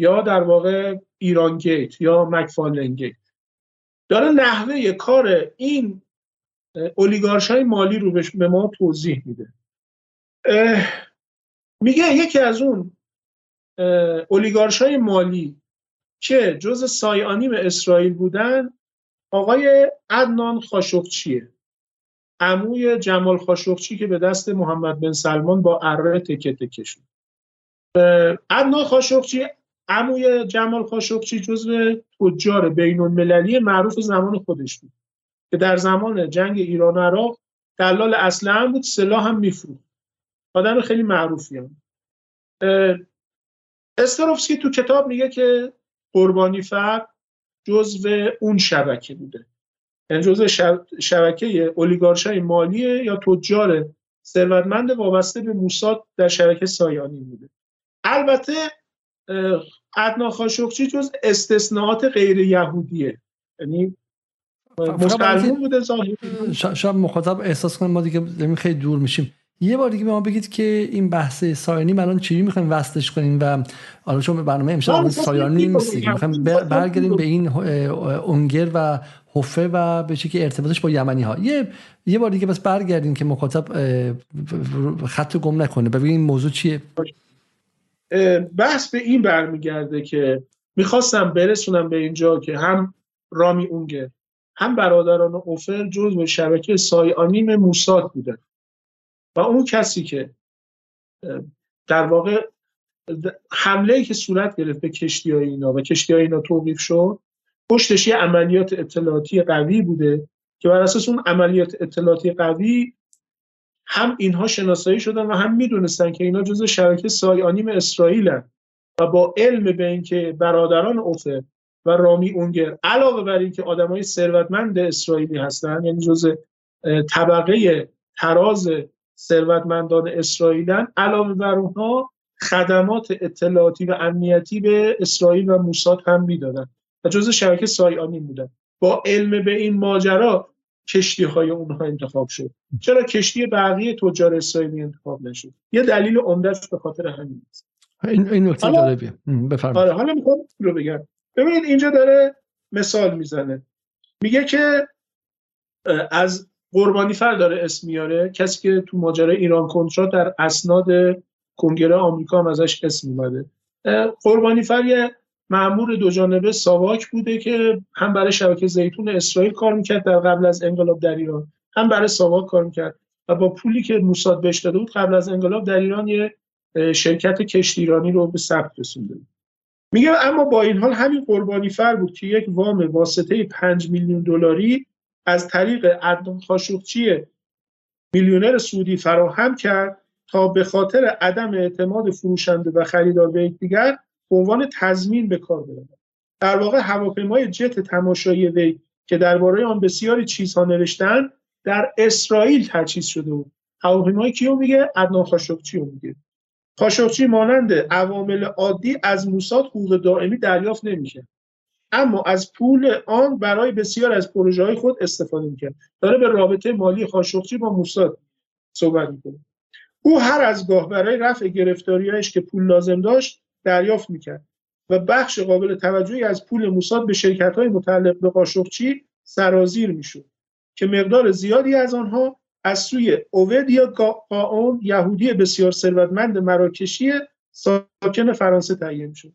یا در واقع ایران گیت یا مکفالن گیت. داره نحوه کار این اولیگارش های مالی رو به ما توضیح میده. میگه یکی از اون اولیگارش های مالی که جز سایانیم اسرائیل بودن آقای عدنان خاشقچیه. عموی جمال خاشقچی که به دست محمد بن سلمان با اره تکه تکه شد. عدنان خاشقچی عموی جمال خاشقچی جزو تجار بین المللی معروف زمان خودش بود. که در زمان جنگ ایران و عراق دلال اسلحه بود سلاح هم میفروخت. آدم خیلی معروفی هم. استروفسکی تو کتاب میگه که قربانی فرد جزو اون شبکه بوده. یعنی جزو شبکه اولیگارشای مالی یا تجار ثروتمند وابسته به موساد در شبکه سایانی بوده. البته ادنا خاشقچی جز استثناءات غیر یهودیه. یعنی مسلمون بوده شاید مخاطب احساس کنه ما دیگه خیلی دور میشیم. یه بار دیگه به ما بگید که این بحث سایانی الان چی می‌خوایم وصلش کنیم و حالا چون برنامه امشب سایانی نیست می‌خوایم برگردیم به این اونگر و حفه و به که ارتباطش با یمنی ها یه یه بار دیگه بس برگردیم که مخاطب خط گم نکنه. ببین این موضوع چیه. بحث به این برمیگرده که می‌خواستم برسونم به اینجا که هم رامی اونگر هم برادران اوفر جزو شبکه سایانیم موساد بودن. و اون کسی که در واقع حمله ای که صورت گرفت به کشتی های اینا و کشتی های اینا توقیف شد پشتش یه عملیات اطلاعاتی قوی بوده که بر اساس اون عملیات اطلاعاتی قوی هم اینها شناسایی شدن و هم می‌دونستن که اینا جزء شبکه سایانیم اسرائیلن و با علم به اینکه برادران اوفر و رامی اونگر علاوه بر اینکه آدمای ثروتمند اسرائیلی هستن یعنی جزء طبقه تراز ثروتمندان اسرائیلن علاوه بر اونها خدمات اطلاعاتی و امنیتی به اسرائیل و موساد هم می‌دادن و جزء شبکه سایانی بودن. با علم به این ماجرا کشتی های اونها انتخاب شد. چرا کشتی بقیه تجار اسرائیلی انتخاب نشد؟ یه دلیل عمدهش به خاطر همین. است این این نکته جالبیه. بفرمایید. آره حالا می‌خوام رو بگم. ببینید اینجا داره مثال می‌زنه. میگه که از قربانی فر داره اسم میاره. کسی که تو ماجرای ایران کنترا در اسناد کنگره آمریکا هم ازش اسم اومده. قربانی فر یه معمور دو جانبه ساواک بوده که هم برای شبکه زیتون اسرائیل کار می‌کرد در قبل از انقلاب در ایران هم برای ساواک کار کرد و با پولی که موساد بهش داده بود قبل از انقلاب در ایران یه شرکت کشتی ایرانی رو به ثبت رسونده میگه اما با این حال همین قربانی فر بود که یک وام واسطه 5 میلیون دلاری از طریق عدنان خاشقچی میلیونر سعودی فراهم کرد تا به خاطر عدم اعتماد فروشنده و خریدار به یکدیگر به عنوان تضمین به کار برود در واقع هواپیمای جت تماشایی وی که درباره آن بسیاری چیزها نوشتن در اسرائیل تجهیز شده بود. هواپیمای کیو میگه؟ عدنان خاشقچی میگه. خاشقچی مانند عوامل عادی از موساد حقوق دائمی دریافت نمیشه اما از پول آن برای بسیار از پروژه های خود استفاده می‌کرد. داره به رابطه مالی خاشقچی با موساد صحبت می‌کنه. او هر از گاه برای رفع گرفتاریهایش که پول لازم داشت دریافت می‌کرد و بخش قابل توجهی از پول موساد به شرکت های متعلق به قاشقچی سرازیر می‌شد که مقدار زیادی از آنها از سوی اوودیا قاون یهودی بسیار ثروتمند مراکشی ساکن فرانسه تعیین شد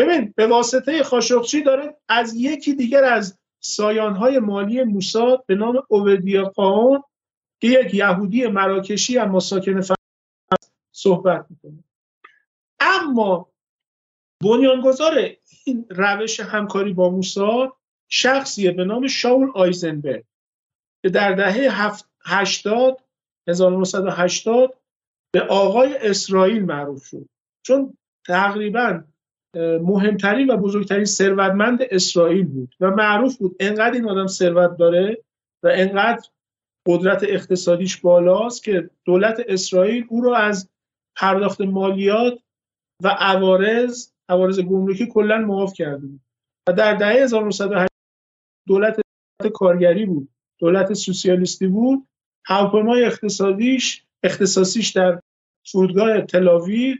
ببین به واسطه خاشقچی داره از یکی دیگر از سایانهای مالی موساد به نام اوودیا قاون که یک یهودی مراکشی اما ساکن فرانسه صحبت می‌کنه. اما بنیانگذار این روش همکاری با موساد شخصیه به نام شاول آیزنبرگ که در دهه هشتاد 1980 به آقای اسرائیل معروف شد. چون تقریبا مهمترین و بزرگترین ثروتمند اسرائیل بود و معروف بود انقدر این آدم ثروت داره و انقدر قدرت اقتصادیش بالاست که دولت اسرائیل او رو از پرداخت مالیات و عوارض عوارض گمرکی کلا معاف کرده بود. و در دهه 1980 دولت کارگری بود دولت سوسیالیستی بود. هواپیمای اقتصادیش اختصاصیش در فرودگاه تلاوی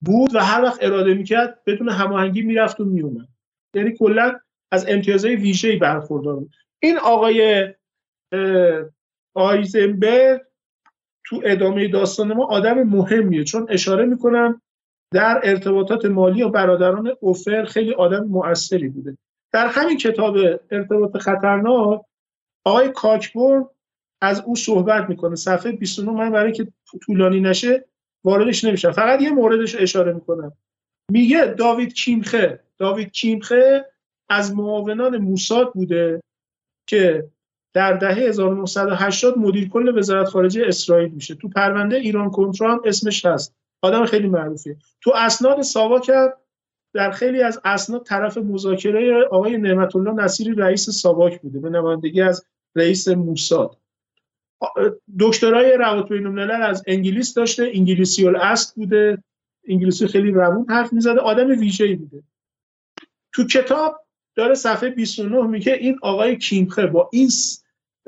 بود و هر وقت اراده می‌کرد بدون هماهنگی می‌رفت و میومد یعنی کلا از امتیازهای ویژه‌ای برخوردار بود. این آقای آیزنبرگ تو ادامه داستان ما آدم مهمیه. چون اشاره می‌کنم در ارتباطات مالی و برادران اوفر خیلی آدم مؤثری بوده. در همین کتاب ارتباط خطرناک آقای کاکبور از او صحبت می‌کنه. صفحه 29 من برای که طولانی نشه واردش نمیشم. فقط یه موردش اشاره می‌کنم. میگه داوید کیمخه داوید کیمخه از معاونان موساد بوده که در دهه 1980 مدیر کل وزارت خارجه اسرائیل میشه. تو پرونده ایران کنترل اسمش هست. آدم خیلی معروفیه. تو اسناد ساواک در خیلی از اسناد طرف مذاکره آقای نعمت الله نصیری رئیس ساواک بوده به نمایندگی از رئیس موساد. دکترای روابط بین از انگلیس داشته. انگلیسی الاصل بوده. انگلیسی خیلی روون حرف می‌زده. آدم ویژه‌ای بوده. تو کتاب داره صفحه 29 میگه این آقای کیمخه با این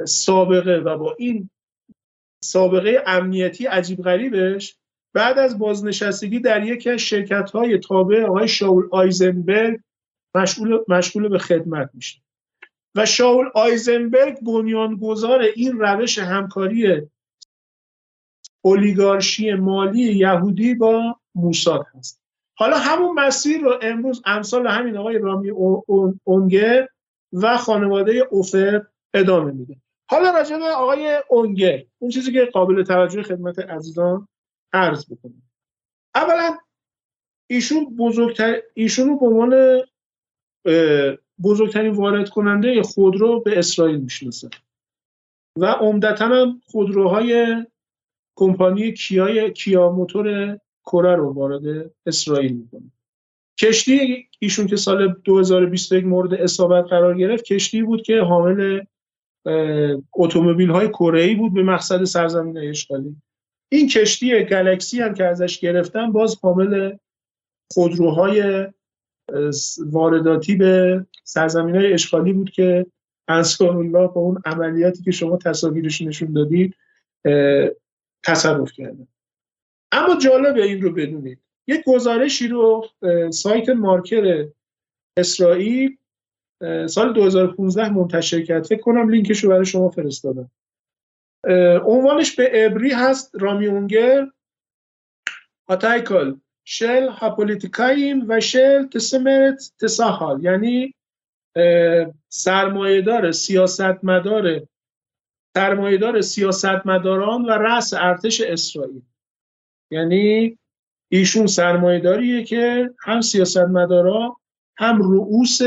سابقه و با این سابقه امنیتی عجیب غریبش بعد از بازنشستگی در یکی از شرکت های تابع آقای شاول آیزنبرگ مشغول, مشغول به خدمت میشه. و شاول آیزنبرگ بنیانگذار این روش همکاری اولیگارشی مالی یهودی با موساد هست. حالا همون مسیر رو امروز امثال همین آقای رامی اونگر و خانواده اوفر ادامه میده. حالا راجع به آقای اونگر اون چیزی که قابل توجه خدمت عزیزان عرض بکنم. اولا ایشون بزرگتر ایشون رو به عنوان بزرگترین وارد کننده خودرو به اسرائیل می‌شناسه. و عمدتا هم خودروهای کمپانی کیای کیا موتور کره رو وارد اسرائیل می‌کنه. کشتی ایشون که سال 2021 مورد اصابت قرار گرفت کشتی بود که حامل اتومبیل های کره بود به مقصد سرزمین اشغالی. این کشتی گلکسی هم که ازش گرفتن باز حامل خودروهای وارداتی به سرزمین های اشغالی بود که انصار الله با اون عملیاتی که شما تصاویرش نشون دادید تصرف کرده اما جالب این رو بدونید. یک گزارشی رو سایت مارکر اسرائیل سال 2015 منتشر کرد. فکر کنم لینکش رو برای شما فرستادم. عنوانش به ابری هست رامی اونگر. شل هاپولیتیکاییم و شل تسمرت تساحال یعنی سرمایهدار سیاستمدار سرمایهدار سیاستمداران و رأس ارتش اسرائیل. یعنی ایشون سرمایهداریه که هم سیاستمدارا هم رؤوس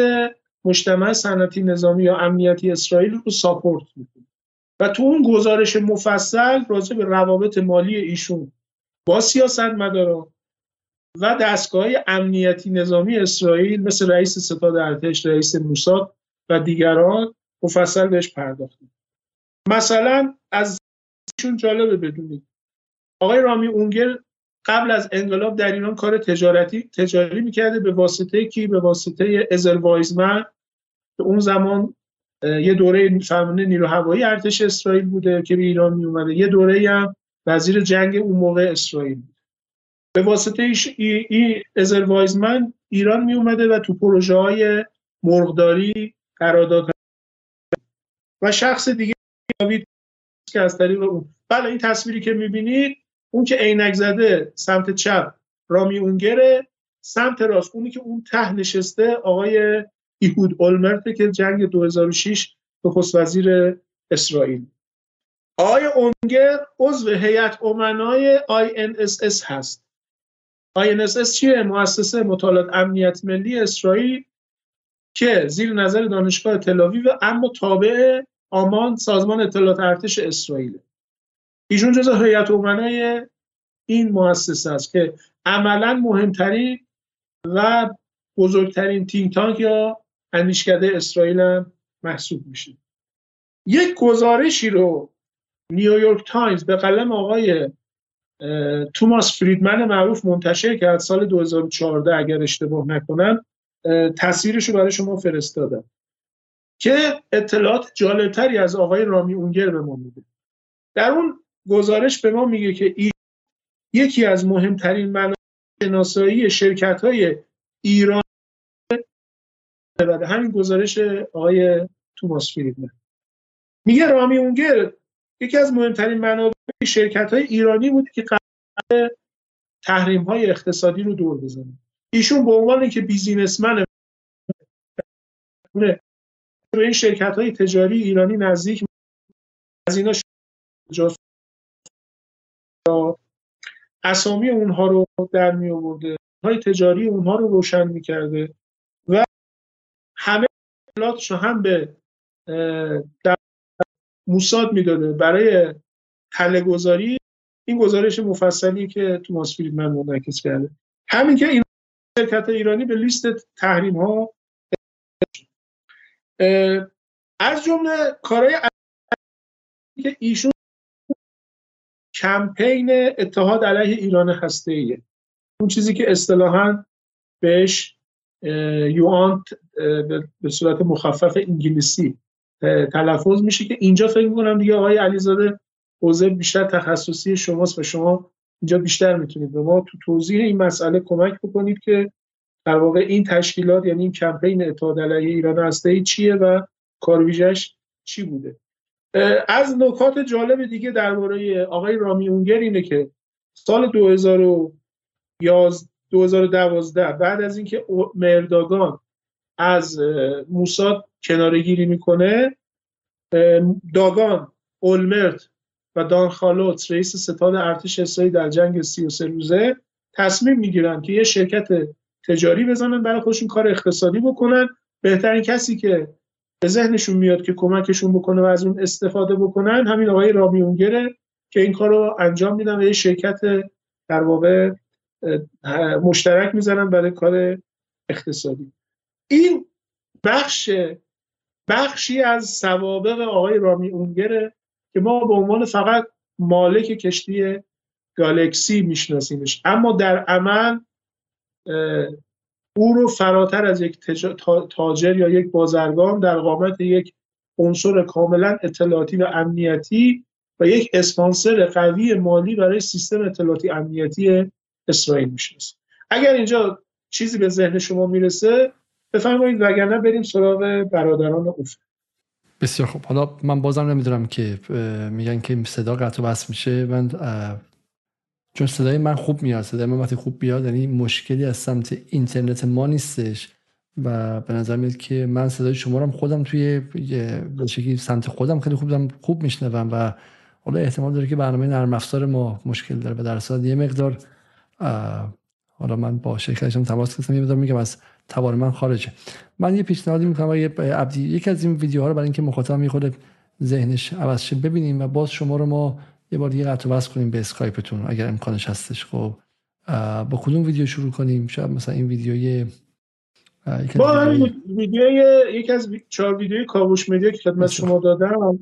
مجتمع صنعتی نظامی یا امنیتی اسرائیل رو ساپورت می‌کنه. و تو اون گزارش مفصل راجع به روابط مالی ایشون با سیاستمدارا و دستگاه امنیتی نظامی اسرائیل مثل رئیس ستاد ارتش رئیس موساد و دیگران مفصل بهش پرداختیم مثلا از ایشون جالبه بدونید. آقای رامی اونگر قبل از انقلاب در ایران کار تجارتی تجاری می‌کرده به واسطه کی؟ به واسطه ازل وایزمن. که اون زمان یه دوره فرمانده نیرو هوایی ارتش اسرائیل بوده که به ایران می اومده یه دوره هم وزیر جنگ اون موقع اسرائیل به واسطه ایش ای, ازل وایزمن ایران می اومده و تو پروژه های مرغداری قرارداد و شخص دیگه که از طریق اون. بله این تصویری که می‌بینید اون که عینک زده سمت چپ رامی اونگره سمت راست اونی که اون ته نشسته آقای ایهود اولمرته که جنگ 2006 نخست وزیر اسرائیل. آقای اونگر عضو هیئت امنای INSS هست. INSS چیه؟ مؤسسه مطالعات امنیت ملی اسرائیل که زیر نظر دانشگاه تلاویو اما تابع آمان سازمان اطلاعات ارتش اسرائیل ایشون جز هیئت امنای این مؤسسه است که عملا مهمترین و بزرگترین تیم تانک یا اندیشکده اسرائیل هم محسوب میشه. یک گزارشی رو نیویورک تایمز به قلم آقای توماس فریدمن معروف منتشر کرد سال 2014 اگر اشتباه نکنم تصویرش رو برای شما فرستادم که اطلاعات جالبتری از آقای رامی اونگر به ما میده. در اون گزارش به ما میگه که یکی از مهمترین منابع شناسایی شرکت های ایران همین گزارش آقای توماس فریدمن. میگه رامی اونگر یکی از مهمترین منابع شرکت های ایرانی بود که قرار تحریم های اقتصادی رو دور بزنه. ایشون به عنوان که بیزینسمن به این شرکت های تجاری ایرانی نزدیک از اینا اسامی اونها رو در می آورده های تجاری اونها رو روشن می کرده و همه اطلاعاتش هم به در موساد می‌داده. برای تله گذاری این گزارش مفصلی که توماس فریدمن منعکس کرده. همین که این شرکت ایرانی به لیست تحریم ها از جمله کارهای که ایشون کمپین اتحاد علیه ایران هسته ایه اون چیزی که اصطلاحا بهش یوانت به صورت مخفف انگلیسی تلفظ میشه که اینجا فکر می‌کنم دیگه آقای علیزاده حوزه بیشتر تخصصی شماست و شما اینجا بیشتر می‌تونید به ما تو توضیح این مسئله کمک بکنید که در واقع این تشکیلات یعنی این کمپین اتحاد علیه ایران هسته چیه و کارویژش چی بوده؟ از نکات جالب دیگه درباره آقای رامی اونگر اینه که سال 2012 بعد از اینکه مرداگان از موساد کنارگیری می‌کنه. داگان اولمرت و دان خالوت رئیس ستاد ارتش اسرائیل در جنگ 33 روزه تصمیم می‌گیرن که یه شرکت تجاری بزنن برای خودشون کار اقتصادی بکنن. بهترین کسی که به ذهنشون میاد که کمکشون بکنه و از اون استفاده بکنن همین آقای رامیونگره که این کار رو انجام میدن و یه شرکت در واقع مشترک می‌زنن برای کار اقتصادی. این بخش بخشی از سوابق آقای رامی اونگره که ما به عنوان فقط مالک کشتی گالکسی میشناسیمش. اما در عمل او رو فراتر از یک تاجر یا یک بازرگان در قامت یک عنصر کاملا اطلاعاتی و امنیتی و یک اسپانسر قوی مالی برای سیستم اطلاعاتی امنیتی اسرائیل می‌شناسه. اگر اینجا چیزی به ذهن شما می‌رسه بفرمایید وگرنه بریم سراغ برادران اوف. بسیار خوب. حالا من بازم نمی‌دونم که میگن که صدا قطع بس میشه. من چون صدای من خوب میاد صدای من وقتی خوب بیاد یعنی مشکلی از سمت اینترنت ما نیستش و به نظر میاد که من صدای شما رو خودم توی به سمت خودم خیلی خوب خوب میشنوم و حالا احتمال داره که برنامه نرم افزار ما مشکل داره. و در یه مقدار حالا من با شرکتشون تماس گرفتم. یه مقدار میگم از توان من خارجه. من یه پیشنهادی می‌کنم یه عبدی. یک از این ویدیوها رو برای اینکه مخاطب خود ذهنش عوض شه ببینیم و باز شما رو ما یه بار دیگه قطع وصل کنیم به اسکایپتون. اگر امکانش هستش خب با کدوم ویدیو شروع کنیم؟ شاید مثلا این ویدیوی با همین ویدیوی یک از چهار ویدیوی کاوش مدیا که خدمت شما دادم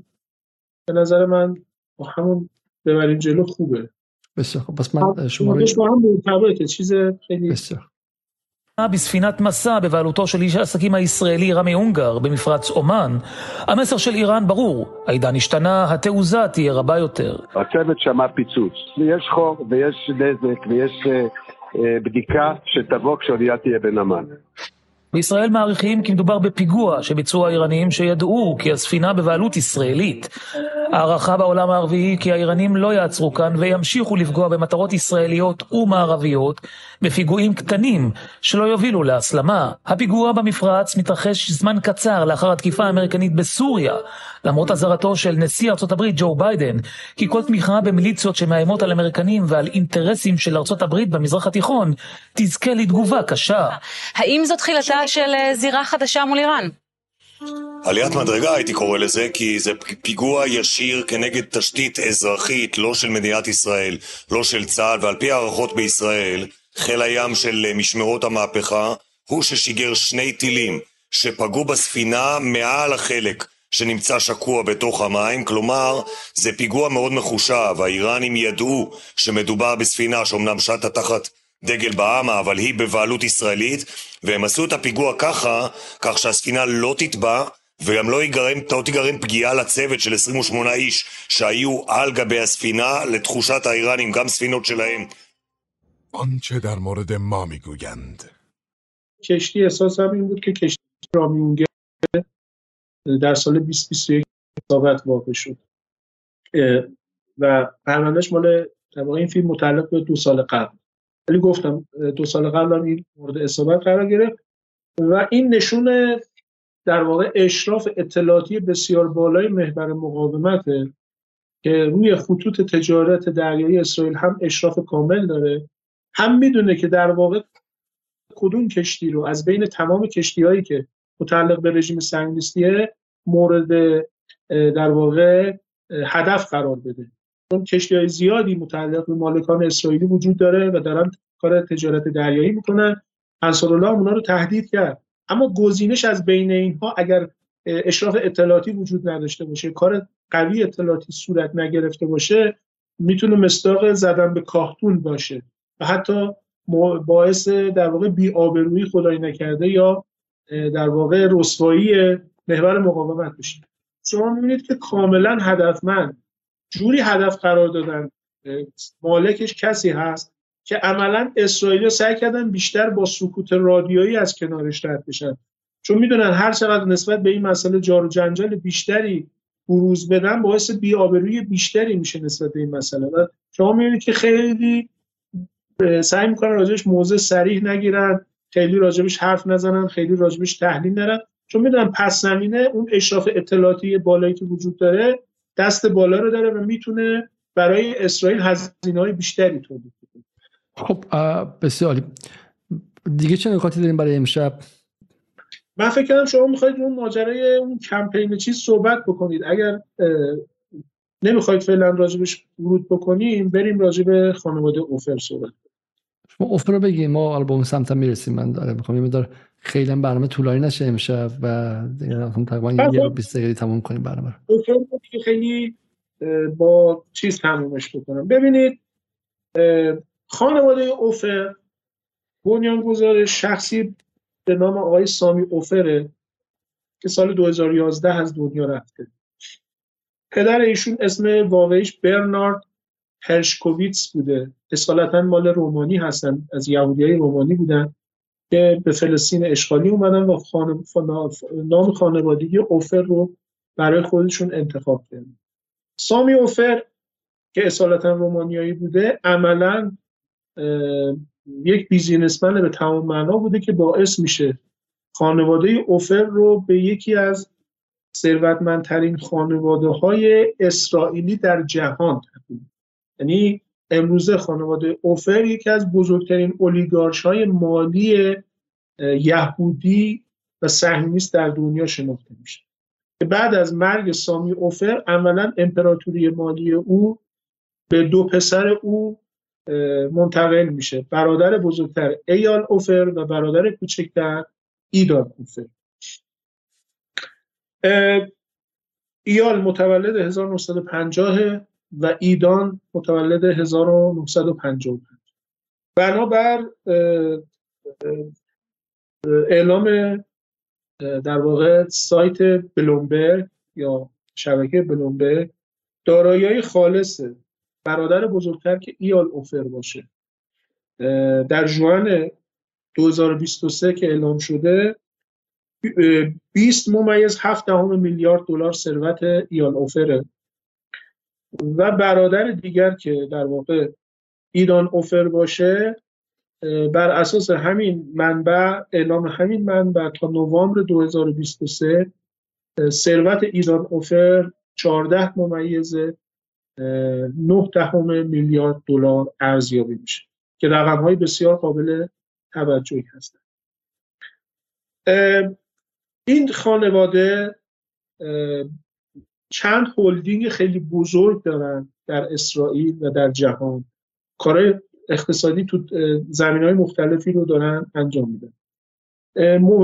به نظر من با همون ببریم جلو خوبه. بسیار. خب پس من شما با هم مرتبطه چیز خیلی بسیار. בספינת מסע בבעלותו של איש העסקים הישראלי רמי אונגר במפרץ אומן, המסר של איראן ברור, העידן השתנה, התעוזה תהיה רבה יותר. הצוות שמע פיצוץ, יש חור ויש נזק ויש בדיקה שתבוא כשאונייה תהיה בנמל. בישראל מעריכים כי מדובר בפיגוע שביצעו האיראנים שידעו כי הספינה בבעלות ישראלית. הערכה בעולם הערבי היא כי האיראנים לא יעצרו כאן וימשיכו לפגוע במטרות ישראליות ומערביות בפיגועים קטנים שלא יובילו להסלמה. הפיגוע במפרץ מתרחש זמן קצר לאחר התקיפה האמריקנית בסוריה, למרות אזהרתו של נשיא ארצות הברית ג'ו ביידן, כי כל תמיכה במיליציות שמאיימות על אמריקנים ועל אינטרסים של ארצות הברית במזרח התיכון תזכה לתגובה קשה. האם זו תחילתה של זירה חדשה מול איראן? עליית מדרגה הייתי קורא לזה, כי זה פיגוע ישיר כנגד תשתית אזרחית, לא של מדינת ישראל, לא של צה"ל, ועל פי הערכות בישראל, חיל הים של משמרות המהפכה, הוא ששיגר שני טילים שפגעו בספינה מעל החלק שנמצא שקוע בתוך המים, כלומר זה פיגוע מאוד מחושב, האיראנים ידעו שמדובר בספינה שאומנם שטה תחת דגל בעמה, אבל היא בבעלות ישראלית, והם עשו את הפיגוע ככה, כך שהספינה לא תטבע, וגם לא יגרם, לא תיגרם פגיעה לצוות של 28 איש שהיו על גבי הספינה, לתחושת האיראנים, גם ספינות שלהם. آنچه در مورد ما میگویند کشتی احساسم این بود که کشتی رامیونگر در سال 2021 اصابت واقع شد. و پروندهش مال در این فیلم متعلق به دو سال قبل. ولی گفتم دو سال قبل این مورد اصابت قرار گرفت. و این نشون در واقع اشراف اطلاعاتی بسیار بالای محور مقاومته که روی خطوط تجارت دریایی اسرائیل هم اشراف کامل داره. هم می‌دونه که در واقع کدوم کشتی رو از بین تمام کشتی هایی که متعلق به رژیم سنگلیستیه مورد در واقع هدف قرار بده. چون کشتی های زیادی متعلق به مالکان اسرائیلی وجود داره و دارن کار تجارت دریایی می‌کنن. انصارالله اونا رو تهدید کرد. اما گزینش از بین اینها اگر اشراف اطلاعاتی وجود نداشته باشه کار قوی اطلاعاتی صورت نگرفته باشه می‌تونه مستاق زدن به کاختون باشه و حتی باعث در واقع بی‌آبرویی خدای نکرده یا در واقع رسوایی محور مقاومت بشه. شما می‌بینید که کاملا هدفمند جوری هدف قرار دادن مالکش کسی هست که عملا اسرائیل سعی کردن بیشتر با سکوت رادیویی از کنارش رد بشن. چون می‌دونن هر چقدر نسبت به این مسئله جار و جنجال بیشتری بروز بدن باعث بی‌آبرویی بیشتری میشه نسبت به این مسئله. و شما می‌بینید که خیلی سعی می‌کنن راجبش موضع سریح نگیرن. خیلی راجبش حرف نزنن خیلی راجبش تحلیل نرن. چون می‌دونن پس زمینه اون اشراف اطلاعاتی بالایی که وجود داره دست بالا رو داره و می‌تونه برای اسرائیل هزینه های بیشتری تولید کنه خب بسیار دیگه چه نکاتی داریم برای امشب؟ من فکر کردم شما می‌خواید اون ماجرای اون کمپین چیز صحبت بکنید. اگر نمی‌خواید فعلا راجبش ورود بکنیم بریم راجب خانواده اوفر صحبت شما اوفر رو بگیم ما حالا به اون سمت می‌رسیم. من داره می‌خوام یه مدار خیلی برنامه طولانی نشه امشب و تقریبا یه رو 20 دقیقه تموم کنیم برنامه که خیلی با چیز تمومش بکنم. ببینید خانواده اوفر بنیانگذار شخصی به نام آقای سامی اوفره که سال 2011 از دنیا رفته. پدر ایشون اسم واقعیش برنارد هرشکوویتس بوده. اصالتا مال رومانی هستن از یهودی های رومانی بودن که به فلسطین اشغالی اومدن و خانه... نام خانوادگی اوفر رو برای خودشون انتخاب کردن. سامی اوفر که اصالتا رومانیایی بوده عملا یک بیزینسمن به تمام معنا بوده که باعث میشه خانواده اوفر رو به یکی از ثروتمندترین خانواده های اسرائیلی در جهان تبدیل یعنی امروزه خانواده اوفر یکی از بزرگترین اولیگارش های مالی یهودی و صهیونیست در دنیا شناخته میشه. که بعد از مرگ سامی اوفر عملا امپراتوری مالی او به دو پسر او منتقل میشه. برادر بزرگتر ایال اوفر و برادر کوچکتر ایدان اوفر. ایال متولد 1950 و ایدان متولد 1955 بنابر اعلام در واقع سایت بلومبرگ یا شبکه بلومبرگ دارایی خالص برادر بزرگتر که ایال اوفر باشه. در جوان 2023 که اعلام شده 20 ممیز 7 دهم میلیارد دلار ثروت ایال اوفره و برادر دیگر که در واقع ایران اوفر باشه بر اساس همین منبع اعلام همین منبع تا نوامبر 2023 ثروت ایران اوفر 14 ممیز 9 دهم میلیارد دلار ارزیابی میشه که رقم های بسیار قابل توجهی هستند. این خانواده چند هلدینگ خیلی بزرگ دارن در اسرائیل و در جهان. کارهای اقتصادی تو زمین های مختلفی رو دارن انجام میدن.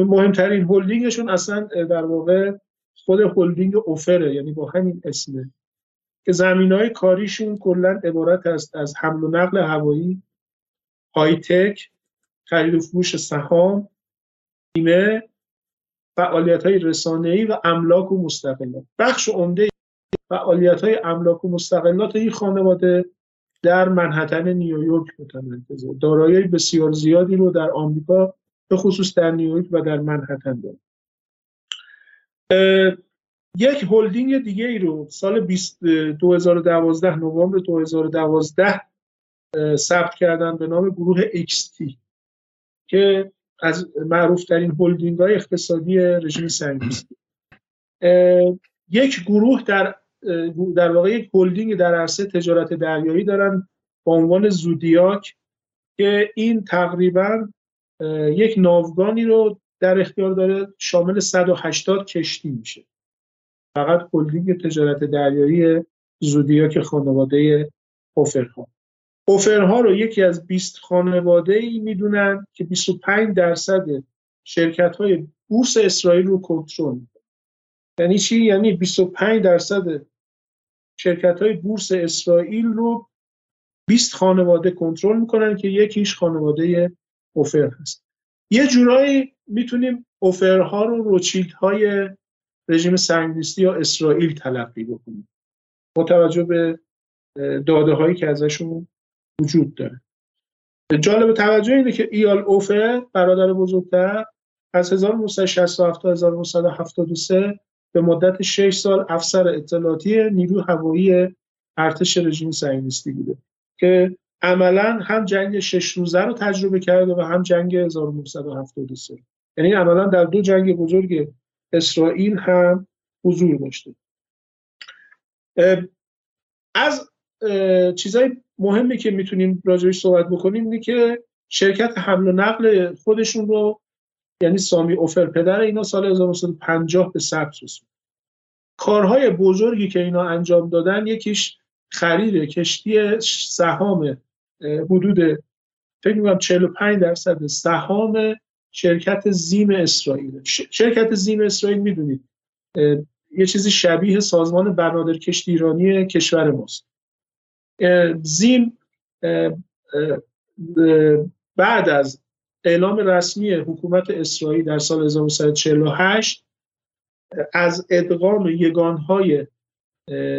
مهمترین هلدینگشون اصلا در واقع خود هلدینگ اوفره یعنی با همین اسمه. که زمین های کاریشون کلا عبارت است از حمل و نقل هوایی های تک خرید و فروش سهام بیمه فعالیت های رسانه ای و املاک و مستقلات. بخش عمده فعالیت های املاک و مستقلات این خانواده در منحتن نیویورک متمرکزه دارایی بسیار زیادی رو در آمریکا به خصوص در نیویورک و در منحتن داره یک هلدینگ دیگه ای رو سال 2012 نوامبر 2012 ثبت کردن به نام گروه XT که از معروف ترین هلدینگ های اقتصادی رژیم صهیونیستی یک گروه در در واقع یک هلدینگ در عرصه تجارت دریایی دارن با عنوان زودیاک که این تقریبا یک ناوگانی رو در اختیار داره شامل 180 کشتی میشه. فقط هلدینگ تجارت دریایی زودیاک خانواده اوفرها اوفرها رو یکی از 20 خانواده ای می‌دونن که 25 درصد شرکت های بورس اسرائیل رو کنترل یعنی چی؟ یعنی 25 درصد شرکت های بورس اسرائیل رو 20 خانواده کنترل می‌کنن که یکیش خانواده اوفر هست. یه جورایی می‌تونیم اوفرها رو روچیلد های رژیم سنگیستی یا اسرائیل تلقی بکنیم. با توجه به داده هایی که ازشون وجود داره. جالب توجه اینه که ایال اوفر برادر بزرگتر از 1967 تا 1973 به مدت 6 سال افسر اطلاعاتی نیرو هوایی ارتش رژیم صهیونیستی بوده که عملا هم جنگ شش روزه رو تجربه کرده و هم جنگ 1973 یعنی عملا در دو جنگ بزرگ اسرائیل هم حضور داشته. از چیزای مهمی که می‌تونیم راجبش صحبت بکنیم اینه که شرکت حمل و نقل خودشون رو یعنی سامی اوفر پدر اینا سال 1950 به ثبت رسوند. کارهای بزرگی که اینا انجام دادن یکیش خرید کشتی سهام حدود فکر می‌کنم 45 درصد سهام شرکت زیم اسرائیل. شرکت زیم اسرائیل می‌دونید یه چیزی شبیه سازمان بنادر کشتی ایرانی کشور ماست. زیم بعد از اعلام رسمی حکومت اسرائیل در سال 1948 از ادغام یگانهای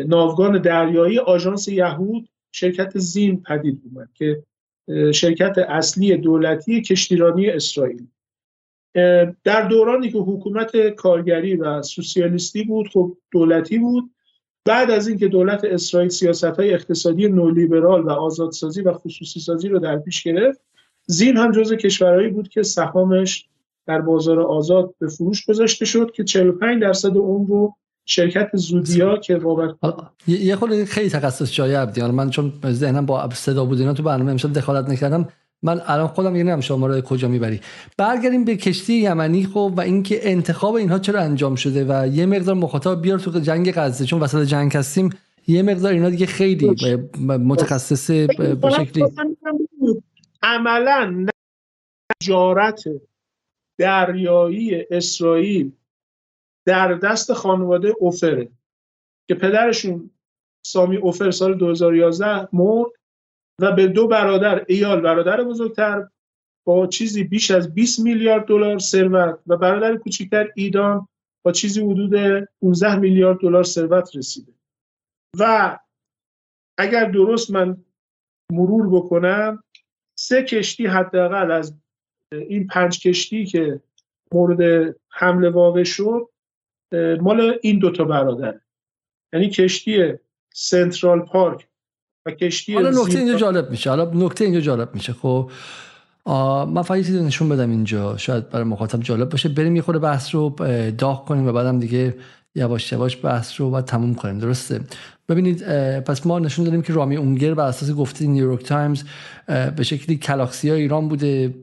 ناوگان دریایی آژانس یهود شرکت زیم پدید اومد که شرکت اصلی دولتی کشتیرانی اسرائیل. در دورانی که حکومت کارگری و سوسیالیستی بود خب دولتی بود. بعد از اینکه دولت اسرائیل سیاست های اقتصادی نولیبرال و آزادسازی و خصوصی سازی رو در پیش گرفت زین هم جزو کشورهایی بود که سهامش در بازار آزاد به فروش گذاشته شد که 45 درصد اون رو شرکت زودیا که وابسته یه خود خیلی تخصص جای عبدی. من چون ذهنم با صدا بود اینا تو برنامه امشب دخالت نکردم من الان خودم یه نمی‌دونم شما رو کجا می‌بری. برگردیم به کشتی یمنی خب و اینکه انتخاب اینها چرا انجام شده و یه مقدار مخاطب بیار تو جنگ غزه چون وسط جنگ هستیم یه مقدار اینا دیگه خیلی متخصص به شکلی. عملا جارت دریایی اسرائیل در دست خانواده اوفره که پدرشون سامی اوفر سال 2011 مرد و به دو برادر ایال برادر بزرگتر با چیزی بیش از 20 میلیارد دلار ثروت و برادر کوچکتر ایدان با چیزی حدود 15 میلیارد دلار ثروت رسیده. و اگر درست من مرور بکنم سه کشتی حداقل از این پنج کشتی که مورد حمله واقع شد مال این دوتا برادر. یعنی کشتی سنترال پارک. و کشتی حالا نکته اینجا جالب میشه. حالا نکته اینجا جالب میشه. خب من فقط چیزی نشون بدم اینجا. شاید برای مخاطب جالب باشه. بریم یه خورده بحث رو داغ کنیم و بعدم دیگه یواش یواش بحث رو باید تموم کنیم. درسته؟ ببینید پس ما نشون دادیم که رامی اونگر بر اساس گفته نیویورک تایمز به شکلی پراکسی ایران بوده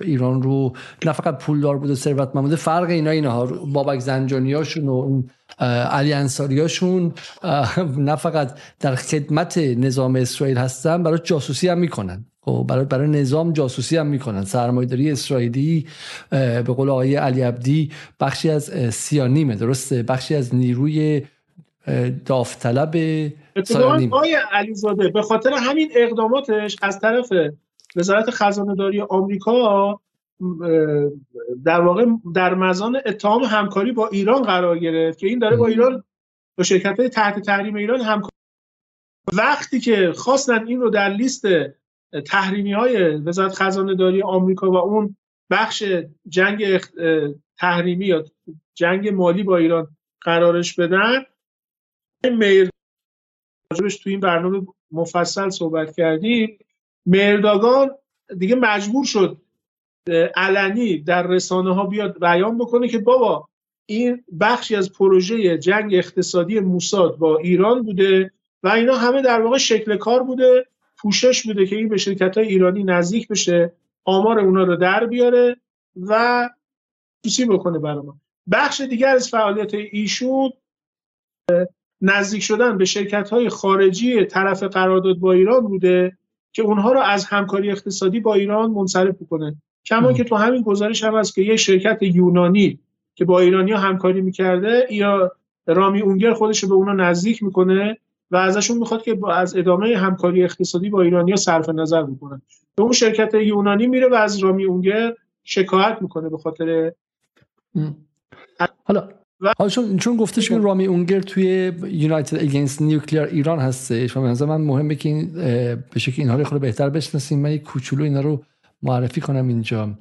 ایران رو نه فقط پولدار بوده ثروتمند بوده فرق اینا اینها بابک زنجانیاشون و علی انصاریاشون نه فقط در خدمت نظام اسرائیل هستن برای جاسوسی هم می‌کنن. خب برای برای نظام جاسوسی هم می‌کنن. سرمایه‌داری اسرائیلی به قول آقای علی عبدی بخشی از سیانیمه درسته؟ بخشی از نیروی داوطلب سیانیم آقای علیزاده به خاطر همین اقداماتش از طرف وزارت خزانه داری آمریکا در واقع در مزان اتهام همکاری با ایران قرار گرفت که این داره با ایران با شرکت تحت تحریم ایران همکاری وقتی که خواستن این رو در لیست تحریمی های وزارت خزانه داری آمریکا و اون بخش جنگ تحریمی یا جنگ مالی با ایران قرارش بدن میر تو این برنامه مفصل صحبت کردیم. مرداگان دیگه مجبور شد علنی در رسانه ها بیاد بیان بکنه که بابا این بخشی از پروژه جنگ اقتصادی موساد با ایران بوده و اینا همه در واقع شکل کار بوده پوشش بوده که این به شرکت های ایرانی نزدیک بشه آمار اونا رو در بیاره و توسی بکنه برای ما. بخش دیگر از فعالیت ایشون نزدیک شدن به شرکت های خارجی طرف قرارداد با ایران بوده که اونها رو از همکاری اقتصادی با ایران منصرف کنه کما که تو همین گزارش هم هست که یه شرکت یونانی که با ایرانی ها همکاری می‌کرده یا رامی اونگر خودش رو به اونا نزدیک می‌کنه و ازشون می‌خواد که از ادامه همکاری اقتصادی با ایرانیا صرف نظر بکنن به اون شرکت یونانی میره و از رامی اونگر شکایت می‌کنه به خاطر حالا حالا چون چون گفتش که رامی اونگر توی یونایتد اگینست نیوکلیر ایران هستش و به من مهمه که این به شکلی اینها رو خود بهتر بشناسیم. من یک کوچولو اینا رو معرفی کنم اینجا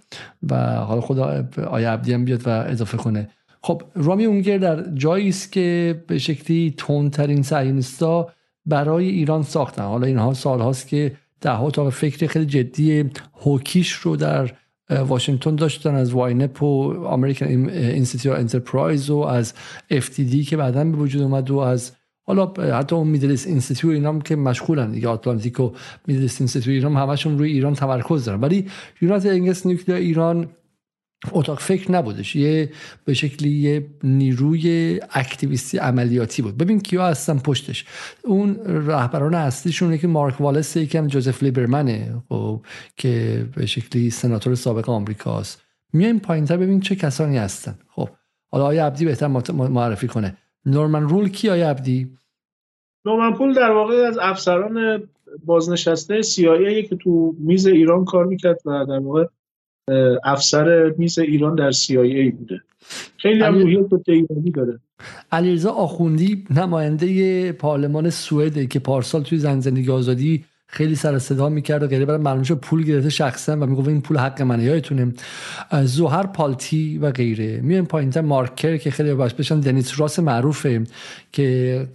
و حالا خدا آیا عبدی هم بیاد و اضافه کنه. خب رامی اونگر در جایی است که به شکلی تندترین صهیونیستا برای ایران ساختن. حالا اینها سال هاست که ده تا فکر خیلی جدی هوکیش رو در واشنگتن داشتن از WINEP و American Enterprise Institute و از FDD که بعدا به وجود اومد و از حالا حتی اون Middle East Institute اینا هم که مشغولن دیگه Atlantic و Middle East Institute اینا هم همشون روی ایران تمرکز دارن. ولی United Against Nuclear Iran اتاق فکر نبودش. یه به شکلی یه نیروی اکتیویستی عملیاتی بود. ببین کیا هستن پشتش. اون رهبران اصلیشون که مارک والاس یکیم جوزف لیبرمنه خب که به شکلی سناتور سابق آمریکاست. میایم پایینتر ببین چه کسانی هستن. خب حالا آقای عبدی بهتر معرفی کنه؟ نورمن رول کی آقای عبدی؟ نورمن پول در واقع از افسران بازنشسته سیایی که تو میز ایران کار می‌کرد و در واقع افسر میز ایران در CIA بوده. خیلی هم روحیت ایرانی داره. علیرضا آخوندی نماینده پارلمان سوئد که پارسال توی زن زندگی آزادی خیلی سر صدا می‌کرد و غیره. برای معلوم پول گرفته شخصا و می‌گفت این پول حق منه. یادتونه؟ زوهر پالتی و غیره. میایم پایینتر مارکر که خیلی باش بشن دنیس راس معروفه که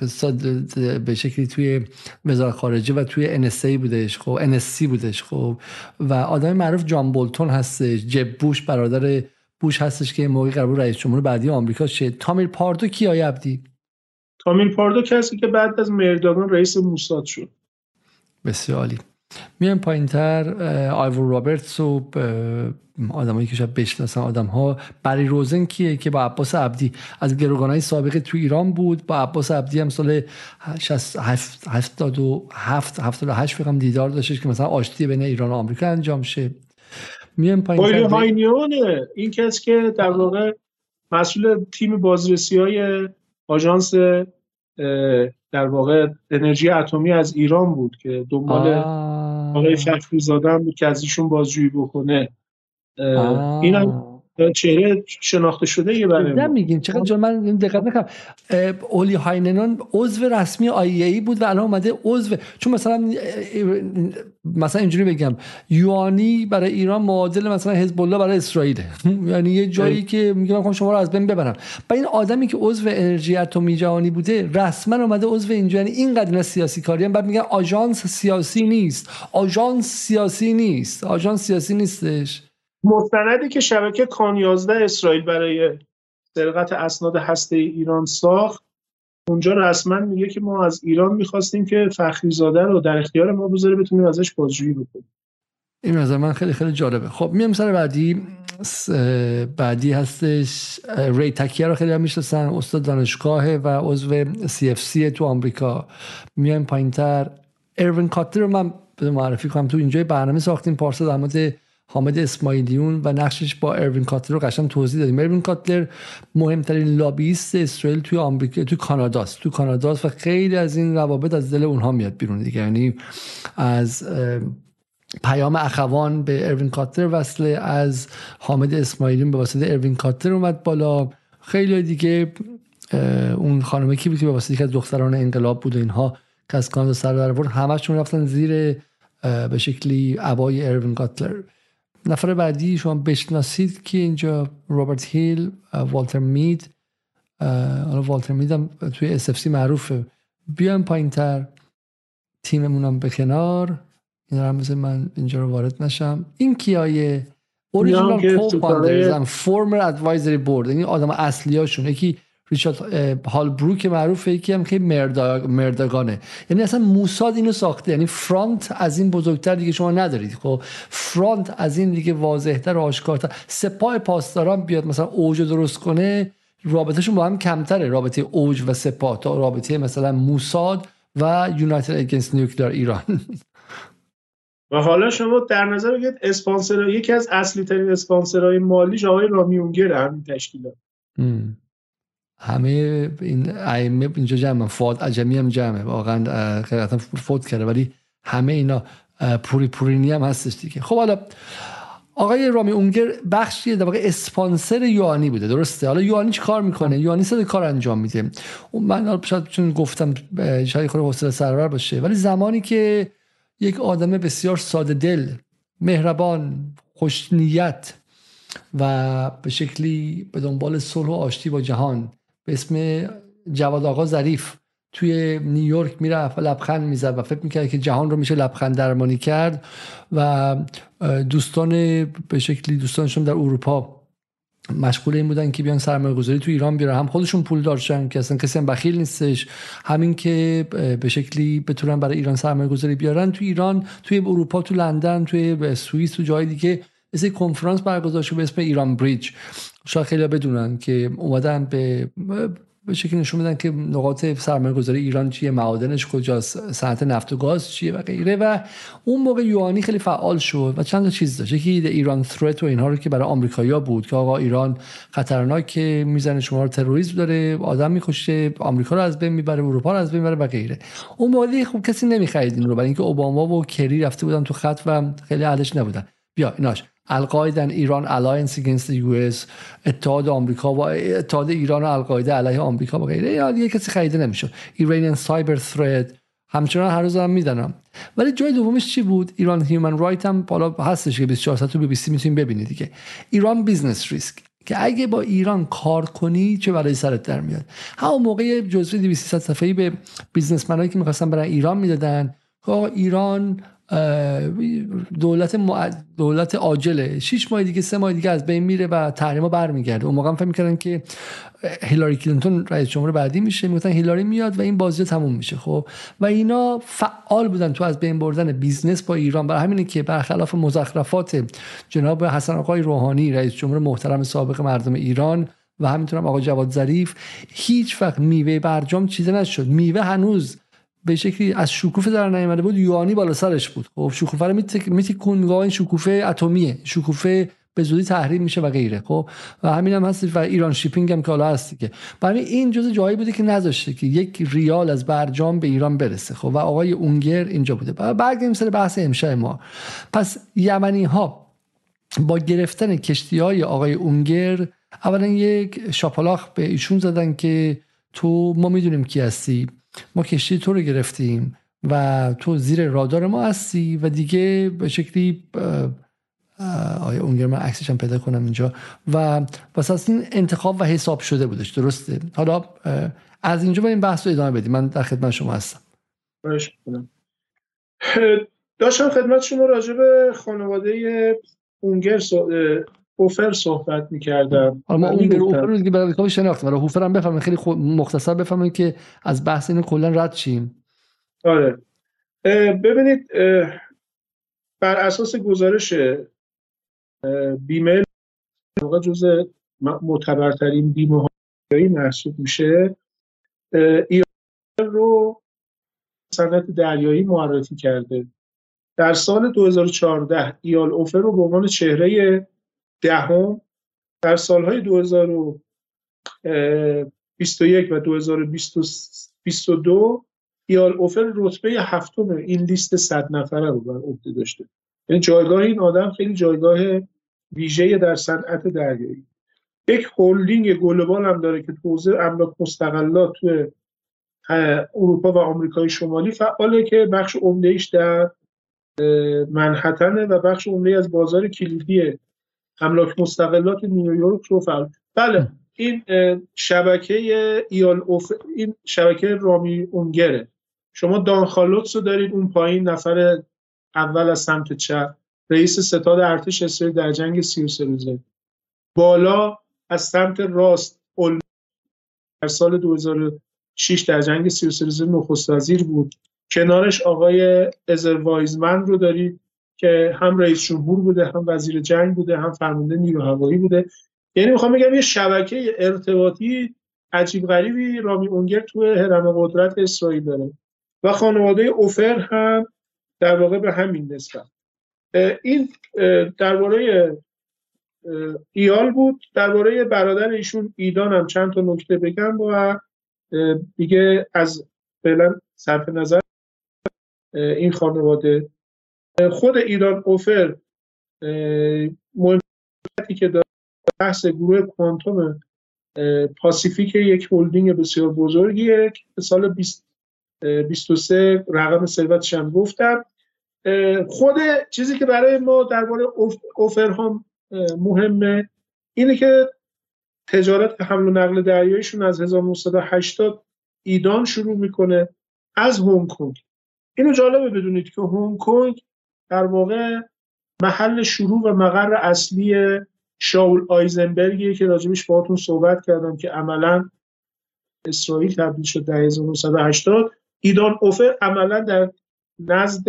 به شکلی توی وزارت خارجه و توی NSA بودش. خب NSC بودش. خب و آدم معروف جان بولتون هست جب بوش برادر بوش هستش که موقعی قرار رئیس جمهور بعدی آمریکا شه. تامیر پاردو کی آیا عبدی؟ تامیر پاردو کسی که بعد از مرداگان رئیس موساد شد. بسیار عالی. میایم پایین تر آیور رابرتس و آدمایی که شاید بشناسن آدم ها بری روزن کیه که با عباس عبدی؟ از گروگان های سابق تو ایران بود. با عباس عبدی هم سال 77 78 فکرم دیدار داشتش که مثلا آشتی بین ایران و آمریکا انجام شه. میایم پایین تر این کس که در واقع مسئول تیم بازرسی های آژانس در واقع انرژی اتمی از ایران بود که دنبال آقای فخری زادن بود که از ایشون بازجویی بکنه. اینم چهره شناخته شده یه برای میگین؟ چقدر جان من دقت نکردم. اولی هایننان عضو رسمی آی ای بود و الان اومده عضو. چون مثلا مثلا اینجوری بگم یوانی برای ایران معادل مثلا حزب الله برای اسرائیل یعنی یه جایی که میگم من شما رو از بین ببرم. با این آدمی که عضو انرژی اتمی جهانی بوده رسما اومده عضو اینجا. یعنی اینقدر سیاسی کاری هم. بعد میگن آژانس سیاسی نیست. آژانس سیاسی نیست. آژانس سیاسی نیستش. مستندی که شبکه کان 11 اسرائیل برای سرقت اسناد هسته ایران ساخت. اونجا رسما میگه که ما از ایران می‌خواستیم که فخریزاده رو در اختیار ما بذاره بتونیم ازش بازجویی بکنیم. این نظر من خیلی خیلی جالبه. خب میام سر بعدی. بعدی هستش. ری تکیه رو خیلی هم می‌شناسن. استاد دانشگاه و عضو CFR تو آمریکا. میایم پایین تر اروین کاتلر رو من معرفی کنم. تو اینجا برنامه ساختیم. پارسا در مورد حامد اسماعیلیون و نقشش با اروین کاتلر رو قشنگ توضیح دادیم. اروین کاتلر مهمترین لابیست اسرائیل توی آمریکا توی کاناداست. تو کاناداست و خیلی از این روابط از دل اونها میاد بیرون دیگه. یعنی از پیام اخوان به اروین کاتلر وصله از حامد اسماعیلیون به واسطه اروین کاتلر اومد بالا. خیلی دیگه اون خانمه کی بود که به واسطه دختران انقلاب بود و اینها که از کانادا سر در همشون رفتن زیر به شکلی عبای اروین کاتلر. نفر بعدی شما بشناسید که اینجا روبرت هیل، والتر مید حالا والتر مید هم توی اس معروفه. بیایم پایین تر تیممونم به کنار این رو من اینجا رو وارد نشم. این کیایه اوریجینال کو فورمر ادوایزری بورد یعنی آدم اصلی هاشون یکی ریچارد هال بروک معروفه یکی هم که مردگانه. یعنی اصلا موساد اینو ساخته. یعنی فرانت از این بزرگتر دیگه شما ندارید. خب فرانت از این دیگه واضحتر و آشکارتر. سپاه پاسداران بیاد مثلا اوج درست کنه رابطهشون با هم کمتره. رابطه اوج و سپاه تا رابطه مثلا موساد و یونایتد اگینست نیوکلیر ایران. و حالا شما در نظر بگیرید اسپانسر یکی از اصلی ترین اسپانسرهای مالی آقای رامیونگر همین تشکیلات همه این ائمه اینجا جمع فوت عجمی هم جمعه. واقعا خیلی فوت کرده. ولی همه اینا پوری پورینی هم هستش دیگه. خب حالا آقای رامی اونگر بخشی در واقع اسپانسر یوانی بوده. درسته؟ حالا یوانی چی کار می‌کنه؟ یوانی سه کار انجام میده. من شاید چون گفتم شاید خود حوصله سرور باشه. ولی زمانی که یک آدم بسیار ساده دل مهربان خوشنیت و به شکلی به دنبال صلح و آشتی با جهان به اسم جواد آقا ظریف. توی نیویورک می‌رفت و لبخند می‌زد و فکر می‌کرد که جهان رو میشه لبخند درمانی کرد و دوستان به شکلی دوستانشون در اروپا مشغول این بودن که بیان سرمایه گذاری تو ایران بیارن. هم خودشون پول دارشن که اصلا کسی هم بخیل نیستش. همین که به شکلی بتونن برای ایران سرمایه گذاری بیارن. تو ایران توی اروپا تو لندن توی سوئیس تو جای دیگه مثل کنفرانس برگزار شده به اسم ایران بریج. شاید خیلی بدونن که اومدن به به شکلی نشون بدن که نقاط سرمایه گذاری ایران چیه معادنش کجاست صنعت نفت و گاز چیه و غیره. و اون موقع UANI خیلی فعال شد و چند تا چیز داشت. یکی Iran threat و اینها رو که برای آمریکایی‌ها بود که آقا ایران خطرناکه می‌زنه شما رو تروریسم داره آدم می‌کشه آمریکا رو از بین می‌بره اروپا رو از بین می‌بره و غیره. اون موقع خوب کسی نمی‌خرید این رو برای اینکه اوباما و کری رفته بودن تو خط و خیلی اهلش نبودن. بیا ایناش. القاعده Iran alliance against US اتحاد آمریکا و اتحاد ایران و القاعده علیه آمریکا و غیره. دیگه کسی خریده نمیشه. Iranian cyber threat همچنان هر روز هم میدنم. ولی جای دومش چی بود؟ Iran human rights هم بالا هستش که 24 ساعت تو بی بی سی می‌تونید ببینید دیگه. Iran business risk که اگه با ایران کار کنی چه برای سرت در میاد؟ همون موقع جزوه 200 صفحه‌ای به businessman ایی که می‌خواستن برای ایران می‌دادن. خب ایران دولت دولت عاجله 6 ماه دیگه سه ماه دیگه از بین میره و تحریما برمیگرده. اون موقع فکر می‌کردن که هیلاری کلینتون رئیس جمهور بعدی میشه. می‌گفتن هیلاری میاد و این بازی تموم میشه. خب و اینا فعال بودن تو از بین بردن business با ایران. برای همینه که برخلاف مزخرفات جناب حسن آقای روحانی رئیس جمهور محترم سابق مردم ایران و همینطورم آقای جواد ظریف هیچ وقت میوه برجام چیزی نشد. میوه هنوز به شکلی از شکوفه در نیامده بود UANI بالا سرش بود. خب شکوفه رو میتیکون میگه این شکوفه اتمیه. شکوفه به زودی تحریم میشه و غیره. خب و همین هم هست و ایران شیپینگ هم که حالا هست که برای این جزء جایی بوده که نذاشته که یک ریال از برجام به ایران برسه. خب و آقای اونگر اینجا بوده. برگردیم سر بحث امشب ما. پس یمنی ها با گرفتن کشتی های آقای اونگر اولا یک شاپالاخ به ایشون زدن که تو ما می‌دونیم کی هستی. ما کشتی تو رو گرفتیم و تو زیر رادار ما هستی و دیگه به شکلی آیا اونگر من عکسش هم پیدا کنم اینجا. و واسه این انتخاب و حساب شده بودش درسته؟ حالا از اینجا با این بحث رو ادامه بدیم. من در خدمت شما هستم. داشتم خدمت شما راجع به خانواده اونگر اوفر صحبت می‌کردم. ما اون به اوفر رو دیگه برای شناخت ولی اوفر هم بفهمیم خیلی خود مختصر بفهمیم که از بحث اینو کلا رد شیم آره. ببینید بر اساس گزارش بیمه واقع جز معتبرترین بیمه هایی محسوب میشه. ایران رو صنعت دریایی معرفی کرده. در سال 2014 ایال اوفر رو به عنوان چهره دهم در سالهای 2021 و 2022 ایال اوفر رتبه هفتم این لیست صد نفره رو بر عهده داشته. یعنی جایگاه این آدم خیلی جایگاه ویژه در صنعت دریایی یک هولدینگ گلوبال هم داره که تو املاک مستقلات تو اروپا و آمریکای شمالی فعاله که بخش عمدهش در منحتنه و بخش عمده از بازار کلیدی املاک مستقلات نیویورک رو فعال. بله این شبکه ایال اوف... این شبکه رامی اونگره. شما دان خالوتس رو دارید اون پایین نفر اول از سمت چپ. رئیس ستاد ارتش اسرائیل در جنگ 33 روزه بالا از سمت راست اول در سال 2006 در جنگ 33 روزه نخست وزیر بود. کنارش آقای ازروایزمن رو دارید. که هم رئیس جمهور بوده هم وزیر جنگ بوده هم فرمانده نیرو هوایی بوده. یعنی می‌خوام بگم یه شبکه ارتباطی عجیب غریبی رامی اونگر تو هرم قدرت اسرائیل داره. و خانواده اوفر هم در واقع به همین نسبت. این درباره ایال بود. درباره برادر ایشون ایدان هم چند تا نکته بگم و دیگه از فعلا صرف نظر این خانواده خود ایران اوفر مهمتی که داره بحث گروه کوانتوم پاسیفیک یک هلدینگ بسیار بزرگیه که سال 23 رقم ثروتش هم گفتم. خود چیزی که برای ما درباره اوفر هم مهمه اینه که تجارت حمل و نقل دریاییشون از 1980 ایدان شروع می‌کنه از هنگ کنگ. اینو جالبه بدونید که هنگ کنگ در واقع محل شروع و مقر اصلی شاول آیزنبرگیه که راجبش باهاتون صحبت کردم که عملا اسرائیل تبدیل شد در 1980 ایدان اوفر عملا در نزد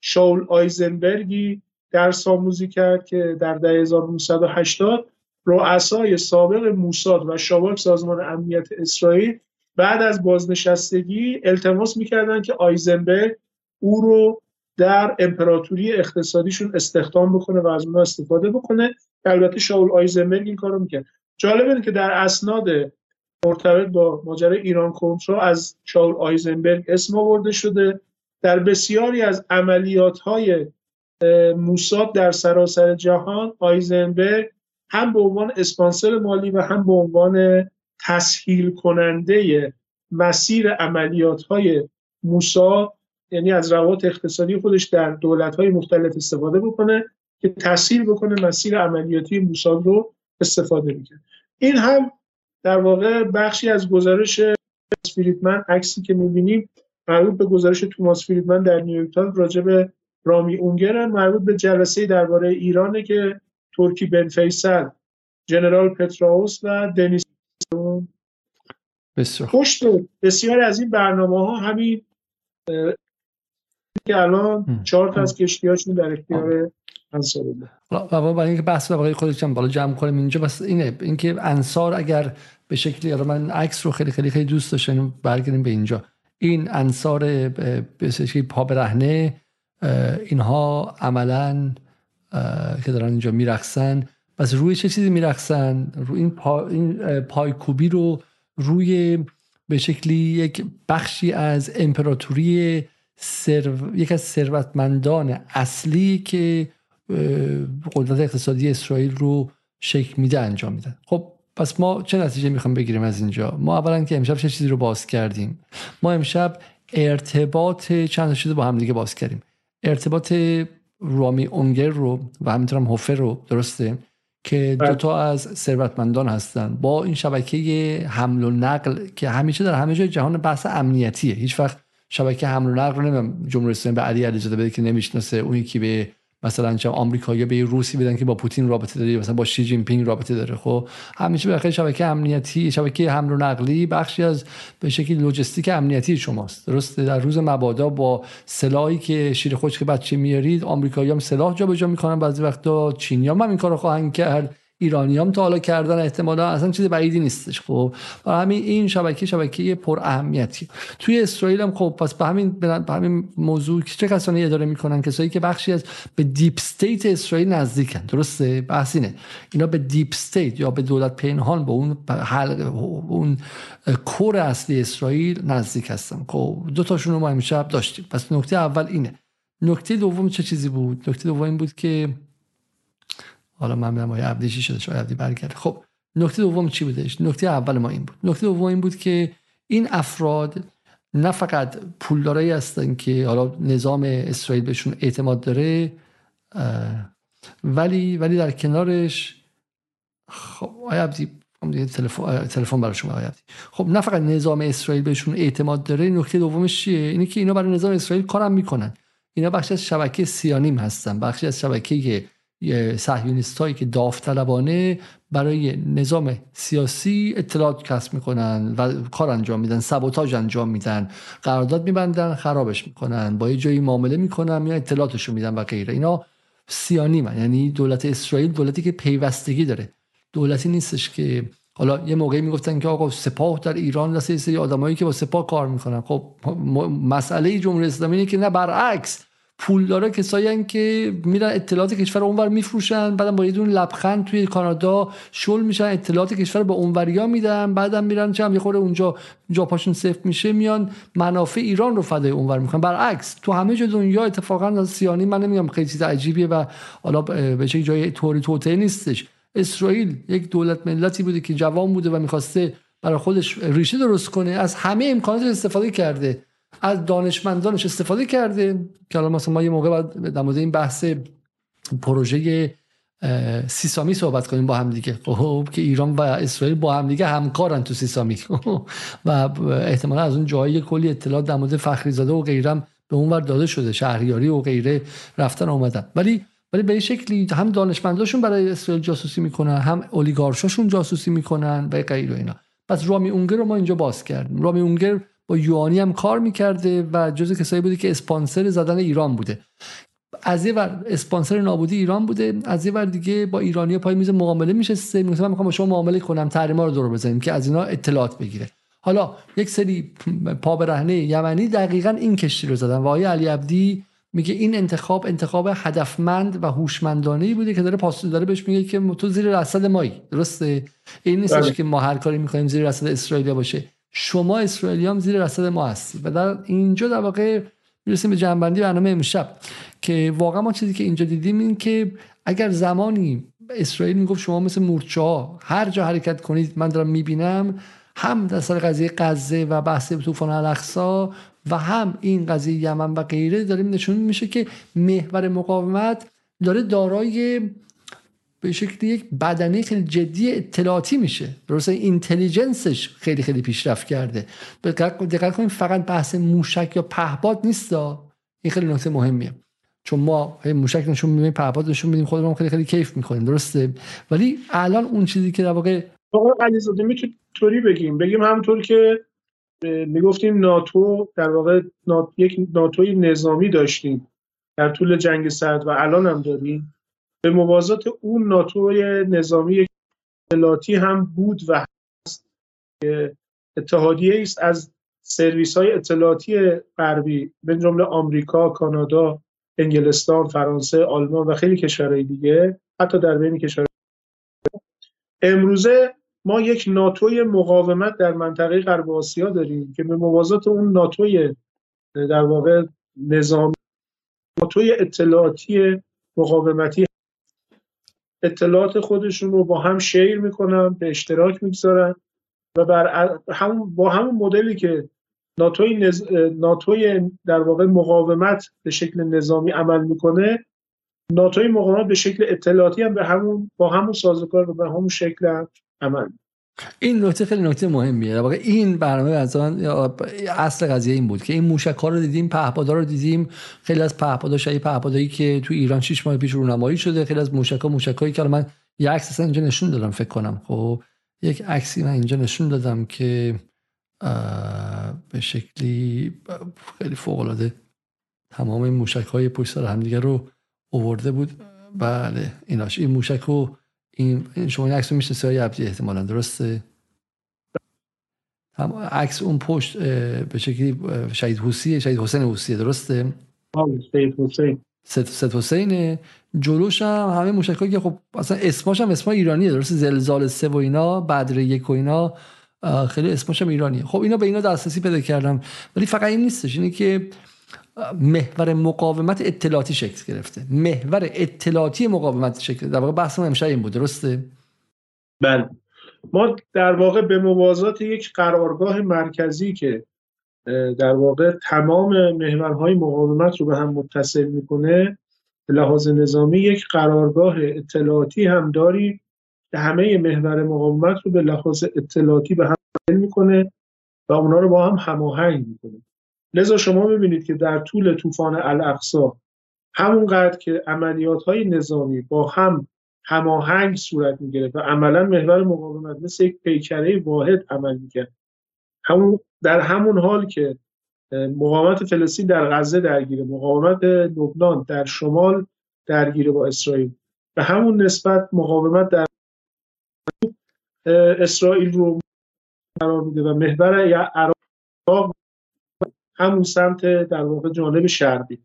شاول آیزنبرگی در آموزی کرد که در 1980 رؤسای سابق موساد و شاباک سازمان امنیت اسرائیل بعد از بازنشستگی التماس می‌کردن که آیزنبرگ او رو در امپراتوری اقتصادیشون استخدام بکنه و از اونها استفاده بکنه. البته شاول آیزنبرگ این کارو می‌کرد. جالب اینه که در اسناد مرتبط با ماجرای ایران کنترا از شاول آیزنبرگ اسم آورده شده. در بسیاری از عملیات های موساد در سراسر جهان آیزنبرگ هم به عنوان اسپانسر مالی و هم به عنوان تسهیل کننده مسیر عملیات های موساد یعنی از روابط اقتصادی خودش در دولت های مختلف استفاده بکنه که تسهیل بکنه مسیر عملیاتی موساد رو استفاده می‌کنه. این هم در واقع بخشی از گزارش فریدمن عکسی که می‌بینیم مربوط به گزارش توماس فریدمن در نیویورک تایمز راجع به رامی اونگر مربوط به جلسه درباره ایرانه که ترکی بن فیصل جنرال پتراوس و دنیس. بسیار پشت بسیار از این برنامه ها همین که الان چهار تا از کشتیاشون در اختیار انصار الله و برای اینکه بحث بقیه خودش هم بالا جمع کنیم اینجا بس اینه اینکه انصار اگر به شکلی حالا من عکس رو خیلی خیلی خیلی دوست داشتم برگردیم به اینجا. این انصار به شکلی پا برهنه اینها عملا که دارن اینجا میرقصن. بس روی چه چیزی میرقصن؟ روی این, پا، این پایکوبی رو روی به شکلی یک بخشی از امپراتوری سرو... یک از ثروتمندان اصلی که قدرت اقتصادی اسرائیل رو شکل میده انجام میدن. خب پس ما چه نتیجه می‌خوام بگیریم از اینجا؟ ما اولا که امشب چه چیزی رو باز کردیم؟ ما امشب ارتباط چند چیز با هم دیگه باز کردیم. ارتباط رامی اونگر رو و همینطور هم هوفر رو درسته؟ که دو تا از ثروتمندان هستن. با این شبکه حمل و نقل که همیشه در همه جای جهان بحث امنیتیه. هیچ وقت شبکه حمل و نقل رو نمیم جمهوری اسلامی به علی علیزاده بده که نمی‌شناسه اون که به مثلا چه آمریکایی به روسی بدن که با پوتین رابطه داره مثلا با شی جین پینگ رابطه داره. خب همیشه به شبکه امنیتی شبکه حمل و نقلی بخشی از به شکلی لوجستیک امنیتی شماست. درسته در روز مبادا با سلاحی که شیر خوش که بچه میارید آمریکایی هم سلاح جابجا می‌کنن بعضی وقتا چینی هم, هم این کارو خواهند کرد. ایرانی هم تا حالا کردن احتمالا اصلا چیز بعیدی نیستش خب؟ و همین این شبکه شبکه پر اهمیتی توی اسرائیل هم خب پس به همین به همین موضوع چه کسانی اداره می‌کنن؟ کسایی که بخشی از به deep state اسرائیل نزدیکن درسته؟ بحث اینه. اینا به deep state یا به دولت پنهان به اون حلقه اون core اصلی اسرائیل نزدیک هستن. خب دو تاشون رو ما امشب داشتیم. پس نکته اول اینه. نکته دوم چه چیزی بود؟ نکته دوم این بود که حالا من می‌دونم آیا عبدی شده شاید عبدی برگرده. خب نکته دوم چی بودش نکته اول ما این بود. نکته دوم این بود که این افراد نه فقط پولدارایی هستن که حالا نظام اسرائیل بهشون اعتماد داره ولی ولی در کنارش خب آیا عبدی تلفن تلفن برای شما آیا خب نه فقط نظام اسرائیل بهشون اعتماد داره نکته دومش چیه؟ اینه که اینا برای نظام اسرائیل کارم می‌کنن. اینا بخشی از شبکه سیانیم هستن بخشی از شبکه صهیونیست هایی که داوطلبانه برای نظام سیاسی اطلاعات کسب می‌کنن و کار انجام میدن سبوتاژ انجام میدن قرارداد میبندن خرابش می‌کنن با یه جایی معامله می‌کنن یا اطلاعاتشون میدن و غیره. اینا سیانی من. یعنی دولت اسرائیل دولتی که پیوستگی داره. دولتی نیستش که حالا یه موقعی می‌گفتن که آقا سپاه در ایران دسته سری آدمایی که با سپاه کار می‌کنن. خب مسئله جمهوری اسلامی اینه که نه برعکس. پولدارا کسایی که میرن اطلاعات کشور اونور میفروشن بعدم با یه دون لبخند توی کانادا شل میشن اطلاعات کشور به اونوریا میدن بعدم میرن چه یه خورده اونجا جا پاشون سفت میشه میان منافع ایران رو فدای اونور می‌کنن. برعکس تو همه جای دنیا اتفاقا سیانی من نمیگم خیلی چیز عجیبیه و حالا به جای طوری توته نیستش. اسرائیل یک دولت ملتی بوده که جوان بوده و می‌خواسته برای خودش ریشه درست کنه از همه امکانات استفاده کرده. از دانشمندانش استفاده کرده که الان مثلا ما یه موقع باید در مورد این بحث پروژه سیسامی صحبت کنیم با هم دیگه. خب که ایران و اسرائیل با هم دیگه همکارن تو سیسامی. و احتمالا از اون جایی کلی اطلاعات در مورد فخری زاده و غیرم به اون ور داده شده شهریاری و غیره رفتن اومدن. ولی ولی به شکلی هم دانشمنداشون برای اسرائیل جاسوسی می‌کنن هم اولیگارشاشون جاسوسی می‌کنن و غیره اینا. پس رامی اونگر رو ما اینجا باز کردیم. رامی اونگر با یوانی هم کار می‌کرده و جز کسایی بوده که اسپانسر زدن ایران بوده. از یه ور اسپانسر نابودی ایران بوده از یه ور دیگه با ایرانی پای میز معامله میشسته. میگه من می‌خوام با شما معامله کنم تحریما رو دور بزنیم که از اینا اطلاعات بگیره. حالا یک سری پا برهنه یمنی دقیقا این کشتی رو زدن و آقای علی عبدی میگه این انتخاب انتخاب هدفمند و هوشمندانه بوده که داره پاسخ داره بهش میگه که تو زیر رصد مایی. درسته؟ این نیستش بله. که ما هر کاری می‌کنیم زیر رصد اسرائیل باشه. شما اسرائیلی زیر رصد ما هستید و در اینجا در واقع می‌رسیم به جنبندی برنامه امشب که واقعا ما چیزی که اینجا دیدیم این که اگر زمانی اسرائیل می‌گفت شما مثل مورچه ها هر جا حرکت کنید من دارم می‌بینم هم در سر قضیه غزه و بحث طوفان الاقصا و هم این قضیه یمن و غیره داریم نشون میشه که محور مقاومت داره دارای به شکل یک بدنه خیلی جدی اطلاعاتی میشه. درسته؟ اینتلیجنسش خیلی خیلی پیشرفت کرده. دقت کنید فقط بحث موشک یا پهباد نیست این خیلی نکته مهمیه. چون ما موشک نشون میدیم پهپاد نشون میدیم خودمون خیلی خیلی کیف می‌کنیم درسته؟ ولی الان اون چیزی که در واقع علیزاده می‌تونی بگیم. بگیم همونطور که می‌گفتیم ناتو در واقع یک ناتوی نظامی داشتیم. در طول جنگ سرد و الان هم داریم. به موازات اون ناتوی نظامی اطلاعاتی هم بود و هست. اتحادیه است از سرویس های اطلاعاتی غربی به جمله آمریکا، کانادا، انگلستان، فرانسه، آلمان و خیلی کشورهای دیگه حتی در بین کشورهای امروزه ما یک ناتوی مقاومت در منطقه غرب آسیا داریم که به موازات اون ناتوی در واقع نظامی ناتوی اطلاعاتی مقاومتی اطلاعات خودشون رو با هم شیر می‌کنن به اشتراک می‌گذارن و بر همون با همون مدلی که ناتوی, نز... ناتوی در واقع مقاومت به شکل نظامی عمل می‌کنه ناتوی مقاومت به شکل اطلاعاتی هم به همون با همون سازوکار و به همون شکل هم عمل این نکته خیلی نکته مهمیه. در واقع این برنامه اصل قضیه این بود که این موشک ها رو دیدیم پهپادا رو دیدیم. خیلی از پهپادا شایی پهپادایی که تو ایران 6 ماه پیش رونمایی شده. خیلی از موشک ها موشکایی که من یه عکس اینجا نشون دادم فکر کنم. خب یک عکسی من اینجا نشون دادم که به شکلی خیلی فوق العاده تمام این موشک های پشت سر همدیگه رو اوورده بود. بله ایناش. این موشک رو این شما این عکس رو میشه سایه عبدی؟ احتمالا. درسته؟ عکس اون پشت به شکلی شهید حسیه شهید حسین حسیه درسته؟ شهید حسین. ست حسینه. جلوش هم همه موشک که خب اصلا اسماش هم اسما ایرانیه. درسته؟ زلزال سه و اینا بدر یک و اینا. خیلی اسمش هم ایرانیه. خب اینا به اینا دسترسی پیدا کردم. ولی فقط این نیستش. اینه که محور مقاومت اطلاعاتی شکل گرفته. محور اطلاعاتی مقاومت شکل در واقع بحث امشب این بود درسته؟ بله. ما در واقع به موازات یک قرارگاه مرکزی که در واقع تمام محورهای مقاومت رو به هم متصل می‌کنه لحاظ نظامی یک قرارگاه اطلاعاتی هم داریم که همه محور مقاومت رو به لحاظ اطلاعاتی به هم می‌کنه و اونا رو با هم هماهنگ می‌کنه. لذا شما می‌بینید که در طول طوفان الاقصا همونقدر که عملیات های نظامی با هم هماهنگ صورت می‌گرفت و عملا محور مقاومت مثل یک پیکره واحد عمل می‌کرد. همون در همون حال که مقاومت فلسطین در غزه درگیره مقاومت لبنان در شمال درگیره با اسرائیل. به همون نسبت مقاومت در اسرائیل رو قرار میده و محور عراق همون سمت در واقع جانب شرقی.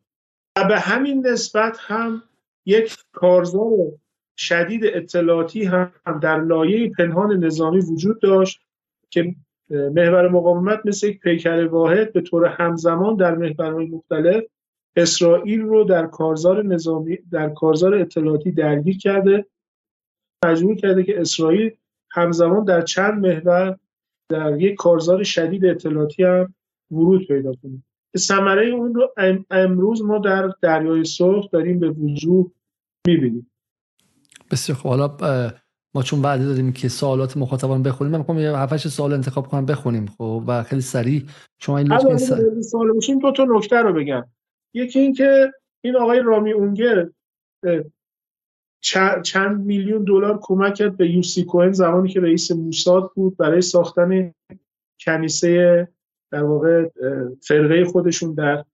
و به همین نسبت هم یک کارزار شدید اطلاعاتی هم در لایه پنهان نظامی وجود داشت که محور مقاومت مثل یک پیکر واحد به طور همزمان در محورهای مختلف اسرائیل رو در کارزار نظامی در کارزار اطلاعاتی درگیر کرده مجبور کرده که اسرائیل همزمان در چند محور در یک کارزار شدید اطلاعاتی هم ورود پیدا کنیم. ثمره اون رو امروز ما در دریای سرخ داریم به وجود می‌بینیم. بسیار خب حالا ما چون وعده داریم که سوالات مخاطبان بخونیم من می‌خوام یه هفتش سوال انتخاب کنم بخونیم خب و خیلی سریع. شما این لطفا سوال بشیم دو تا نکته رو بگم. یکی این که این آقای رامی اونگر چند میلیون دلار کمک کرد به یوسی کوهن زمانی که رئیس موساد بود برای ساختن کنیسه در واقع فرقه خودشون در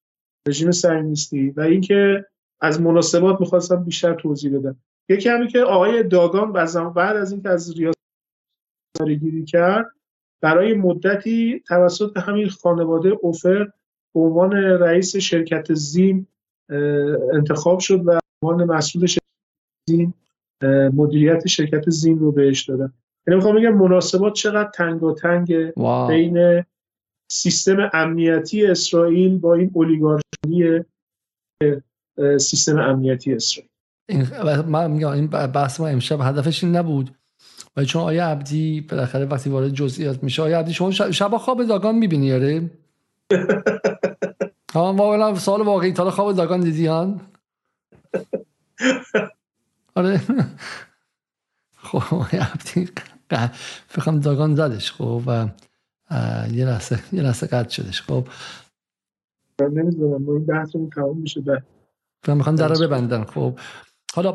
رژیم صهیونیستی و اینکه از مناسبات می‌خواستم بیشتر توضیح بدم یکی همین که آقای داگان بعد از اینکه از ریاست گیری کرد برای مدتی توسط همین خانواده اوفر به عنوان رئیس شرکت زیم انتخاب شد و عنوان مسئول شرکت زیم مدیریت شرکت زیم رو بهش دادن. یعنی می‌خوام بگم مناسبات چقدر تنگ بین سیستم امنیتی اسرائیل با این اولیگارشی سیستم امنیتی اسرائیل. این من میگم این بحث ما امشب هدفش این نبود. ولی چون آیا عبدی بالاخره وقتی وارد جزئیات میشه آیا عبدی شما شب خواب داگان می‌بینی یاره ها واقعا سال واقعی. تا خواب داگان دیدی هان آره. خب فکرم داگان زدش. خب و یه لحظه یه لحظه قد شدش. خب. نمی‌دونم این بحث تمام میشه و می‌خوام در رو ببندن خب. حالا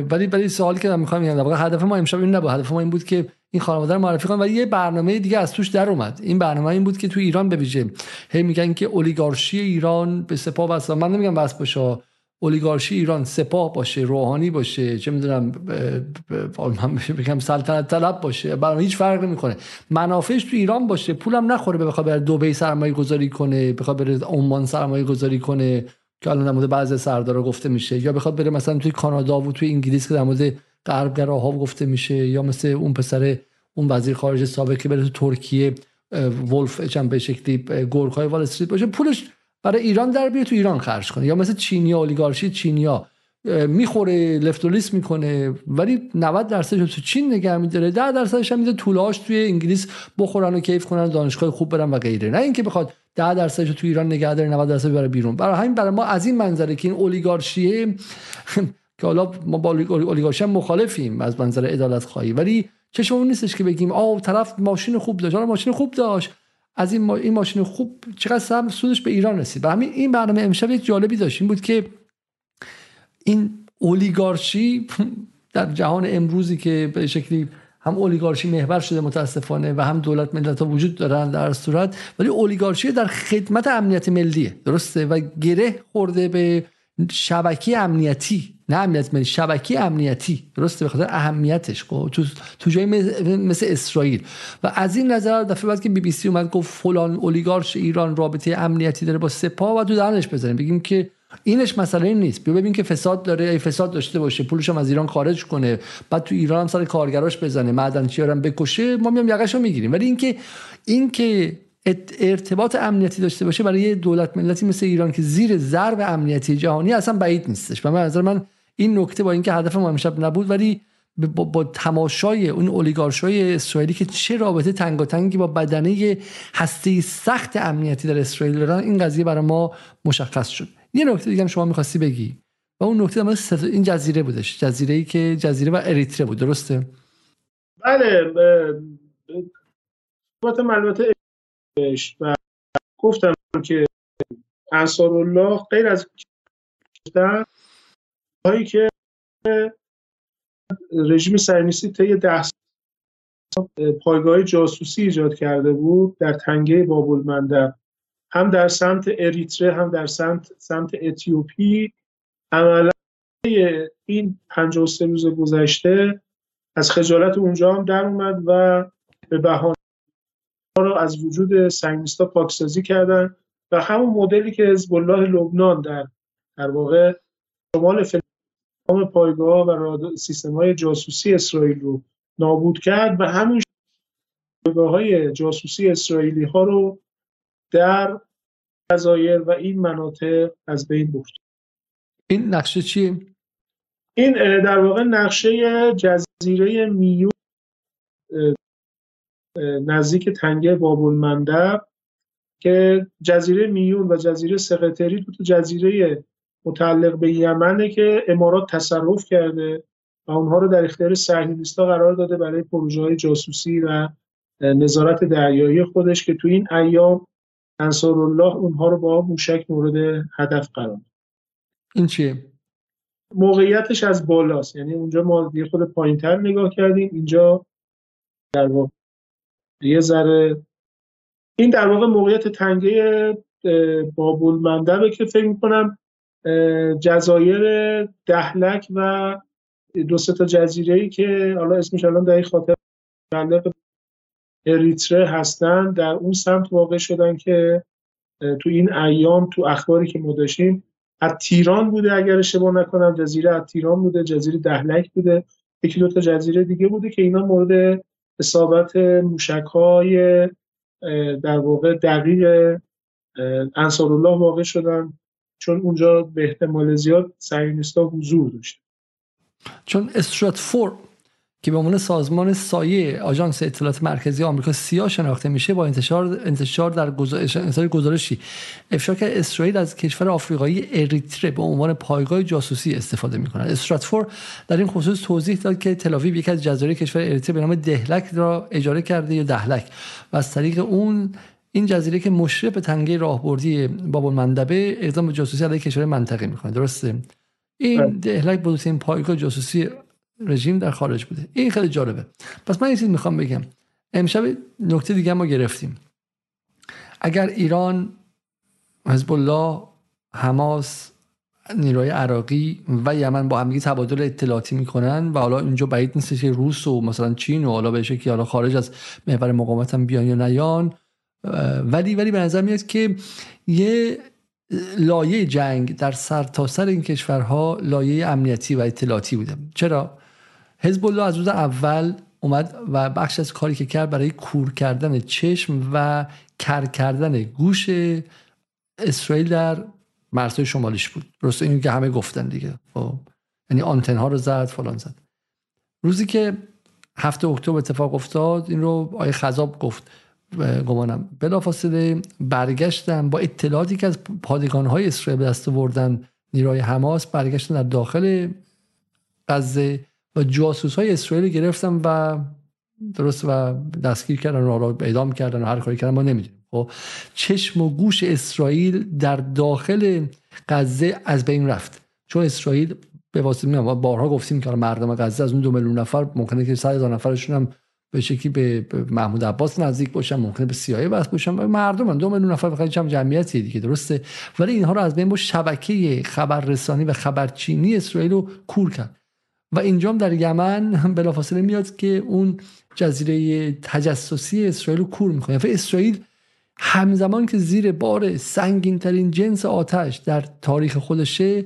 ولی ولی سوالی که من می‌خوام میگم در هدف ما امشب این نبود. هدف ما این بود که این خانواده رو معرفی کنم ولی یه برنامه دیگه از توش در اومد. این برنامه این بود که تو ایران بویژه هی میگن که اولیگارشی ایران به سپاه وصل من نمیگم وصل باشه. اولیگارشی ایران سپاه باشه روحانی باشه چه می‌دونم بگم سلطنت طلب باشه برای هیچ فرق نمی‌کنه. منافعش تو ایران باشه پولم نخوره بخواد بره دبی سرمایه گذاری کنه بخواد بره عمان سرمایه گذاری کنه که الان در مورد بعضی سردارا گفته میشه. یا بخواد بره مثلا توی کانادا و توی انگلیس که در مورد غربگراها گفته میشه یا مثل اون پسر اون وزیر خارجه سابق که بره تو ترکیه ولف چم به شکلی گورخای وال استریت باشه پولش برای ایران در بیاره تو ایران خرج کنه. یا مثل چینیا اولیگارشی چینیا می‌خوره لفتولیس می‌کنه. ولی 90 درصدش تو چین نگه میداره. 10 درصدش هم میده طولاش توی انگلیس بخورن و کیف کنن دانشگاه خوب برن و غیره. نه اینکه بخواد 10 درصدش تو ایران نگه داره 90 درصد بره بیرون. برای همین برای ما از این منظره که این اولیگارشیه که حالا ما با اولیگارشی هم مخالفیم از منظر عدالت خواهی ولی چشم اون نیستش که بگیم آ طرف ماشین خوب داشت. ماشین خوب داشت. از این, این ماشین خوب چقدر سودش به ایران رسید. و همین این برنامه امشب یک جالبی داشت. این بود که این اولیگارشی در جهان امروزی که به شکلی هم اولیگارشی محور شده متاسفانه و هم دولت ملت ها وجود دارن در صورت ولی اولیگارشی در خدمت امنیت ملیه. درسته؟ و گره خورده به شبکه امنیتی نه امنیت ملی شبکه امنیتی درسته؟ به خاطر اهمیتش. خب تو تو جای مثل اسرائیل. و از این نظر دفعه بعد که بی بی سی اومد گفت فلان اولیگارش ایران رابطه امنیتی داره با سپاه و تو دهنش بزنیم. بگیم که اینش مسئله نیست. بیا ببین که فساد داره ای فساد داشته باشه پولش هم از ایران خارج کنه بعد تو ایران هم سر کارگراش بزنه معدنچی هم بکشه ما میام یقش رو می‌گیریم. ولی اینکه اینکه ارتباط امنیتی داشته باشه برای یه دولت ملتی مثل ایران که زیر ضرب امنیتی جهانی اصلا بعید نیستش. و من نظر من این نکته با اینکه هدف ما امشب نبود ولی با, با تماشای اون اولیگارشای اسرائیلی که چه رابطه تنگاتنگی با بدنه هسته سخت امنیتی در اسرائیل دارن این قضیه برای ما مشخص شد. یه نکته دیگه هم شما می‌خواستی بگی؟ و اون نکته در این جزیره بودش. جزیره ای که جزیره و اریتره بود درسته؟ بله البته و گفتم که انصار الله غیر از هایی که رژیم سرنیستی طی ده پایگاه جاسوسی ایجاد کرده بود در تنگه بابل هم در سمت اریتره هم در سمت سمت اتیوپی. عملا این 53 روز گذشته از خجالت اونجا هم در اومد و به بهانه رو از وجود سنگیستا پاکسازی کردن و همون مدلی که حزب الله لبنان در در واقع شمال فلسطین پایگاه و سیستم های جاسوسی اسرائیل رو نابود کرد و همین پایگاه های جاسوسی اسرائیلی ها رو در جزایر و این مناطق از بین برد این نقشه چیه؟ این در واقع نقشه جزیره میون نزدیک تنگه بابل که جزیره میون و جزیره سقطری دو جزیره متعلق به یمنه که امارات تصرف کرده و اونها رو در اختیار صهیونیست‌ها قرار داده برای پروژه های جاسوسی و نظارت دریایی خودش که تو این ایام انصار الله اونها رو با موشک مورد هدف قرار این چیه؟ موقعیتش از بالاست. یعنی اونجا ما یه خود پایینتر نگاه کردیم. اینجا در واقع یه ذره. این در واقع موقعیت تنگه بابول مندبه که فکر می‌کنم جزایر دهلک و دو سه تا جزیره ای که حالا اسمش الان در خاطر اریتره هستن در اون سمت واقع شدن که تو این ایام تو اخباری که ما داشتیم از تیران بوده اگر اشتباه نکنم جزیره از تیران بوده جزیره دهلک بوده یکی دو تا جزیره دیگه بوده که اینا مورد اصابت موشک های در واقع دقیق انصار الله واقع شدن چون اونجا به احتمال زیاد سعینیستا حضور داشت چون استراتفورد که به عنوان سازمان سایه آژانس اطلاعات مرکزی آمریکا سیا شناخته میشه با انتشار انتشار در گزارشی. افشا کرد اسرائیل از کشور آفریقایی اریتره به عنوان پایگاه جاسوسی استفاده می‌کنه استراتفور در این خصوص توضیح داد که تل‌آویو یک از جزایر کشور اریتره به نام دهلک را اجاره کرده یا دهلک. و از طریق اون این جزیره که مشرف به تنگه راهبردی باب المندبه اقدام به جاسوسی علیه کشور منطقه می‌کنه. درسته؟ این بله. دهلک بزرگترین پایگاه جاسوسی رژیم در خارج بوده. این خیلی جالبه. پس من یه چیز می‌خوام بگم. امشب نکته دیگه ما گرفتیم. اگر ایران حزب الله حماس نیروی عراقی و یمن با همگی تبادل اطلاعاتی می‌کنن و حالا اینجا بعید نیست که روس و مثلا چین و حالا به که حالا خارج از محور مقاومت هم بیان یا نیان. ولی ولی به نظر میاد که یه لایه جنگ در سرتاسر سر این کشورها لایه امنیتی و اطلاعاتی بوده. چرا؟ حزب الله از روز اول اومد و بخش از کاری که کرد برای کور کردن چشم و کر کردن گوش اسرائیل در مرزهای شمالیش بود. درست اینو که همه گفتن دیگه. خب. یعنی آنتن ها رو زد فلان زد. روزی که هفته اکتبر اتفاق افتاد این رو آیه خذاب گفت گمانم. بلافاصله برگشتن با اطلاعاتی که از پادگان های اسرائیل دست بردن نیروی حماس برگشتن در داخل غزه. و جاسوس های اسرائیل گرفتن و درست و دستگیر کردن و اعدام کردن و هر کاری کردن ما نمی‌دونیم. خب چشم و گوش اسرائیل در داخل غزه از بین رفت. چون اسرائیل به واسطه بارها گفتیم که مردم غزه از اون دو میلیون نفر ممکنه که 100 هزار نفرشون هم به شکلی به محمود عباس نزدیک باشن ممکنه به سیایی بس باشن. مردم دو میلیون نفر بخاطر چم جمعیتی دیگه درسته؟ ولی اینها رو از بین با شبکه خبررسانی و خبرچینی اسرائیل رو کور کرد. و اینجام در یمن بلافاصله میاد که اون جزیره تجسسی اسرائیل رو کور می‌کنه. و اسرائیل همزمان که زیر بار سنگین ترین جنس آتش در تاریخ خودشه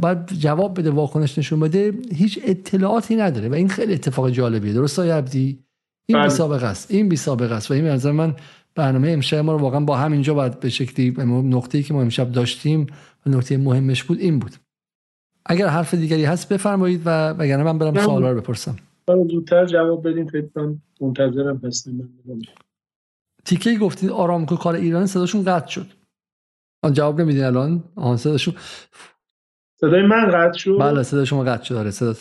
باید جواب بده واکنش نشون بده هیچ اطلاعاتی نداره و این خیلی اتفاق جالبیه. درست های عبدی؟ این بله. بی سابقه است. این بی سابقه است و این نظر من برنامه امشب ما رو واقعا با همینجا باید به شکلی نقطه‌ای که ما امشب داشتیم و نقطه مهمش بود این بود. اگر حرف دیگری هست بفرمایید و وگرنه من برم سوالا رو بپرسم. زودتر جواب بدیم فکر منتظرم هستم. تیکه گفتید آرامکو کار ایران صداشون قطع شد. آن جواب نمیدین الان؟ آن صداشون صدای من قطع شد؟ بله صدای شما قطع شد. آره صدا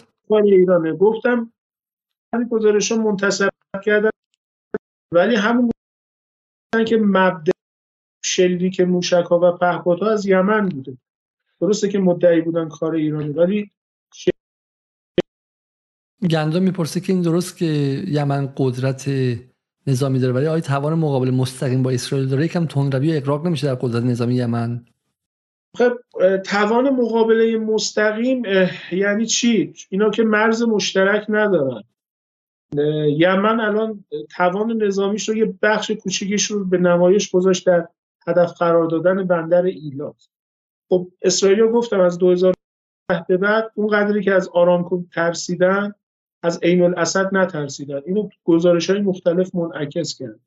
ایرانه. گفتم این گزارش منتصب کردن ولی همون که مبدع شلیک موشک ها و پهپادها از یمن بوده. درسته که مدعی بودن کار ایرانی ولی گندم می‌پرسه که این درست که یمن قدرت نظامی داره ولی آیا توان مقابل مستقیم با اسرائیل داره؟ یکم تندروی اقراق نمیشه در قدرت نظامی یمن. خب توان مقابله مستقیم یعنی چی؟ اینا که مرز مشترک ندارن. یمن الان توان نظامیش رو یه بخش کوچیکش رو به نمایش گذاشت در هدف قرار دادن بندر ایلات خب اسرائیل گفتم از 2010 به بعد اون قدری که از آرامکو ترسیدن از عین الاسد نترسیدن. اینو گزارش های مختلف منعکس کرد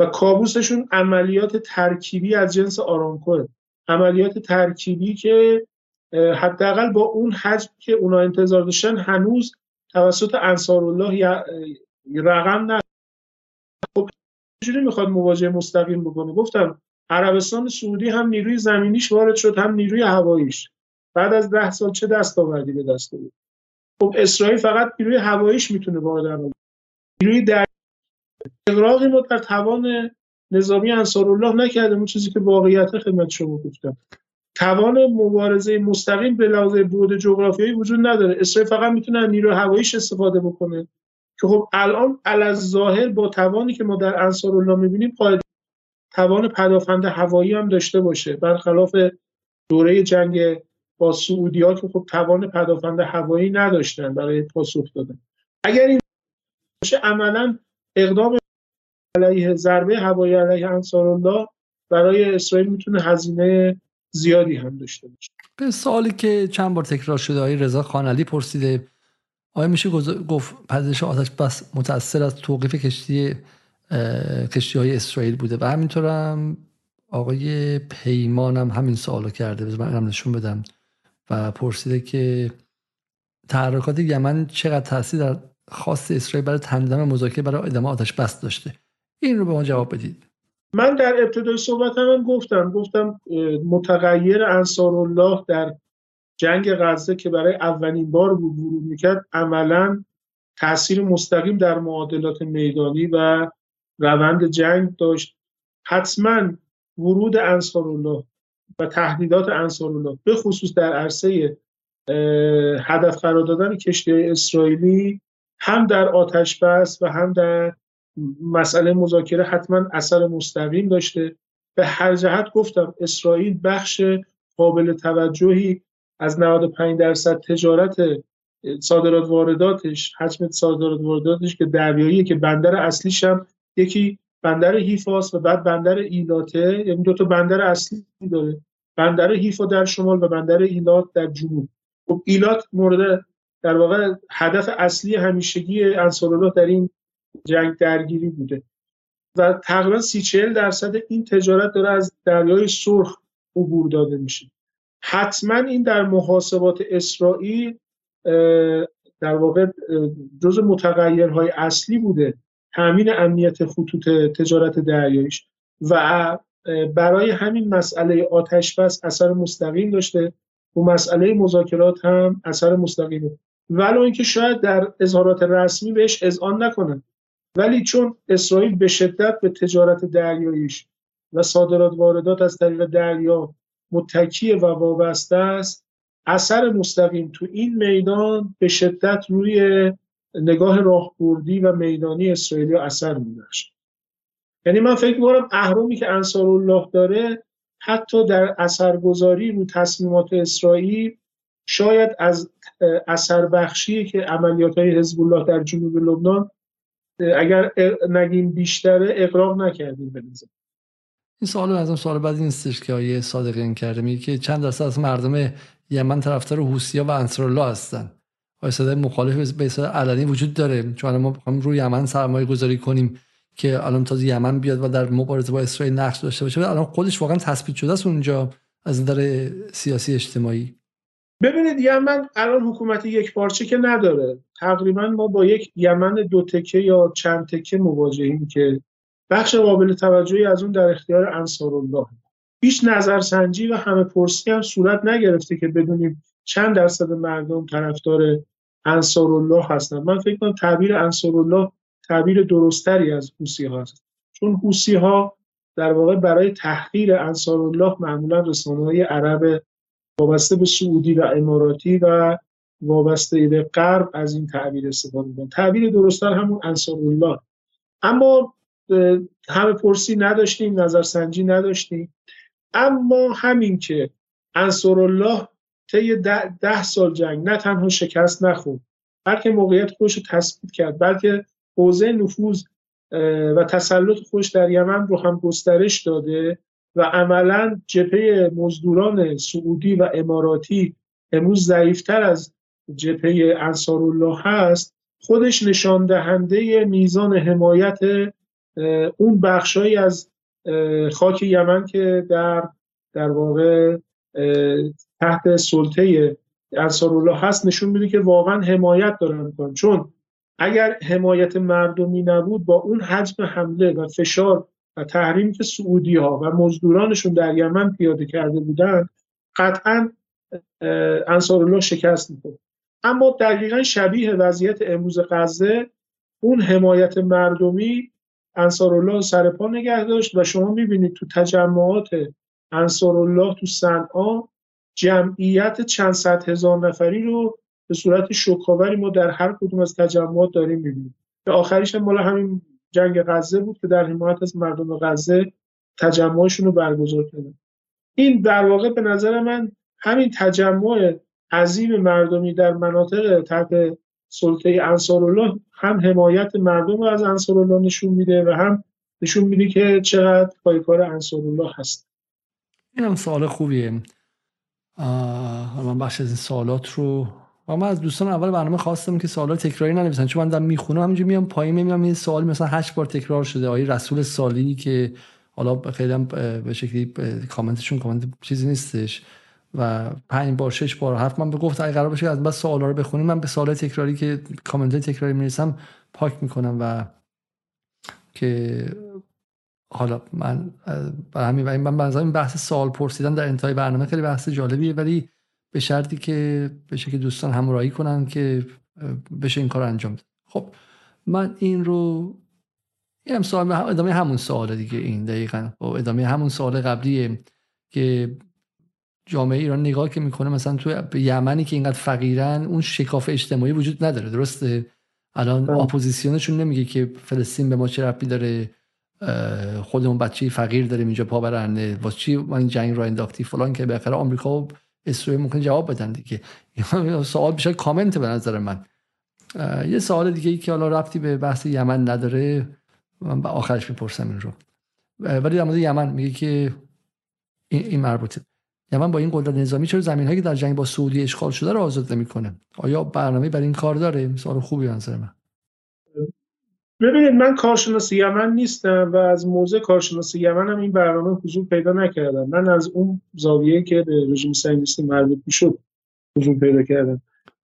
و کابوسشون عملیات ترکیبی از جنس آرامکو عملیات ترکیبی که حداقل با اون حجم که اونا انتظار داشتن هنوز توسط انصارالله رقم نه خب چجوری می‌خواد مواجهه مستقیم بکنه؟ گفتم عربستان سعودی هم نیروی زمینیش وارد شد هم نیروی هواییش. بعد از ده سال چه دستاوردی به دست بود خب اسرائیل فقط نیروی هواییش می‌تونه وارد نیروی در اقراقی ما در توان نظامی انصارالله نکرده اون چیزی که واقعیت خدمت شما گفتم. توان مبارزه مستقیم به لحاظ بود جغرافیایی وجود نداره. اسرائیل فقط می‌تونه نیروی هواییش استفاده بکنه. که خب الان از ظاهر با توانی که ما در انصارالله می‌بینیم قاعده توان پدافند هوایی هم داشته باشه. برخلاف دوره جنگ با سعودی ها که خب توان پدافند هوایی نداشتن برای پاسخ دادن. اگر این باشه عملا اقدام علیه ضربه هوایی علیه انصارالله برای اسرائیل می‌تونه هزینه زیادی هم داشته باشه. به سوالی که چند بار تکرار شده آقای رضا خانعلی پرسیده آیا میشه گفت پذیرش آتش بس متاثر از توقیف کشتی کشتی های اسرائیل بوده. و همینطور هم آقای پیمان هم همین سوالو کرده. بذار من نشون بدم. و پرسیده که تحرکات یمن چقدر تاثیر در خاص اسرائیل برای تنظیم مذاکره برای ادامه آتش بس داشته؟ این رو به ما جواب بدید. من در ابتدای صحبت هم گفتم. گفتم متغیر انصار الله در جنگ غزه که برای اولین بار بود ورود می‌کرد عملا تاثیر مستقیم در معادلات میدانی و روند جنگ داشت. حتما ورود انصار الله و تهدیدات انصار الله به خصوص در عرصه هدف قرار دادن کشتی اسرائیلی هم در آتش بس و هم در مسئله مذاکره حتما اثر مستقیم داشته. به هر جهت گفتم اسرائیل بخش قابل توجهی از 95 درصد تجارت صادرات وارداتش حجم صادرات وارداتش که دریاییه که بندر اصلیش هم یکی بندر هیفاست و بعد بندر ایلاته یعنی دو تا بندر اصلی داره. بندر هیفا در شمال و بندر ایلات در جنوب. خب ایلات مورد در واقع هدف اصلی همیشگی انصارالله در این جنگ درگیری بوده. و تقریبا سی چهل درصد این تجارت داره از دریای سرخ عبور داده میشه. حتما این در محاسبات اسرائیل در واقع جز متغیرهای اصلی بوده. تامین امنیت خطوط تجارت دریاییش. و برای همین مسئله آتش بس اثر مستقیم داشته. و مسئله مذاکرات هم اثر مستقیمه. ولو اینکه شاید در اظهارات رسمی بهش اذعان نکنن ولی چون اسرائیل به شدت به تجارت دریاییش و صادرات واردات از طریق دریا متکیه و وابسته است اثر مستقیم تو این میدان به شدت روی نگاه راهبردی و میدانی اسرائیلی اثر میداشت یعنی من فکر می‌کنم اهرامی که انصار الله داره حتی در اثرگذاری رو تصمیمات اسرائیل شاید از اثر بخشی که عملیات های حزب الله در جنوب لبنان اگر نگیم بیشتره اقراق نکردیم به این سوال از اون سوال بعد نیستش که آیه صادقین کرده. میگه که چند درصد از مردم یمن طرفدار حوثی‌ها و انصارالله هستن. آیا صدای مخالف به صدا علنی وجود داره. چون ما می‌خوایم روی یمن سرمایه گذاری کنیم که الان تازه یمن بیاد و در مبارزه با اسرائیل نقش داشته باشه. الان خودش واقعا تثبیت شده است اونجا از نظر سیاسی اجتماعی. ببینید یمن الان حکومت یک پارچه که نداره. تقریبا ما با یک یمن دو تکه یا چند تکه مواجهیم که بخش قابل توجهی از اون در اختیار انصارالله هیچ نظرسنجی و همه پرسی هم صورت نگرفته که بدونیم چند درصد مردم طرفدار انصارالله هستن؟ من فکر کنم تعبیر انصارالله تعبیر درستری از حوسی هاست. چون حوسی ها در واقع برای تحقیر انصارالله معمولا رسانه های عرب وابسته به سعودی و اماراتی و وابسته به غرب از این تعبیر استفاده می‌کنن. تعبیر درستتر همون انصارالله. اما همه پرسی نداشتیم نظرسنجی نداشتیم. اما همین که انصارالله طی ده, ده سال جنگ. نه تنها شکست نخورد بلکه موقعیت خودش رو تثبیت کرد. بلکه حوزه نفوذ و تسلط خودش در یمن رو هم گسترش داده و عملا جبهه مزدوران سعودی و اماراتی امروز ضعیفتر از جبهه انصارالله هست. خودش نشان دهنده میزان حمایت اون بخشایی از خاک یمن که در در واقع تحت سلطه انصارالله هست نشون میده که واقعا حمایت دارن می‌کنن چون اگر حمایت مردمی نبود با اون حجم حمله و فشار و تحریمی که سعودی ها و مزدورانشون در یمن پیاده کرده بودن قطعا انصارالله شکست می‌خورد. اما دقیقا شبیه وضعیت امروز غزه اون حمایت مردمی انصارالله سر پا نگه داشت و شما می‌بینید تو تجمعات انصارالله تو صنعا جمعیت چند صد هزار نفری رو به صورت شکاوری ما در هر کدوم از تجمعات داریم می‌بینیم. به آخریش هم مال همین جنگ غزه بود که در حمایت از مردم غزه تجمعشون رو برگزار کردن. این در واقع به نظر من همین تجمع عظیم مردمی در مناطق تحت سلطه انصارالله هم حمایت مردم از انصارالله نشون میده و هم نشون میده که چقدر پایکار انصارالله هست. این هم سوال خوبیه. من بخش از این سوالات رو و من از دوستان اول برنامه خواستم که سوالات تکراری ننویسن چون من دارم می‌خونم همینجوری میام پایین می‌بینم این سوال مثلا هشت بار تکرار شده. آیه رسول سالی که حالا خیلی هم به شکلی کامنتشون کامنت چیزی نیستش. و پنج بار شش بار هفت من به گفت اگه قرار باشه از بس سوالا رو بخونیم. من به سوال تکراری که کامنت تکراری می‌رسم پاک می‌کنم و که حالا من برای همین من این بحث سوال پرسیدن در انتهای برنامه خیلی بحث جالبیه ولی به شرطی که بشه که دوستان همراهی کنن که بشه این کار انجام ده. خب من این رو هم سوال ادامه همون سوال دیگه این دقیقا خب، ادامه همون سوال قبلیه که جامعه ایران نگاه که می‌کنه مثلا تو یمنی که اینقدر فقیرن اون شکاف اجتماعی وجود نداره درسته الان بله. اپوزیسیونشون نمیگه که فلسطین به ما چه ربطی داره خودمون بچه فقیر داریم اینجا پا برنده. واسه چی ما این جنگ رو انداختی؟ فلان که بالاخره آمریکا و اسرائیل ممکن جواب بدن دیگه. سوال بیشتر کامنت به نظر من. یه سوال دیگه ای که حالا رفتی به بحث یمن نداره من به آخرش می‌پرسم این رو. ولی در مورد یمن میگه که این مربوطه. یمن با این قدرت نظامی چرا زمین هایی که در جنگ با سعودی اشغال شده رو آزاد نمی‌کنه؟ آیا برنامه برای این کار داره؟ سوال خوبی نظر من. ببینید من کارشناس یمن نیستم و از موضع کارشناس یمن هم این برنامه حضور پیدا نکردم. من از اون زاویه که به رژیم صهیونیستی مربوط می‌شد حضور پیدا کردم.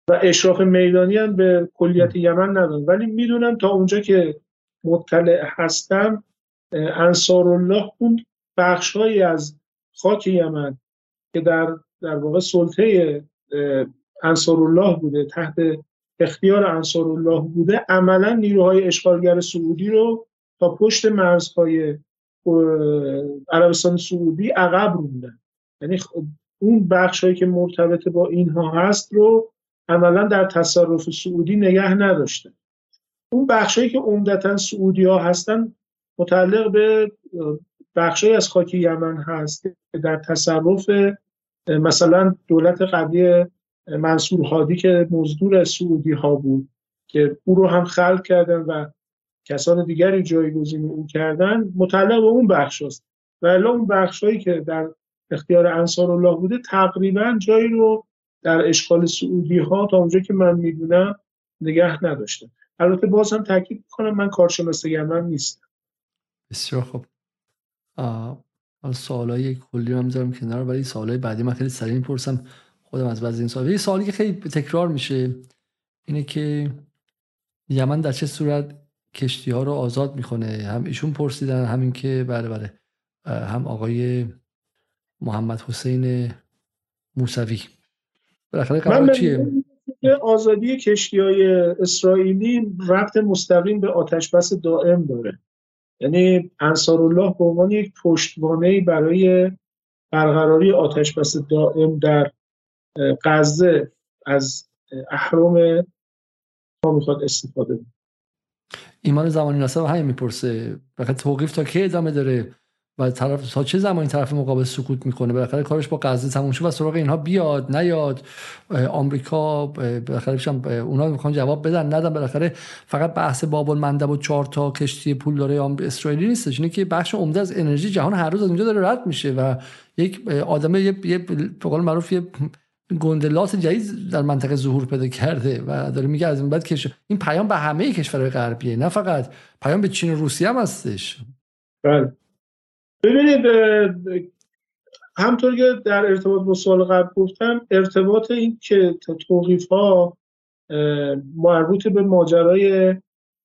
و اشراف میدانی هم به کلیت یمن ندارم. ولی می‌دونم تا اونجا که مطلع هستم انصار الله اون بخشهایی از خاک یمن که در در واقع سلطه انصارالله بوده تحت اختیار انصارالله بوده عملا نیروهای اشغالگر سعودی رو تا پشت مرزهای عربستان سعودی عقب روندن یعنی خب اون بخش هایی که مرتبط با اینها هست رو عملا در تصرف سعودی نگه نداشته. اون بخشهایی که عمدتا سعودی ها هستن متعلق به بخشی از خاک یمن هست که در تصرف مثلا دولت قبلی منصور هادی که مزدور سعودی ها بود که او رو هم خلق کردن و کسان دیگری جایگزین او کردن متعلق به اون بخش است و اون بخش هایی که در اختیار انصار الله بوده تقریبا جایی رو در اشغال سعودی ها تا اونجا که من می‌دونم نگه نداشته البته باز هم تاکید کنم من کارشناس یمن نیستم. بسیار خوب. های کلی هم کنار ولی های بعدی من خیلی سریع می‌پرسم. خودم از بعضی این سوال. یه سوالی که خیلی تکرار میشه اینه که یمن در چه صورت کشتی ها رو آزاد می‌کنه هم ایشون پرسیدن همین که بله بله. هم آقای محمد حسین موسوی. بالاخره قرار چیه؟ آزادی کشتی های اسرائیلی ربط مستقیم به آتش بس دائم داره. یعنی انصارالله به عنوان یک پشتوانه برای برقراری آتش بس دائم در غزه از احرام ما می‌خواد استفاده ایمان زمانی ناصر همین می‌پرسه. بخاطر توقیف تا کی ادامه داره و طرف تا چه زمانی طرف مقابل سکوت می‌کنه؟ بالاخره کارش با غزه تموم شد و سراغ اینها بیاد نیاد. آمریکا بالاخره اونا می‌خوان جواب بدن ندن. بالاخره فقط بحث باب المندب و چهار تا کشتی پول داره اسرائیلی نیستش. اینه که بخش عمده از انرژی جهان هر روز از اونجا داره رد میشه و یک آدم یه به قول معروف یه گندلات جدید در منطقه ظهور پیدا کرده و داره میگه از این بعد کش... این پیام به همه کشورهای غربیه نه فقط. پیام به چین و روسیه هم هستش. بله. ببینید همطور که در ارتباط با سوال قبل گفتم ارتباط این که توقیف ها مربوط به ماجرای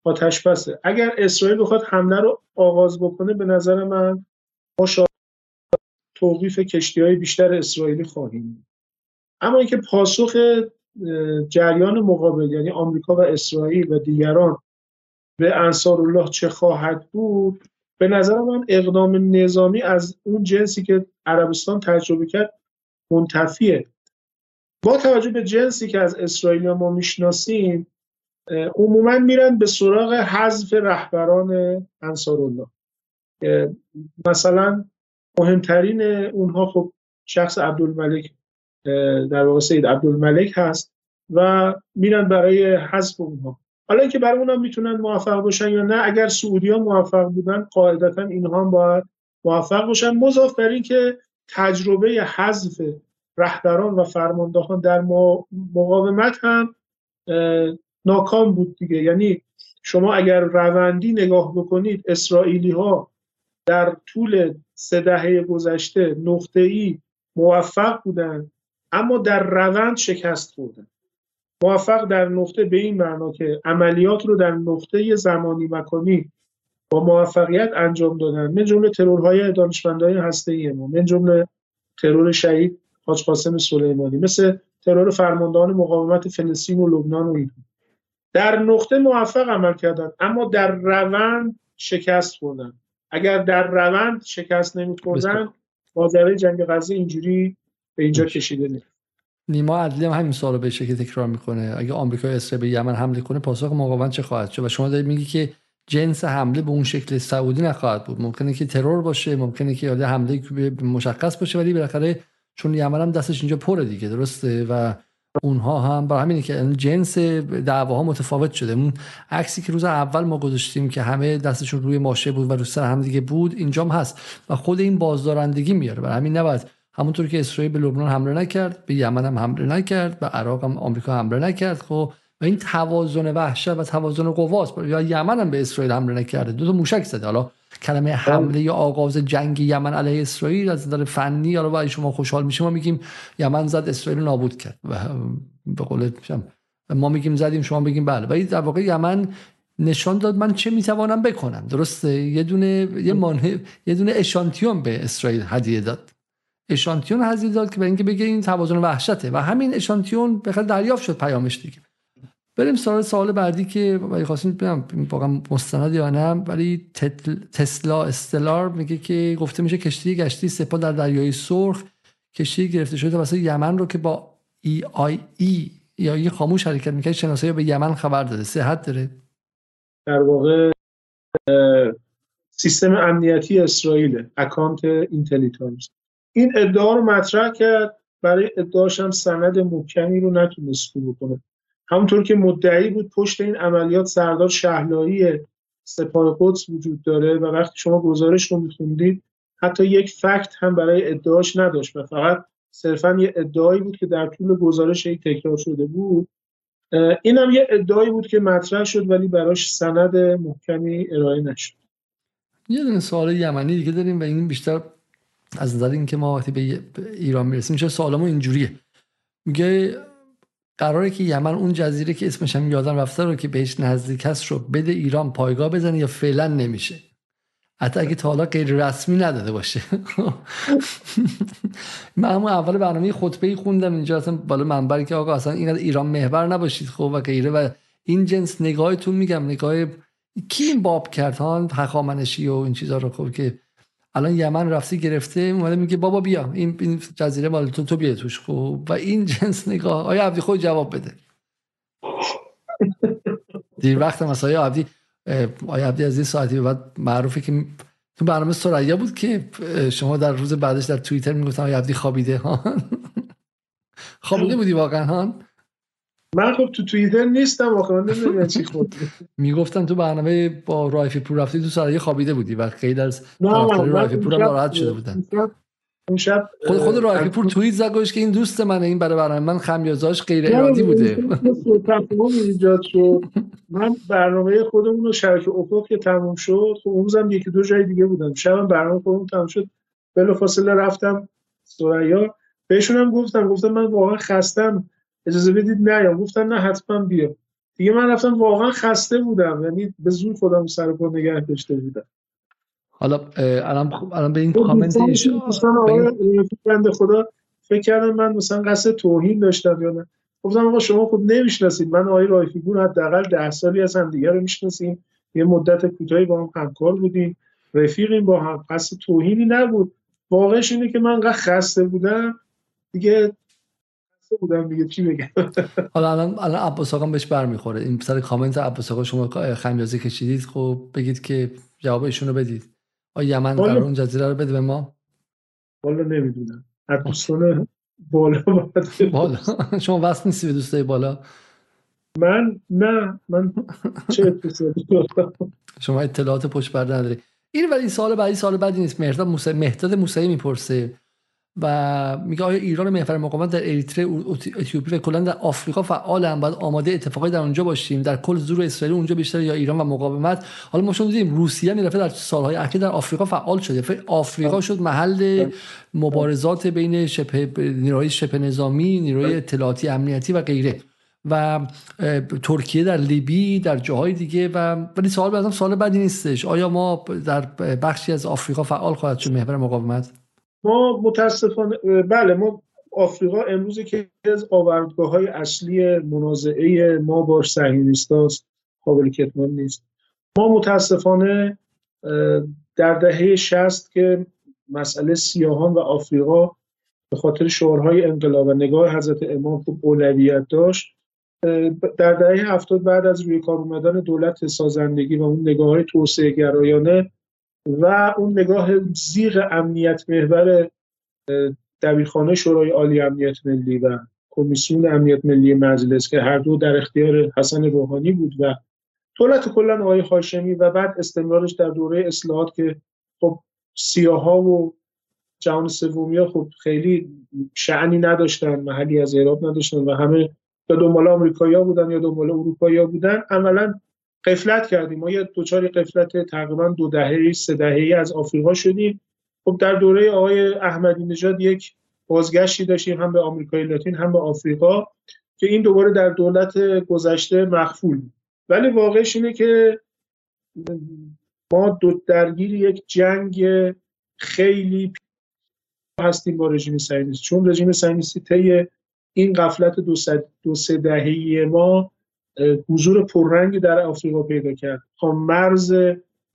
آتش بسه. اگر اسرائیل بخواد حمله رو آغاز بکنه به نظر من ما توقیف کشتی های بیشتر اسرائیلی خواهیم اما اینکه پاسخ جریان مقابل یعنی آمریکا و اسرائیل و دیگران به انصار الله چه خواهد بود به نظر من اقدام نظامی از اون جنسی که عربستان تجربه کرد منتفیه. با توجه به جنسی که از اسرائیل ما می‌شناسیم عموما میرن به سراغ حذف رهبران انصار الله مثلا مهمترین اونها خب شخص عبدالملک در واقع سید عبدالملک هست و میرن برای حذف اونها. حالا اینکه برای اونم می‌تونن موفق باشن یا نه اگر سعودی ها موفق بودن قاعدتا اینها هم باید موفق باشن. مضاف بر این که تجربه حذف رهبران و فرماندهان در مقاومت هم ناکام بود دیگه. یعنی شما اگر روندی نگاه بکنید اسرائیلی ها در طول سه دهه گذشته نقطه ای موفق بودن اما در روند شکست خوردن. موفق در نقطه به این معنا که عملیات رو در نقطه زمانی مکانی با موفقیت انجام دادن من جمله ترورهای دانشمندان هسته ما من جمله ترور شهید حاج قاسم سلیمانی مثل ترور فرماندهان مقاومت فلسطین و لبنان و این در نقطه موفق عمل کردن اما در روند شکست خوردن. اگر در روند شکست نمیخوردن ماجرای جنگ غزه اینجوری به اینجا کشیده نیست. نیما عدلی هم همین سوالو به شکل تکرار می‌کنه. اگه آمریکا اسرائیل به یمن حمله کنه پاسخ مقاومت چه خواهد شد؟ و شما دارید میگی که جنس حمله به اون شکل سعودی نخواهد بود. ممکنه که ترور باشه ممکنه که حمله مشخص باشه ولی بالاخره چون یمن هم دستش اینجا پره دیگه درسته؟ و اونها هم برای همینه که جنس دعواها متفاوت شده. اون عکسی که روز اول ما گذاشتیم که همه دستشون روی ماشه بود و رو سر هم دیگه بود اینجام هست و خود این بازدارندگی میاره. برای همین نباید همونطور که اسرائیل به لبنان حمله نکرد به یمن هم حمله نکرد به عراق هم آمریکا حمله نکرد. خب و این توازن وحشت و توازن قواست یا یمن هم به اسرائیل حمله نکرده. دو تا موشک زده. حالا کلمه حمله یا آغاز جنگ یمن علیه اسرائیل از نظر فنی حالا برای شما خوشحال میشه ما میگیم یمن زد اسرائیل نابود کرد. و به قول ما میگیم زدیم شما بگیم بله. ولی در واقع یمن نشان داد من چه می‌توانم بکنم. درسته؟ یه دونه یه مانه یه دونه اشانتیون به اسرائیل هدیه داد. اشانتیون هدیه داد که به اینکه بگه این توازن وحشته و همین اشانتیون به دریافت شد پیامش دیگه. بریم سوال سوال بعدی که ولی خواستیم ببینم واقعا مستند یا نه ولی تسلا استلار میگه که گفته میشه کشتی گشتی سپاه در دریای سرخ کشتی گرفته شده واسه یمن رو که با ای آی ای یا یه خاموش حرکت می‌کنه شناسایی به یمن خبر داده. صحت داره؟ در واقع سیستم امنیتی اسرائیل اکانت اینتلیجنس این ادعا رو مطرح کرد. برای ادعاش هم سند محکمی رو نتونست بکنه همونطور که مدعی بود پشت این عملیات سردار شهلایی سپاه قدس وجود داره و وقتی شما گزارش رو میخوندید حتی یک فکت هم برای ادعاش نداشت و فقط صرفا یه ادعایی بود که در طول گزارش ای تکرار شده بود. این هم یه ادعایی بود که مطرح شد ولی براش سند محکمی ارائه نشد. یه دونه سوال یمنی دیگه داریم و این بیشتر از نظر اینکه ما وقتی به ایران می‌رسیم چه سوالمون اینجوریه. میگه قراره که یمن اون جزیره که اسمش هم یادم رفته رو که بهش نزدیک هست رو بده ایران پایگاه بزنه یا فعلا نمیشه. حتی اگه تا حالا غیر رسمی نداده باشه. من همون اول برنامه خطبه خوندم اینجا اصلا بالا منبری که آقا اصلا اینقدر ایران محور نباشید خب و غیره و این جنس نگاهتون میگم نگاه کی این باب کرد ها؟ و این چیزا رو خب که الان یمن رفتی گرفته اومده میگه بابا بیا این, این جزیره مال تو تو بیا توش. خب و این جنس نگاه آیا عبدی خود جواب بده؟ دیر وقت مثلا آیا عبدی آیا عبدی از این ساعتی بعد معروفه که تو برنامه سریا بود که شما در روز بعدش در توییتر می‌گفتن آیا عبدی خوابیده؟ ها خوابیده بودی واقعا؟ ها من خب تو توییتر نیستم واقعا نمی‌دونم چی خود می‌گفتن تو برنامه با رایفی پور رفتی تو سرای خوابیده بودی و خیلی از رایفی پور ناراحت شده بودن. اون شب خود خود رایفی پور توییت زد که این دوست منه این برای برنامه من خمیازاش غیر ارادی بوده. ایجاد شد. من برنامه خودمون رو شبکه افق که تموم شد خب اون روزم یکی دو جای دیگه بودم. شب برنامه خودمون تموم شد. بلافاصله رفتم سریا. بهشون هم گفتم گفتم من واقعا خستم. اجازه بدید نیام گفتن نه حتما بیا. دیگه من رفتم واقعا خسته بودم یعنی به زور خودم سر پا نگه داشته بودم. حالا الان الان به این کامنت بنده خدا فکر کردم من مثلا قصد توهین داشتم یا نه. گفتم آقا شما خود نمی‌شناسید. من آقای رایفیگون حداقل ده سالی از هم دیگه رو می‌شناسیم. یه مدت کوتاهی با هم همکار بودیم. رفیقیم با هم. قصد توهینی نبود. واقعش اینه که من خسته بودم. دیگه بودم دیگه. چی بگم؟ حالا الان الان عباس آقا بهش برمیخوره. این سر کامنت عباس آقا شما خمیازه کشیدید خب بگید که جواب ایشونو بدید. آیا یمن قرار اون جزیره رو بده به ما؟ والا نمی‌دونم. دوستان بالا بالا. شما وصل نیستی به دوستای بالا؟ من؟ نه. من چه شما اطلاعات پشت پرده نداری. این ولی سال بعدی سال بعدی نیست. مهرداد موسی مهداد موسی می‌پرسه. و میگه آیا ایران و محور مقاومت در اریتره اتیوپی و کلا در آفریقا فعال هم باید آماده اتفاقی در اونجا باشیم. در کل زور اسرائیل اونجا بیشتر یا ایران و مقاومت. حالا ما شما دیدیم روسیه هم در سالهای اخیر در آفریقا فعال شده. آفریقا شد محل مبارزات بین شبه نیروهای شبه نظامی نیروهای اطلاعاتی امنیتی و غیره. و ترکیه در لیبی در جاهای دیگه و ولی سوال به سوال بدی نیستش. آیا ما در بخشی از آفریقا فعال خواهد شد محور مقاومت؟ ما متاسفانه بله ما آفریقا امروز که از آوردگاه های اصلی منازعه ما با صهیونیست است قابل کتمان نیست. ما متاسفانه در دهه شست که مسئله سیاهان و آفریقا به خاطر شعارهای انقلاب و نگاه حضرت امام خوب اولویت داشت در دهه هفتاد بعد از روی کار اومدن دولت سازندگی و اون نگاه های توسعه گرایانه و اون نگاه زیغ امنیت محور دبیرخانه شورای عالی امنیت ملی و کمیسیون امنیت ملی مجلس که هر دو در اختیار حسن روحانی بود و دولت کلا آقای هاشمی و بعد استمرارش در دوره اصلاحات که خب سیاها و جهان سومی ها خب خیلی شعنی نداشتن محلی از اعراب نداشتن و همه یا دنبال آمریکایی‌ها بودن یا دنبال اروپایی‌ها بودن عملا قفلت کردیم. ما یه دوچاری قفلت تقریبا دو دهه سه دهه‌ای از آفریقا شدیم. خب در دوره آقای احمدی نژاد یک بازگشتی داشتیم هم به آمریکای لاتین هم به آفریقا که این دوباره در دولت گذشته مخفول ولی واقعش اینه که ما دو درگیر یک جنگ خیلی هستیم با رژیم صهیونیستی. چون رژیم صهیونیستی طی این قفلت دو, دو سه دهه‌ای ما حضور پررنگی در آفریقا پیدا کرد. تا مرز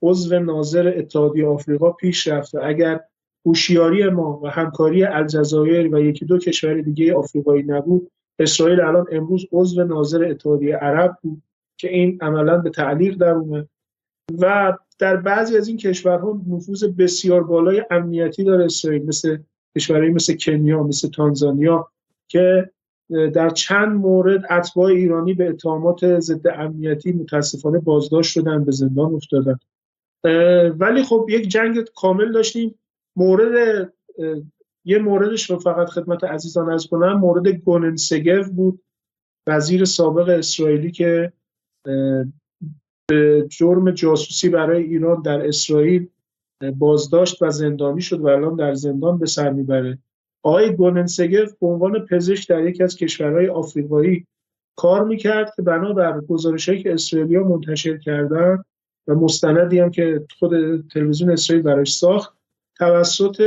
عضو ناظر اتحادیه آفریقا پیش رفت و اگر هوشیاری ما و همکاری الجزایر و یکی دو کشور دیگه آفریقایی نبود اسرائیل الان امروز عضو ناظر اتحادیه عرب بود که این عملا به تعلیق در اومد. و در بعضی از این کشورها نفوذ بسیار بالای امنیتی داره اسرائیل مثل کشورهایی مثل کنیا مثل تانزانیا که در چند مورد اتباع ایرانی به اتهامات ضد امنیتی متاسفانه بازداشت شدن به زندان افتادن. ولی خب یک جنگ کامل داشتیم. مورد یه موردش رو فقط خدمت عزیزان از کنم. مورد گونن سگف بود. وزیر سابق اسرائیلی که به جرم جاسوسی برای ایران در اسرائیل بازداشت و زندانی شد و الان در زندان به سر می‌بره. آقای گوننسگف به عنوان پزشک در یکی از کشورهای آفریقایی کار می‌کرد که بنابر گزارشهایی که اسرائیلیا منتشر کردن و مستندی هم که خود تلویزیون اسرائیل براش ساخت توسط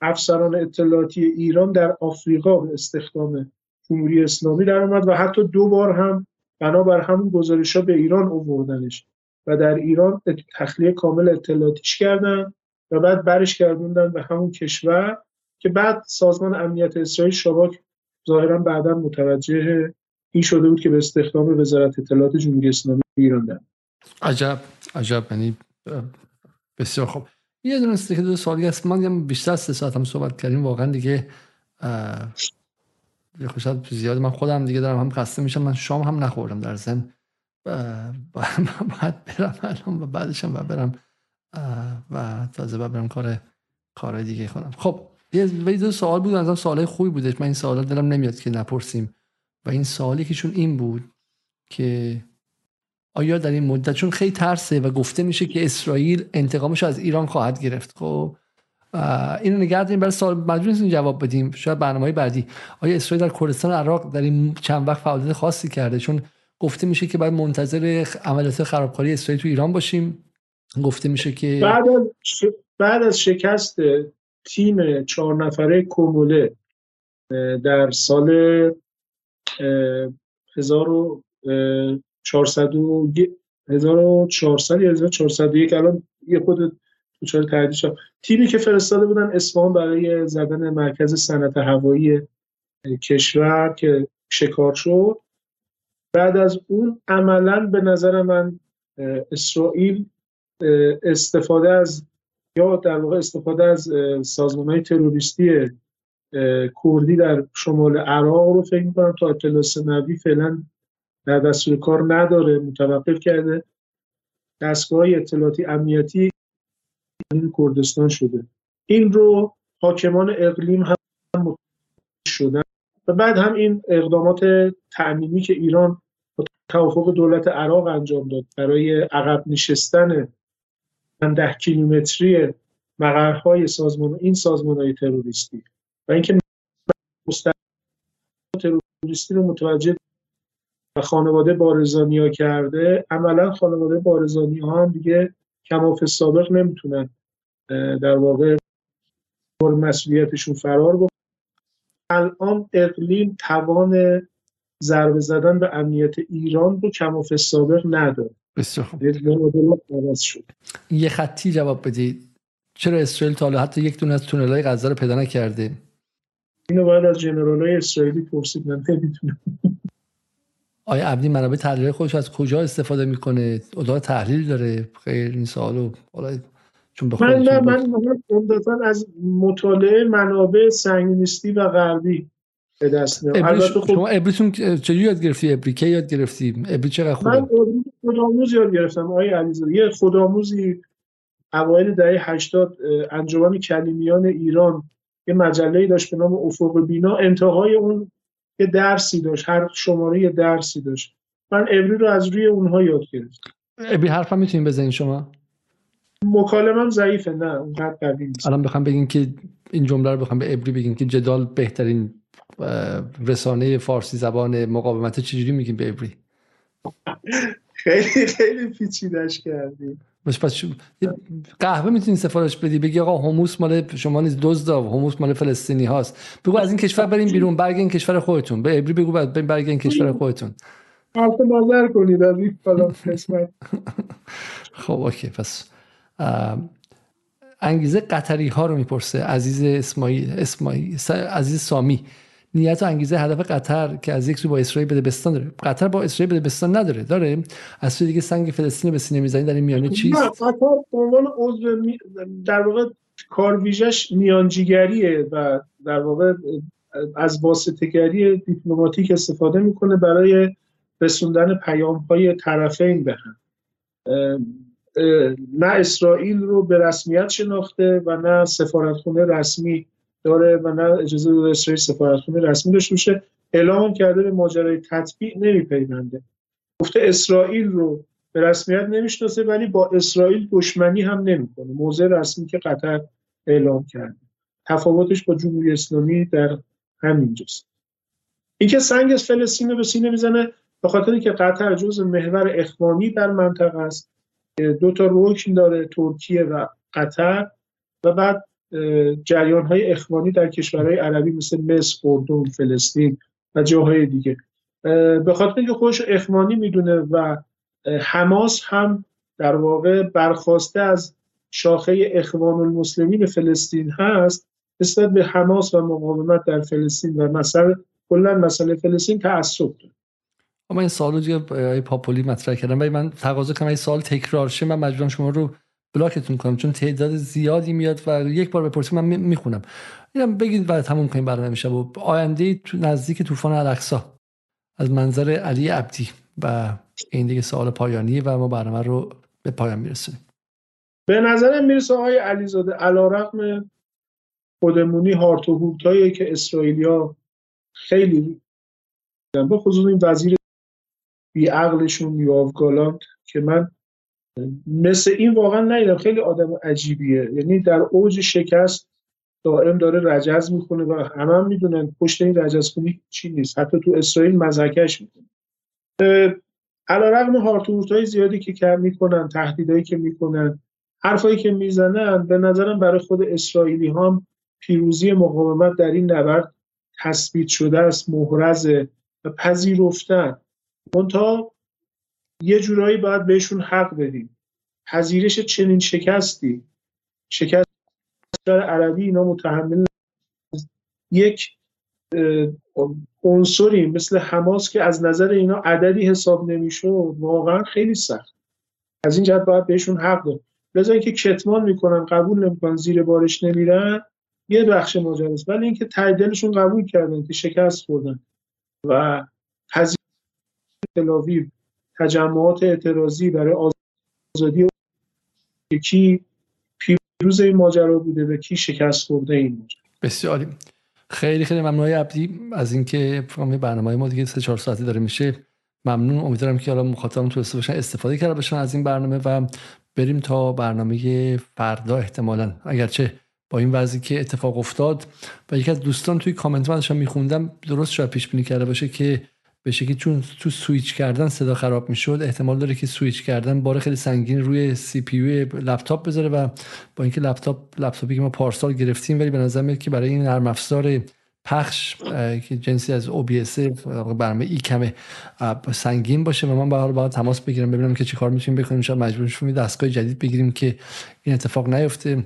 افسران اطلاعاتی ایران در آفریقا به استخدام جمهوری اسلامی در آمد و حتی دو بار هم بنابر همون گزارش ها به ایران اووردنش و در ایران تخلیه کامل اطلاعاتیش کردن و بعد برش گردوندن به همون کشور. که بعد سازمان امنیت اسرائیل شباک ظاهرا بعدا متوجه این شده بود که به استخدام وزارت اطلاعات جمهوری اسلامی ایران دارد عجب عجب. یعنی بسیار خوب. یه دونه که دو سوالی هست من بیشتر سه ساعت هم صحبت کردیم. واقعا دیگه خوشحال زیاد. من خودم دیگه دارم هم خسته میشم. من شام هم نخوردم در زن باید برم الان و بعدش هم برم. و تازه برم کار کار دیگه خودم خب یه سوال بود از سوال خوبی بودش. من این سوالا دلم نمیاد که نپرسیم. و این سوالی که چون این بود که آیا در این مدت چون خیلی ترسه و گفته میشه که اسرائیل انتقامش از ایران خواهد گرفت. خب اینو نگه داریم. برای سوال مجبور جواب بدیم. شاید برنامه بعدی. آیا اسرائیل در کردستان عراق در این چند وقت فعالیت خاصی کرده؟ چون گفته میشه که باید منتظر عملیات خرابکاری اسرائیل تو ایران باشیم. گفته میشه که بعد از, بعد از شکست تیم چهار نفره کوموله در سال 1400 1400 یا 1401 الان یه خود دچار تردید شد. تیمی که فرستاده بودن اصفهان برای زدن مرکز صنعت هوایی کشور که شکار شد. بعد از اون عملا به نظر من اسرائیل استفاده از یا در واقع استفاده از سازمان های تروریستی کردی در شمال عراق رو فکر می‌کنم تا اطلاع سنوی فعلا در دستور کار نداره متوقف کرده. دستگاه اطلاعاتی امنیتی این کردستان شده. این رو حاکمان اقلیم هم شدن. و بعد هم این اقدامات تأمینی که ایران با توافق دولت عراق انجام داد برای عقب نشستن ده کیلومتری مقرهای سازمان این سازمان های تروریستی. و اینکه تروریستی رو متوجه و خانواده بارزانی ها کرده. عملا خانواده بارزانی ها هم دیگه کماف سابق نمی‌تونن در واقع مسئولیتشون فرار بکنن. الان اقلیم توان ضربه زدن به امنیت ایران رو کماف سابق نداره. بسیار خوب. یه خطی جواب بدید. چرا اسرائیل تا حالا حتی یک دونه از تونل های غزه رو پیدا نکرده؟ اینو باید از جنرال های اسرائیلی پرسید من نمی‌تونم آیا عبدی منابع تحلیل خودش از کجا استفاده می‌کنه؟ اتاق تحلیل داره؟ خیر این سوالو حالا چون من نه من عمدتا از مطالعه منابع سنگینیستی و غربی به دست میارم البته خب شما ابریتون چجوری یاد گرفتی؟ ابری کی یاد گرفتی؟ ابری چقدر خوبه؟ من خودآموز یاد گرفتم آقای علیزاده. یه خودآموزی اوایل دهه 80 انجمن کلیمیان ایران یه مجله داشت به نام افق بینا. انتهای اون یه درسی داشت هر شماره یه درسی داشت. من ابری رو از روی اونها یاد گرفتم. ابری حرفم می‌تونیم بزنین شما؟ مکالمم ضعیفه نه اونقدر قوی نیست. الان بخوام بگین که این جمله رو بخوام به ابری بگین که جدال بهترین رسانه فارسی زبان مقاومت چجوری میگیم به ابری؟ خیلی خیلی پیچیدش کردی. پس قهوه می‌تونی سفارش بدی بگی آقا هموس مال شما نیست دزد هموس مال فلسطینی هاست. بگو از این کشور بریم بیرون برگردین کشور خودتون. به ابری بگو بعد برگردین کشور خودتون. حرف نظر کنید از این فلان قسمت. خب اوکی پس انگیزه قطری ها رو می‌پرسه عزیز اسماعیل اسماعیل عزیز سامی. نیت و انگیزه هدف قطر که از یک سو با اسرائیل بده بستان داره. قطر با اسرائیل بده بستان نداره. داره؟ از سوی دیگه سنگ فلسطین به سینه می‌زنی در این میانه چیست قطر به عنوان عضو در واقع کار ویژش میانجیگریه و در واقع از واسطه‌گری دیپلماتیک استفاده می‌کنه برای رسوندن پیام های طرفین به هم. نه اسرائیل رو به رسمیت شناخته و نه سفارتخونه رسمی داره و نه اجازه داده اسرائیل سفارتخونه رسمی داشته باشه. اعلام کرده به ماجرای تطبیق نمیپیونده. گفته اسرائیل رو به رسمیت نمی‌شناسه ولی با اسرائیل دشمنی هم نمی‌کنه. موضع رسمی که قطر اعلام کرده. تفاوتش با جمهوری اسلامی در همینجاست. اینکه سنگ فلسطین به سینه می‌زنه به خاطر که قطر جز محور اخوانی در منطقه است. دو تا رکن داره ترکیه و قطر. و بعد جریان های اخوانی در کشورهای عربی مثل مصر، اردن، فلسطین و جاهای دیگه. به خاطر اینکه خودش اخوانی می‌دونه و حماس هم در واقع برخواسته از شاخه اخوان المسلمین فلسطین هست نسبت به حماس و مقاومت در فلسطین و مثلا کلا مسئله فلسطین تعصب داره. اما این سوالو دیگه پاپولی مطرح کردم. ولی من تقاضا کنم این سوال تکرار شه من مجبورم شما رو بلاکتون کنم چون تعداد زیادی میاد و یک بار بپرسید من می‌خونم. اینم بگید بعد تموم کنیم برنامه میشه و آینده تو نزدیک طوفان الاقصا از منظر علی عبدی و این دیگه سوال پایانی و ما برنامه رو به پایان میرسونیم. به نظرم می‌رسه آقای علیزاده علیرغم خودمونی هارت و که اسرائیلیا خیلی به خصوص این وزیر بیعقلشون یواف گالانت که من مثل این واقعا ندیدم. خیلی آدم عجیبیه. یعنی در اوج شکست دائم داره رجز می‌کنه و همه هم می‌دونن پشت این رجز کنی چی نیست. حتی تو اسرائیل مزکش می‌کنه. علا رقم هارتورت های زیادی که کم می‌کنن تهدیدهایی که می‌کنن حرفایی که می‌زنن به نظرم برای خود اسرائیلی هم پیروزی مقاومت در این نبرد تثبیت شده است محرزه و پذیرفتن. منتها یه جورایی باید بهشون حق بدیم. پذیرش چنین شکستی شکست عربی اینا متحمل یک عنصری مثل حماس که از نظر اینا عددی حساب نمی‌شد واقعا خیلی سخت. از این جهت باید بهشون حق داد. لذا اینکه کتمان می‌کنن قبول نمی‌کنن زیر بارش نمیرن یه بخش ماجراست ولی اینکه دلشون قبول کردن که شکست خوردن و پذیر تلاویو تجمعات اعتراضی برای آزادی کی پیروز این ماجرا بوده و کی شکست خورده این ماجرا. بسیاری خیلی خیلی ممنون عبدی. از اینکه برنامه ما دیگه سه چهار ساعتی داره میشه. ممنون. امیدوارم که حالا مخاطبم تو باشن استفاده کرده باشن از این برنامه و بریم تا برنامه فردا احتمالا. اگرچه با این وضعی که اتفاق افتاد و یکی از دوستان توی کامنت من داشتم میخوندم درست شاید پیش بینی کرده باشه که به شکلی چون تو سویچ کردن صدا خراب می‌شد احتمال داره که سویچ کردن بار خیلی سنگین روی CPU لپتاپ بذاره و با اینکه لپتاپ لپتاپی که ما پارسال گرفتیم ولی به نظر میاد که برای این نرم افزار پخش که جنسی از OBS برنامه ای کمه سنگین باشه و من به حال باید تماس بگیرم ببینم که چیکار می‌تونیم بکنیم. شاید مجبور شیم دستگاه جدید بگیریم که این اتفاق نیفته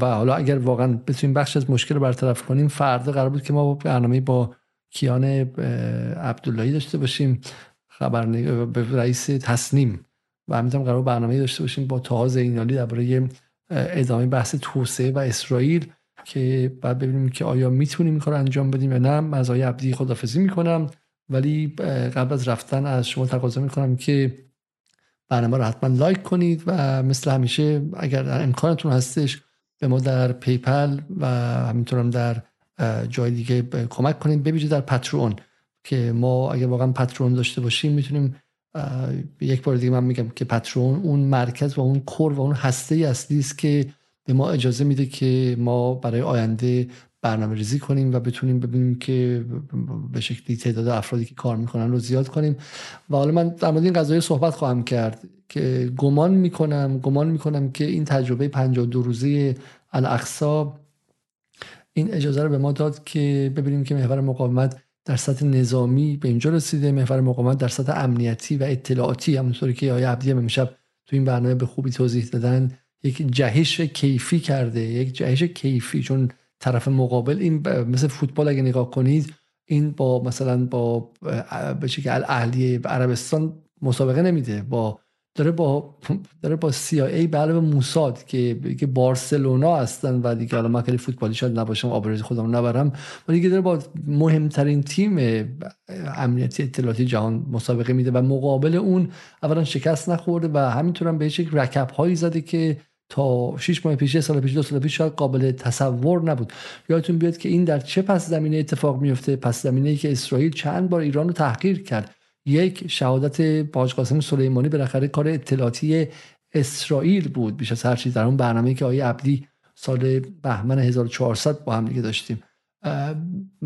و حالا اگر واقعا بتونیم بخش از مشکل رو برطرف کنیم فردا قرار بود که ما برنامه با کیان عبداللهی داشته باشیم خبر به رئیس تصنیم و همینطور قرار برنامه داشته باشیم با تاها زینالی درباره ادامه بحث توسعه و اسرائیل که بعد ببینیم که آیا می‌تونیم این کار انجام بدیم یا نه. از عبدی خداحافظی می‌کنم. ولی قبل از رفتن از شما تقاضا می‌کنم که برنامه رو حتما like کنید و مثل همیشه اگر امکانتون هستش به ما در PayPal و همینطورم در جای دیگه کمک کنید. ببینید در Patreon که ما اگر واقعا Patreon داشته باشیم می‌تونیم یک بار دیگه من میگم که پترون اون مرکز و اون کور و اون هسته اصلی است که به ما اجازه میده که ما برای آینده برنامه ریزی کنیم و بتونیم ببینیم که به شکلی تعداد افرادی که کار می‌کنن رو زیاد کنیم. و حالا من در مورد این قضایی صحبت خواهم کرد که گمان می‌کنم گمان می‌کنم که این تجربه 52 روزه الاقصا این اجازه رو به ما داد که ببینیم که محور مقاومت در سطح نظامی به اینجا رسیده. محور مقاومت در سطح امنیتی و اطلاعاتی همونطوری که آیه عبدی امشب تو این برنامه به خوبی توضیح دادن یک جهش کیفی کرده یک جهش کیفی. چون طرف مقابل این مثل فوتبال اگه نگاه کنید این با مثلا با به اهلی عربستان مسابقه نمیده با داره با داره با CIA به موساد که که بارسلونا هستن و دیگه حالا من خیلی فوتبالی شاید نباشم آبروی خودم نبرم ولی دیگه داره با مهمترین تیم امنیتی اطلاعاتی جهان مسابقه میده و مقابل اون اولا شکست نخورده و همینطور هم بهش یک رکب هایی زده که تا 6 ماه پیش سال پیش دو سال پیش شاید قابل تصور نبود. یادتون بیاد که این در چه پس زمینه اتفاق میفته پس زمینه ای که اسرائیل چند بار ایران رو تحقیر کرد. یک شهادت باج قاسم سلیمانی بالاخره کار اطلاعاتی اسرائیل بود بیش از هر چیز در اون برنامه که آیه عبدی سال بهمن 1400 با هم دیگه داشتیم.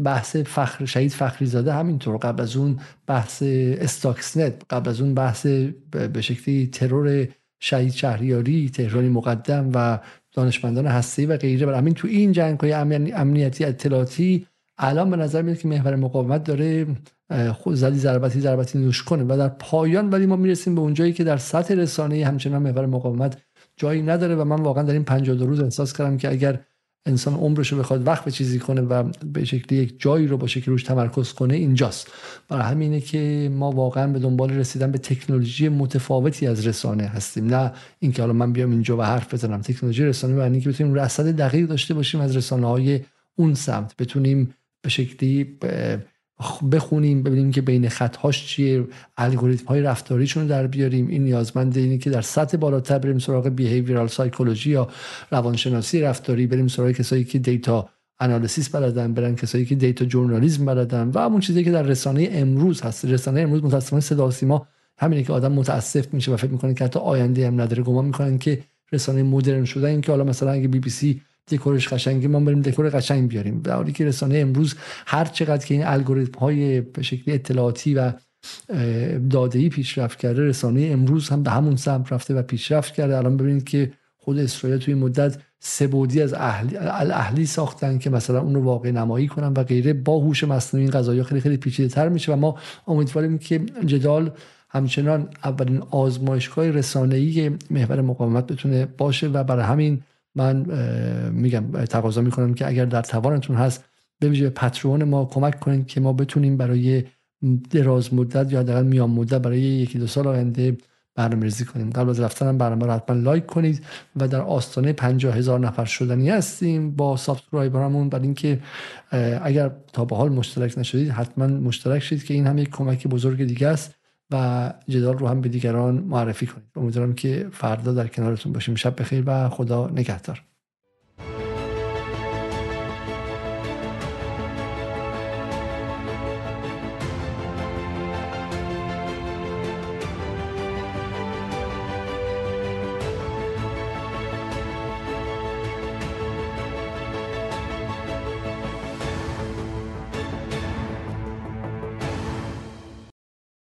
بحث فخر شهید فخری زاده همینطور. قبل از اون بحث استاکسنت قبل از اون بحث به شکلی ترور شهید شهریاری تهرانی مقدم و دانشمندان هستی و غیره. برای همین تو این جنگ های امنیتی اطلاعاتی الان به نظر میاد که محور مقاومت داره خود زدی ضربتی ضربتی نوش کنه. و در پایان ولی ما می‌رسیم به اونجایی که در سطح رسانه همچنان محور مقاومت جایی نداره و من واقعا در این 52 روز احساس کردم که اگر انسان عمرش رو بخواد وقت به چیزی کنه و به شکلی یک جایی رو با شکل روش تمرکز کنه اینجاست. برای همینه که ما واقعا به دنبال رسیدن به تکنولوژی متفاوتی از رسانه هستیم. نه اینکه حالا من بیام اینجا و حرف بزنم. تکنولوژی رسانه معنی که بتونیم رصد دقیق داشته باشیم از رسانه های اون سمت. بتونیم به شکلی بخونیم ببینیم که بین خطهاش چیه الگوریتم های رفتاریشون رو در بیاریم. این نیازمند اینه که در سطح بالاتر بریم سراغ behavioral psychology یا روانشناسی رفتاری بریم سراغ کسایی که data analysis بلدن برن کسایی که data journalism بلدن و همون چیزی که در رسانه امروز هست. رسانه امروز متاسفانه صدا سیما همینه که آدم متاسف میشه و فکر می‌کنه که حتی آینده هم نداره. گمان می‌کنن که رسانه مدرن شده این که حالا مثلا اگه بی بی سی دکورش قشنگی ما بریم دکور قشنگ بیاریم. در حالی که رسانه امروز هر چقدر که این الگوریتم های به شکلی اطلاعاتی و داده پیشرفت کرده رسانه امروز هم به همون سمت رفته و پیشرفت کرده. الان ببینید که خود اسرائیل توی مدت سبودی از اهلی, اهلی ساختن که مثلا اون رو واقع نمایی کنن و غیره. با هوش مصنوعی این قضايا خیلی خیلی پیچیده تر میشه و ما امیدواریم که جدال همچنان اولین آزمایشگاه رسانه‌ای محور مقاومت بتونه باشه و برای همین من میگم تقاضا می‌کنم که اگر در توانتون هست به ویژه Patreon ما کمک کنید که ما بتونیم برای دراز مدت یا حداقل میان مدت برای یکی دو سال آینده برنامه ریزی کنیم. قبل از رفتن برنامه رو حتما like کنید و در آستانه 50 هزار نفر شدنی هستیم با subscriber مون برای اینکه اگر تا به حال مشترک نشدید حتما مشترک شید که این هم یک کمک بزرگ دیگه است. و جدال رو هم به دیگران معرفی کنید. امیدوارم که فردا در کنارتون باشیم. شب بخیر و خدا نگهدار.